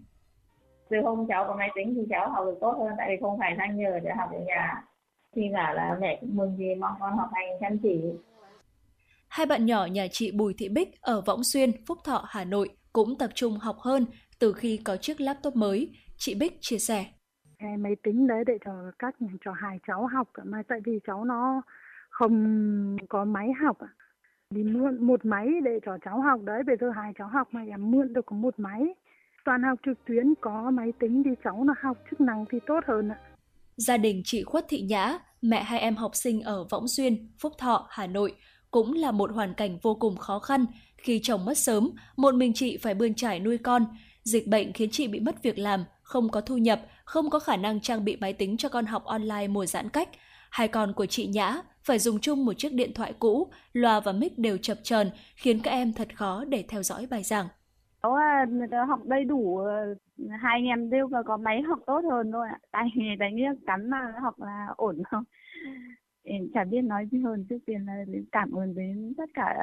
từ hôm cháu có máy tính thì cháu học được tốt hơn tại vì không phải sang nhờ để học ở nhà thì cả là mẹ cũng mừng vì mong con học hành chăm chỉ Hai bạn nhỏ nhà chị Bùi Thị Bích ở Võng Xuyên, Phúc Thọ, Hà Nội cũng tập trung học hơn từ khi có chiếc laptop mới. Chị Bích chia sẻ. Cái máy tính đấy để cho các cho hai cháu học mà tại vì cháu nó không có máy học đi mượn một máy để cho cháu học đấy bây giờ hai cháu học mà em mượn được có một máy toàn học trực tuyến có máy tính thì cháu nó học chức năng thì tốt hơn ạ. Gia đình chị Khuất Thị Nhã, mẹ hai em học sinh ở Võng Xuyên, Phúc Thọ, Hà Nội cũng là một hoàn cảnh vô cùng khó khăn khi chồng mất sớm, một mình chị phải bươn trải nuôi con. Dịch bệnh khiến chị bị mất việc làm, không có thu nhập, không có khả năng trang bị máy tính cho con học online mùa giãn cách. Hai con của chị Nhã phải dùng chung một chiếc điện thoại cũ, loa và mic đều chập chờn khiến các em thật khó để theo dõi bài giảng cháu à, học đầy đủ ờ, hai anh em đều có máy học tốt hơn thôi ạ tại đánh cắn mà học là ổn không chả biết nói gì hơn trước tiên là cảm ơn đến tất cả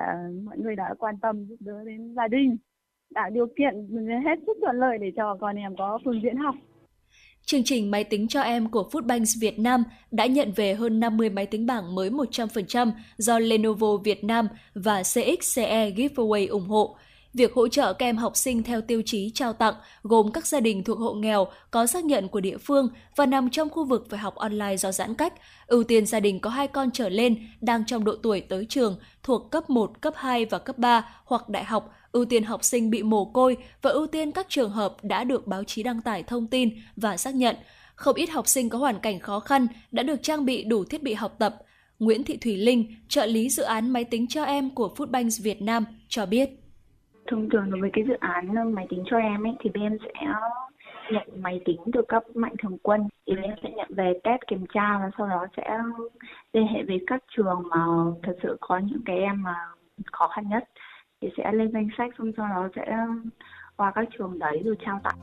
mọi người đã quan tâm, giúp đỡ đến gia đình, tạo điều kiện hết sức thuận lợi để cho con em có phương diện học. Chương trình máy tính cho em của Foodbanks Việt Nam đã nhận về hơn 50 máy tính bảng mới 100% do Lenovo Việt Nam và CXCE Giveaway ủng hộ. Việc hỗ trợ các em học sinh theo tiêu chí trao tặng gồm các gia đình thuộc hộ nghèo có xác nhận của địa phương và nằm trong khu vực phải học online do giãn cách, ưu tiên gia đình có hai con trở lên đang trong độ tuổi tới trường thuộc cấp 1, cấp 2 và cấp 3 hoặc đại học, ưu tiên học sinh bị mồ côi và ưu tiên các trường hợp đã được báo chí đăng tải thông tin và xác nhận. Không ít học sinh có hoàn cảnh khó khăn đã được trang bị đủ thiết bị học tập. Nguyễn Thị Thủy Linh, trợ lý dự án máy tính cho em của Foodbanks Việt Nam cho biết. Thông thường đối với cái dự án ờ, máy tính cho em ấy thì bên em sẽ nhận máy tính từ các mạnh thường quân thì bên em sẽ nhận về test kiểm tra và sau đó sẽ liên hệ với các trường mà thật sự có những cái em mà khó khăn nhất thì sẽ lên danh sách xong sau đó sẽ qua các trường đấy rồi trao tặng.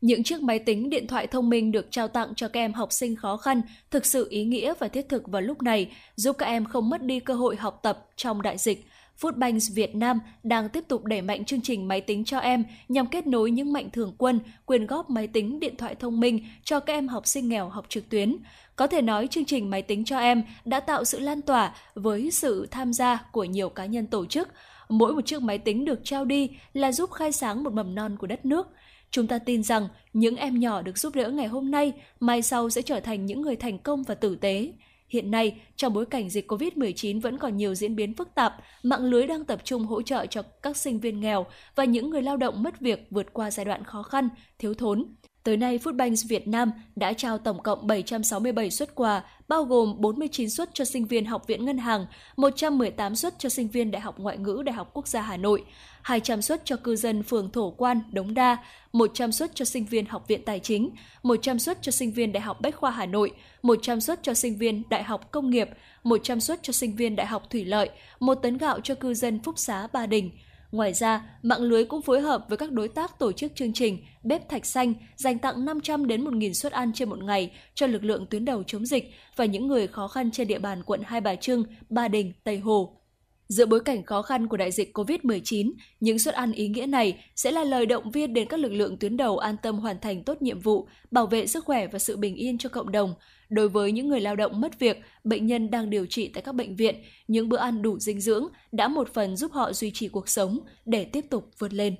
Những chiếc máy tính, điện thoại thông minh được trao tặng cho các em học sinh khó khăn thực sự ý nghĩa và thiết thực vào lúc này, giúp các em không mất đi cơ hội học tập trong đại dịch. Foodbanks Việt Nam đang tiếp tục đẩy mạnh chương trình máy tính cho em nhằm kết nối những mạnh thường quân quyên góp máy tính, điện thoại thông minh cho các em học sinh nghèo học trực tuyến. Có thể nói chương trình máy tính cho em đã tạo sự lan tỏa với sự tham gia của nhiều cá nhân tổ chức. Mỗi một chiếc máy tính được trao đi là giúp khai sáng một mầm non của đất nước. Chúng ta tin rằng những em nhỏ được giúp đỡ ngày hôm nay, mai sau sẽ trở thành những người thành công và tử tế. Hiện nay, trong bối cảnh dịch COVID-19 vẫn còn nhiều diễn biến phức tạp, mạng lưới đang tập trung hỗ trợ cho các sinh viên nghèo và những người lao động mất việc vượt qua giai đoạn khó khăn, thiếu thốn. Tới nay, Foodbanks Việt Nam đã trao tổng cộng 767 suất quà, bao gồm 49 suất cho sinh viên Học viện Ngân hàng, 118 suất cho sinh viên Đại học Ngoại ngữ Đại học Quốc gia Hà Nội, 200 suất cho cư dân phường Thổ Quan, Đống Đa, 100 suất cho sinh viên Học viện Tài chính, 100 suất cho sinh viên Đại học Bách khoa Hà Nội, 100 suất cho sinh viên Đại học Công nghiệp, 100 suất cho sinh viên Đại học Thủy lợi, 1 tấn gạo cho cư dân Phúc Xá Ba Đình. Ngoài ra, mạng lưới cũng phối hợp với các đối tác tổ chức chương trình Bếp Thạch Xanh dành tặng 500 đến 1.000 suất ăn trên một ngày cho lực lượng tuyến đầu chống dịch và những người khó khăn trên địa bàn quận Hai Bà Trưng, Ba Đình, Tây Hồ. Giữa bối cảnh khó khăn của đại dịch COVID-19, những suất ăn ý nghĩa này sẽ là lời động viên đến các lực lượng tuyến đầu an tâm hoàn thành tốt nhiệm vụ, bảo vệ sức khỏe và sự bình yên cho cộng đồng. Đối với những người lao động mất việc, bệnh nhân đang điều trị tại các bệnh viện, những bữa ăn đủ dinh dưỡng đã một phần giúp họ duy trì cuộc sống để tiếp tục vượt lên.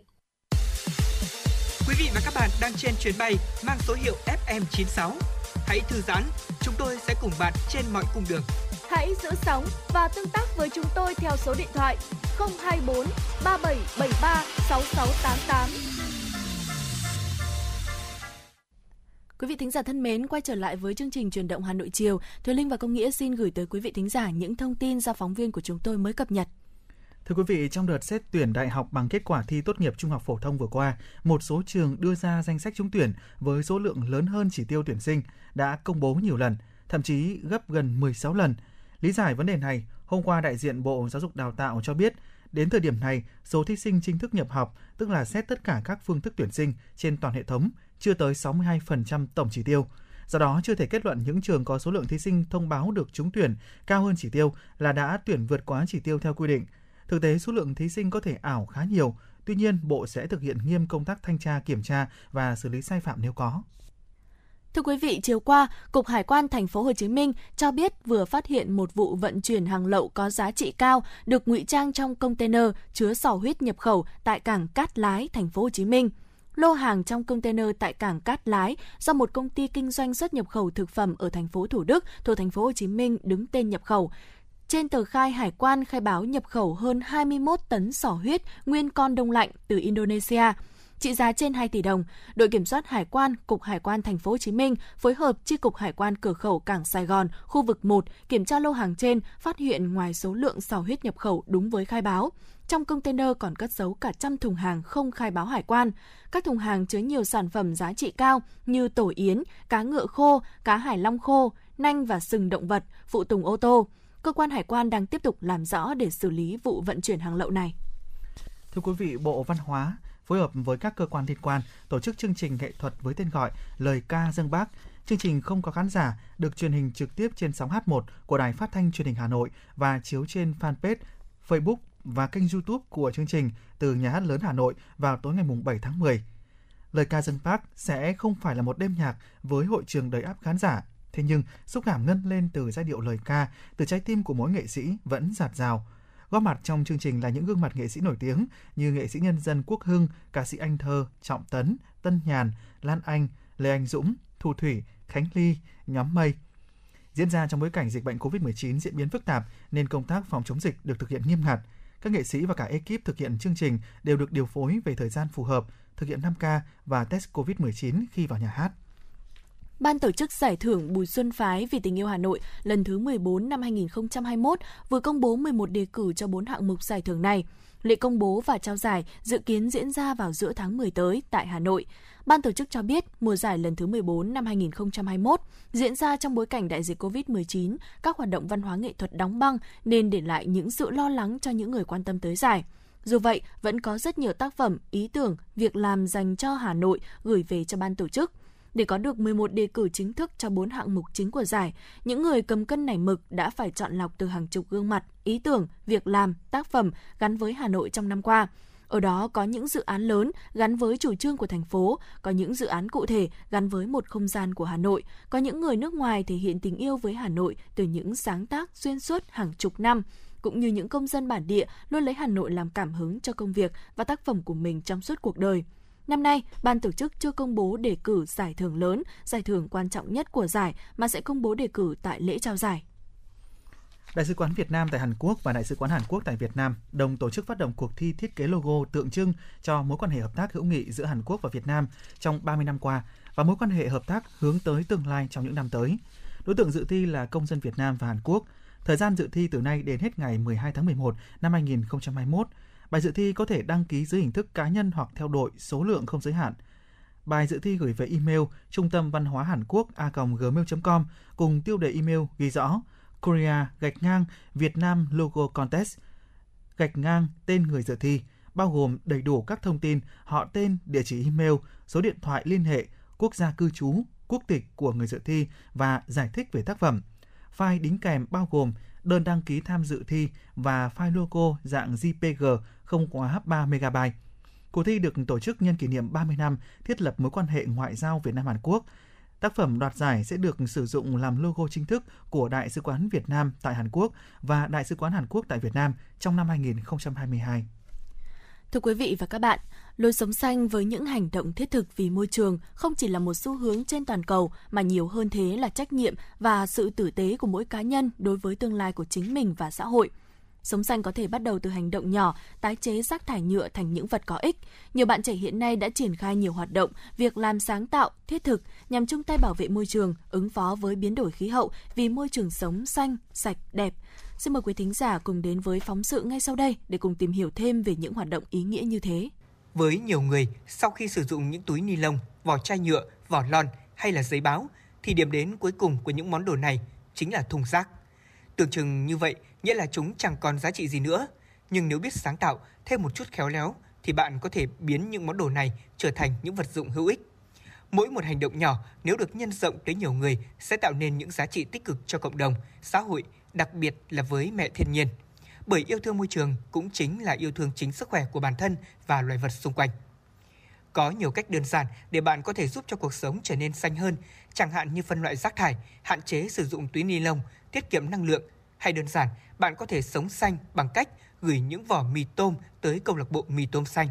Quý vị và các bạn đang trên chuyến bay mang số hiệu FM96. Hãy thư giãn, chúng tôi sẽ cùng bạn trên mọi cung đường. Hãy giữ sóng và tương tác với chúng tôi theo số điện thoại 024 3773 6688. Quý vị thính giả thân mến, quay trở lại với chương trình truyền động Hà Nội chiều, Thùy Linh và Công Nghĩa xin gửi tới quý vị thính giả những thông tin do phóng viên của chúng tôi mới cập nhật. Thưa quý vị, trong đợt xét tuyển đại học bằng kết quả thi tốt nghiệp trung học phổ thông vừa qua, một số trường đưa ra danh sách trúng tuyển với số lượng lớn hơn chỉ tiêu tuyển sinh đã công bố nhiều lần, thậm chí gấp gần 16 lần. Lý giải vấn đề này, hôm qua đại diện Bộ Giáo dục Đào tạo cho biết, đến thời điểm này, số thí sinh chính thức nhập học, tức là xét tất cả các phương thức tuyển sinh trên toàn hệ thống, chưa tới 62% tổng chỉ tiêu. Do đó, chưa thể kết luận những trường có số lượng thí sinh thông báo được trúng tuyển cao hơn chỉ tiêu là đã tuyển vượt quá chỉ tiêu theo quy định. Thực tế, số lượng thí sinh có thể ảo khá nhiều, tuy nhiên Bộ sẽ thực hiện nghiêm công tác thanh tra, kiểm tra và xử lý sai phạm nếu có. Thưa quý vị, chiều qua, Cục Hải quan Thành phố Hồ Chí Minh cho biết vừa phát hiện một vụ vận chuyển hàng lậu có giá trị cao được ngụy trang trong container chứa sò huyết nhập khẩu tại cảng Cát Lái, Thành phố Hồ Chí Minh. Lô hàng trong container tại cảng Cát Lái do một công ty kinh doanh xuất nhập khẩu thực phẩm ở thành phố Thủ Đức thuộc thành phố Hồ Chí Minh đứng tên nhập khẩu. Trên tờ khai hải quan khai báo nhập khẩu hơn 21 tấn sỏ huyết nguyên con đông lạnh từ Indonesia trị giá trên 2 tỷ đồng. Đội kiểm soát hải quan, Cục Hải quan Thành phố Hồ Chí Minh phối hợp chi cục hải quan cửa khẩu cảng Sài Gòn, khu vực 1 kiểm tra lô hàng trên, phát hiện ngoài số lượng sò huyết nhập khẩu đúng với khai báo, trong container còn cất giấu cả trăm thùng hàng không khai báo hải quan. Các thùng hàng chứa nhiều sản phẩm giá trị cao như tổ yến, cá ngựa khô, cá hải long khô, nanh và sừng động vật, phụ tùng ô tô. Cơ quan hải quan đang tiếp tục làm rõ để xử lý vụ vận chuyển hàng lậu này. Thưa quý vị, Bộ Văn hóa phối hợp với các cơ quan liên quan tổ chức chương trình nghệ thuật với tên gọi Lời ca dân Bác. Chương trình không có khán giả được truyền hình trực tiếp trên sóng H1 của Đài Phát thanh Truyền hình Hà Nội và chiếu trên fanpage Facebook và kênh YouTube của chương trình từ Nhà hát lớn Hà Nội vào tối ngày 7 tháng 10. Lời ca dân bác sẽ không phải là một đêm nhạc với hội trường đầy áp khán giả, thế nhưng xúc cảm ngân lên từ giai điệu lời ca, từ trái tim của mỗi nghệ sĩ vẫn giạt rào. Góp mặt trong chương trình là những gương mặt nghệ sĩ nổi tiếng như nghệ sĩ nhân dân Quốc Hưng, ca sĩ Anh Thơ, Trọng Tấn, Tân Nhàn, Lan Anh, Lê Anh Dũng, Thu Thủy, Khánh Ly, nhóm Mây. Diễn ra trong bối cảnh dịch bệnh COVID-19 diễn biến phức tạp nên công tác phòng chống dịch được thực hiện nghiêm ngặt. Các nghệ sĩ và cả ekip thực hiện chương trình đều được điều phối về thời gian phù hợp, thực hiện 5K và test COVID-19 khi vào nhà hát. Ban tổ chức giải thưởng Bùi Xuân Phái vì tình yêu Hà Nội lần thứ 14 năm 2021 vừa công bố 11 đề cử cho 4 hạng mục giải thưởng này. Lễ công bố và trao giải dự kiến diễn ra vào giữa tháng 10 tới tại Hà Nội. Ban tổ chức cho biết mùa giải lần thứ 14 năm 2021 diễn ra trong bối cảnh đại dịch COVID-19, các hoạt động văn hóa nghệ thuật đóng băng nên để lại những sự lo lắng cho những người quan tâm tới giải. Dù vậy, vẫn có rất nhiều tác phẩm, ý tưởng, việc làm dành cho Hà Nội gửi về cho ban tổ chức – để có được 11 đề cử chính thức cho 4 hạng mục chính của giải, những người cầm cân nảy mực đã phải chọn lọc từ hàng chục gương mặt, ý tưởng, việc làm, tác phẩm gắn với Hà Nội trong năm qua. Ở đó có những dự án lớn gắn với chủ trương của thành phố, có những dự án cụ thể gắn với một không gian của Hà Nội, có những người nước ngoài thể hiện tình yêu với Hà Nội từ những sáng tác xuyên suốt hàng chục năm, cũng như những công dân bản địa luôn lấy Hà Nội làm cảm hứng cho công việc và tác phẩm của mình trong suốt cuộc đời. Năm nay, ban tổ chức chưa công bố đề cử giải thưởng lớn, giải thưởng quan trọng nhất của giải mà sẽ công bố đề cử tại lễ trao giải. Đại sứ quán Việt Nam tại Hàn Quốc và Đại sứ quán Hàn Quốc tại Việt Nam đồng tổ chức phát động cuộc thi thiết kế logo tượng trưng cho mối quan hệ hợp tác hữu nghị giữa Hàn Quốc và Việt Nam trong 30 năm qua và mối quan hệ hợp tác hướng tới tương lai trong những năm tới. Đối tượng dự thi là công dân Việt Nam và Hàn Quốc. Thời gian dự thi từ nay đến hết ngày 12 tháng 11 năm 2021 Bài dự thi có thể đăng ký dưới hình thức cá nhân hoặc theo đội, số lượng không giới hạn. Bài dự thi gửi về email trung tâm văn hóa Hàn Quốc a gmail.com cùng tiêu đề email ghi rõ Korea gạch ngang Việt Nam logo contest gạch ngang tên người dự thi bao gồm đầy đủ các thông tin họ tên, địa chỉ email, số điện thoại liên hệ, quốc gia cư trú, quốc tịch của người dự thi và giải thích về tác phẩm. File đính kèm bao gồm đơn đăng ký tham dự thi và file logo dạng JPG không quá 3 MB. Cuộc thi được tổ chức nhân kỷ niệm 30 năm thiết lập mối quan hệ ngoại giao Việt Nam Hàn Quốc. Tác phẩm đoạt giải sẽ được sử dụng làm logo chính thức của Đại sứ quán Việt Nam tại Hàn Quốc và Đại sứ quán Hàn Quốc tại Việt Nam trong năm 2022. Thưa quý vị và các bạn, lối sống xanh với những hành động thiết thực vì môi trường không chỉ là một xu hướng trên toàn cầu mà nhiều hơn thế là trách nhiệm và sự tử tế của mỗi cá nhân đối với tương lai của chính mình và xã hội – Sống xanh có thể bắt đầu từ hành động nhỏ, tái chế rác thải nhựa thành những vật có ích. Nhiều bạn trẻ hiện nay đã triển khai nhiều hoạt động, việc làm sáng tạo, thiết thực nhằm chung tay bảo vệ môi trường, ứng phó với biến đổi khí hậu vì môi trường sống xanh, sạch, đẹp. Xin mời quý thính giả cùng đến với phóng sự ngay sau đây để cùng tìm hiểu thêm về những hoạt động ý nghĩa như thế. Với nhiều người, sau khi sử dụng những túi ni lông, vỏ chai nhựa, vỏ lon hay là giấy báo, thì điểm đến cuối cùng của những món đồ này chính là thùng rác. Tưởng chừng như vậy, nghĩa là chúng chẳng còn giá trị gì nữa. Nhưng nếu biết sáng tạo, thêm một chút khéo léo, thì bạn có thể biến những món đồ này trở thành những vật dụng hữu ích. Mỗi một hành động nhỏ nếu được nhân rộng tới nhiều người sẽ tạo nên những giá trị tích cực cho cộng đồng, xã hội, đặc biệt là với mẹ thiên nhiên. Bởi yêu thương môi trường cũng chính là yêu thương chính sức khỏe của bản thân và loài vật xung quanh. Có nhiều cách đơn giản để bạn có thể giúp cho cuộc sống trở nên xanh hơn, chẳng hạn như phân loại rác thải, hạn chế sử dụng túi ni lông, tiết kiệm năng lượng, hay đơn giản, bạn có thể sống xanh bằng cách gửi những vỏ mì tôm tới câu lạc bộ mì tôm xanh.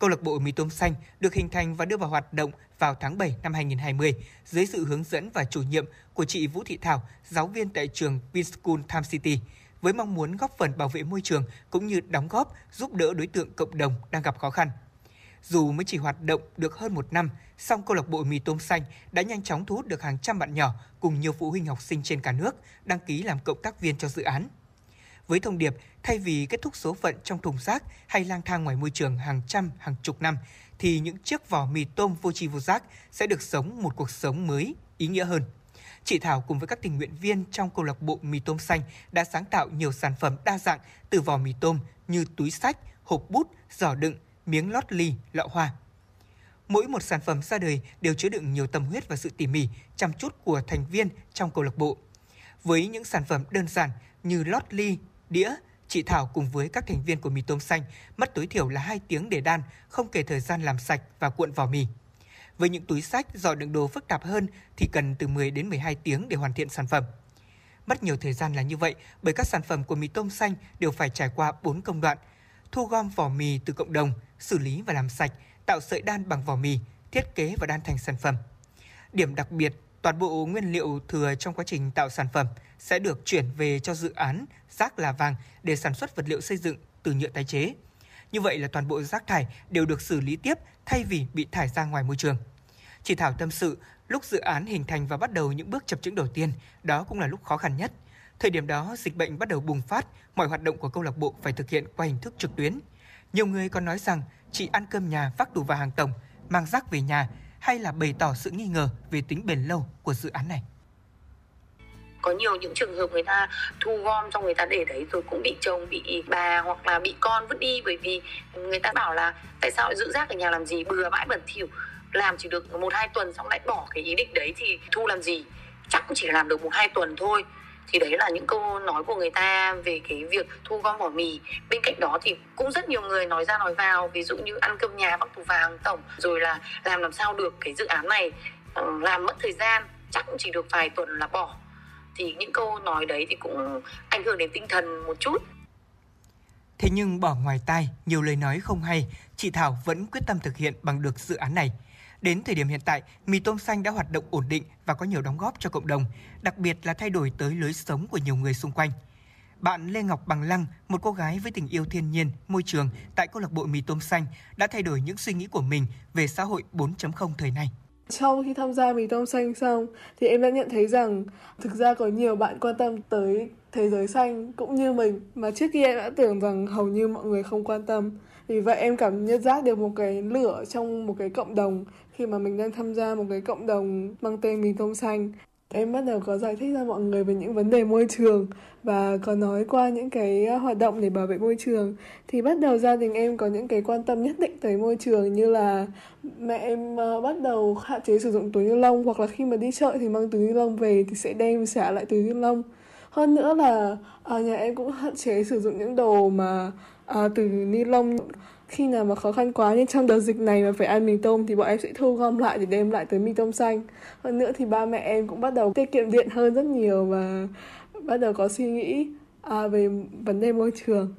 Câu lạc bộ mì tôm xanh được hình thành và đưa vào hoạt động vào tháng 7 năm 2020 dưới sự hướng dẫn và chủ nhiệm của chị Vũ Thị Thảo, giáo viên tại trường Vinschool Time City, với mong muốn góp phần bảo vệ môi trường cũng như đóng góp giúp đỡ đối tượng cộng đồng đang gặp khó khăn. Dù mới chỉ hoạt động được hơn một năm, song câu lạc bộ mì tôm xanh đã nhanh chóng thu hút được hàng trăm bạn nhỏ cùng nhiều phụ huynh học sinh trên cả nước đăng ký làm cộng tác viên cho dự án. Với thông điệp thay vì kết thúc số phận trong thùng rác hay lang thang ngoài môi trường hàng trăm, hàng chục năm, thì những chiếc vỏ mì tôm vô tri vô giác sẽ được sống một cuộc sống mới, ý nghĩa hơn. Chị Thảo cùng với các tình nguyện viên trong câu lạc bộ mì tôm xanh đã sáng tạo nhiều sản phẩm đa dạng từ vỏ mì tôm như túi sách, hộp bút, giỏ đựng, miếng lót ly, lọ hoa. Mỗi một sản phẩm ra đời đều chứa đựng nhiều tâm huyết và sự tỉ mỉ, chăm chút của thành viên trong câu lạc bộ. Với những sản phẩm đơn giản như lót ly, đĩa, chị Thảo cùng với các thành viên của mì tôm xanh mất tối thiểu là 2 tiếng để đan, không kể thời gian làm sạch và cuộn vỏ mì. Với những túi sách, dò đựng đồ phức tạp hơn thì cần từ 10 đến 12 tiếng để hoàn thiện sản phẩm. Mất nhiều thời gian là như vậy bởi các sản phẩm của mì tôm xanh đều phải trải qua 4 công đoạn. Thu gom vỏ mì từ cộng đồng, xử lý và làm sạch, tạo sợi đan bằng vỏ mì, thiết kế và đan thành sản phẩm. Điểm đặc biệt, toàn bộ nguyên liệu thừa trong quá trình tạo sản phẩm sẽ được chuyển về cho dự án rác là vàng để sản xuất vật liệu xây dựng từ nhựa tái chế. Như vậy là toàn bộ rác thải đều được xử lý tiếp thay vì bị thải ra ngoài môi trường. Chị Thảo tâm sự, lúc dự án hình thành và bắt đầu những bước chập chững đầu tiên, đó cũng là lúc khó khăn nhất. Thời điểm đó, dịch bệnh bắt đầu bùng phát, mọi hoạt động của câu lạc bộ phải thực hiện qua hình thức trực tuyến. Nhiều người còn nói rằng chị ăn cơm nhà vác tủ vào hàng tổng, mang rác về nhà hay là bày tỏ sự nghi ngờ về tính bền lâu của dự án này có nhiều những trường hợp người ta thu gom xong người ta để đấy rồi cũng bị chồng, bị bà hoặc là bị con vứt đi bởi vì người ta bảo là tại sao lại giữ rác ở nhà làm gì? Bừa bãi bẩn thỉu, làm chỉ được một, hai tuần xong lại bỏ cái ý định đấy thì thu làm gì? Chắc cũng chỉ làm được một, hai tuần thôi. Thì đấy là những câu nói của người ta về cái việc thu gom vỏ mì. Bên cạnh đó thì cũng rất nhiều người nói ra nói vào, ví dụ như ăn cơm nhà, vác tù vàng, tổng, rồi là làm làm sao được cái dự án này ờ, làm mất thời gian. Chắc cũng chỉ được vài tuần là bỏ thì những câu nói đấy thì cũng ảnh hưởng đến tinh thần một chút Thế nhưng bỏ ngoài tai nhiều lời nói không hay, chị Thảo vẫn quyết tâm thực hiện bằng được dự án này. Đến thời điểm hiện tại, mì tôm xanh đã hoạt động ổn định và có nhiều đóng góp cho cộng đồng, đặc biệt là thay đổi tới lối sống của nhiều người xung quanh. Bạn Lê Ngọc Bằng Lăng, một cô gái với tình yêu thiên nhiên, môi trường tại câu lạc bộ mì tôm xanh đã thay đổi những suy nghĩ của mình về xã hội 4.0 thời nay. Sau khi tham gia mì tôm xanh xong thì em đã nhận thấy rằng thực ra có nhiều bạn quan tâm tới thế giới xanh cũng như mình mà trước kia em đã tưởng rằng hầu như mọi người không quan tâm. Vì vậy em cảm nhận giác được một cái lửa trong một cái cộng đồng khi mà mình đang tham gia một cái cộng đồng mang tên mì tôm xanh. Em bắt đầu có giải thích ra mọi người về những vấn đề môi trường và có nói qua những cái ờ, hoạt động để bảo vệ môi trường. Thì bắt đầu gia đình em có những cái quan tâm nhất định tới môi trường như là mẹ em ờ, bắt đầu hạn chế sử dụng túi ni lông hoặc là khi mà đi chợ thì mang túi ni lông về thì sẽ đem xả lại túi ni lông. Hơn nữa là ở nhà em cũng hạn chế sử dụng những đồ mà à, từ ni lông khi nào mà khó khăn quá như trong đợt dịch này mà phải ăn mì tôm thì bọn em sẽ thu gom lại để đem lại tới mì tôm xanh. Hơn nữa thì ba mẹ em cũng bắt đầu tiết kiệm điện hơn rất nhiều và bắt đầu có suy nghĩ à, về vấn đề môi trường.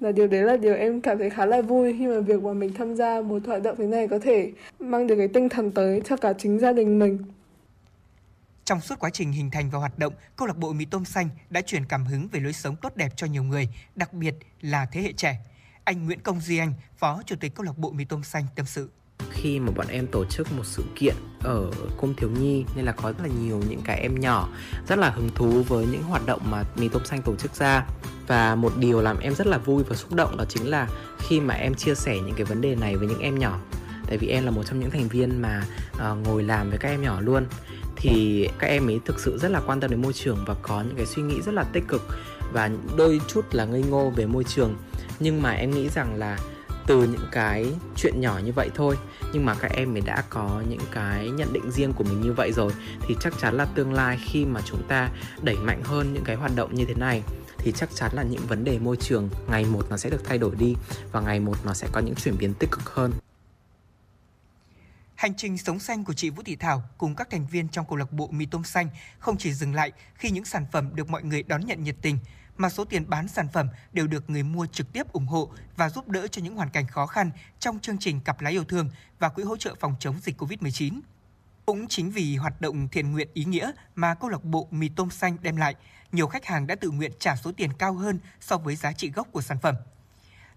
Là điều đấy là điều em cảm thấy khá là vui khi mà việc mà mình tham gia một hoạt động thế này có thể mang được cái tinh thần tới cho cả chính gia đình mình. Trong suốt quá trình hình thành và hoạt động, câu lạc bộ mì tôm xanh đã truyền cảm hứng về lối sống tốt đẹp cho nhiều người, đặc biệt là thế hệ trẻ. Anh Nguyễn Công Duy Anh, Phó Chủ tịch câu lạc bộ mì tôm xanh tâm sự. Khi mà bọn em tổ chức một sự kiện ở cung thiếu nhi nên là có rất là nhiều những cái em nhỏ rất là hứng thú với những hoạt động mà mì tôm xanh tổ chức ra. Và một điều làm em rất là vui và xúc động đó chính là khi mà em chia sẻ những cái vấn đề này với những em nhỏ. Tại vì em là một trong những thành viên mà uh, ngồi làm với các em nhỏ luôn. Thì các em ấy thực sự rất là quan tâm đến môi trường và có những cái suy nghĩ rất là tích cực và đôi chút là ngây ngô về môi trường nhưng mà em nghĩ rằng là từ những cái chuyện nhỏ như vậy thôi nhưng mà các em mình đã có những cái nhận định riêng của mình như vậy rồi thì chắc chắn là tương lai khi mà chúng ta đẩy mạnh hơn những cái hoạt động như thế này, thì chắc chắn là những vấn đề môi trường ngày một nó sẽ được thay đổi đi và ngày một nó sẽ có những chuyển biến tích cực hơn. Hành trình sống xanh của chị Vũ Thị Thảo cùng các thành viên trong câu lạc bộ mì tôm xanh không chỉ dừng lại khi những sản phẩm được mọi người đón nhận nhiệt tình mà số tiền bán sản phẩm đều được người mua trực tiếp ủng hộ và giúp đỡ cho những hoàn cảnh khó khăn trong chương trình Cặp lái yêu thương và Quỹ hỗ trợ phòng chống dịch COVID-19. Cũng chính vì hoạt động thiện nguyện ý nghĩa mà câu lạc bộ mì tôm xanh đem lại, nhiều khách hàng đã tự nguyện trả số tiền cao hơn so với giá trị gốc của sản phẩm.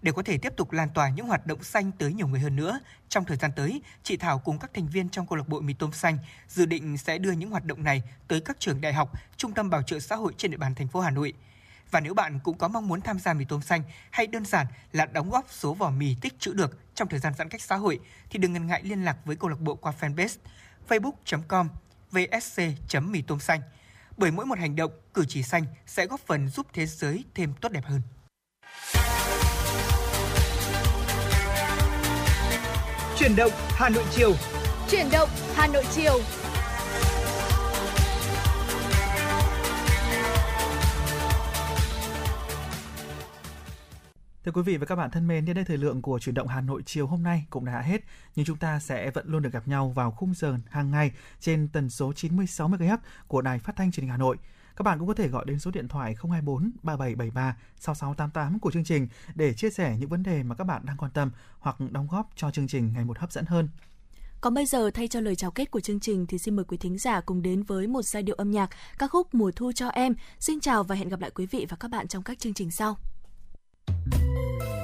Để có thể tiếp tục lan tỏa những hoạt động xanh tới nhiều người hơn nữa, trong thời gian tới, chị Thảo cùng các thành viên trong câu lạc bộ mì tôm xanh dự định sẽ đưa những hoạt động này tới các trường đại học, trung tâm bảo trợ xã hội trên địa bàn thành phố Hà Nội – và nếu bạn cũng có mong muốn tham gia mì tôm xanh hay đơn giản là đóng góp số vỏ mì tích trữ được trong thời gian giãn cách xã hội thì đừng ngần ngại liên lạc với câu lạc bộ qua fanpage facebook.com vsc.mì tôm xanh. Bởi mỗi một hành động, cử chỉ xanh sẽ góp phần giúp thế giới thêm tốt đẹp hơn. Chuyển động Hà Nội chiều. Chuyển động Hà Nội chiều. Thưa quý vị và các bạn thân mến, đến đây thời lượng của chuyển động Hà Nội chiều hôm nay cũng đã hết, nhưng chúng ta sẽ vẫn luôn được gặp nhau vào khung giờ hàng ngày trên tần số 96 MHz của Đài Phát thanh Truyền hình Hà Nội. Các bạn cũng có thể gọi đến số điện thoại 024 3773 6688 của chương trình để chia sẻ những vấn đề mà các bạn đang quan tâm hoặc đóng góp cho chương trình ngày một hấp dẫn hơn. Còn bây giờ thay cho lời chào kết của chương trình thì xin mời quý thính giả cùng đến với một giai điệu âm nhạc ca khúc Mùa thu cho em. Xin chào và hẹn gặp lại quý vị và các bạn trong các chương trình sau cùng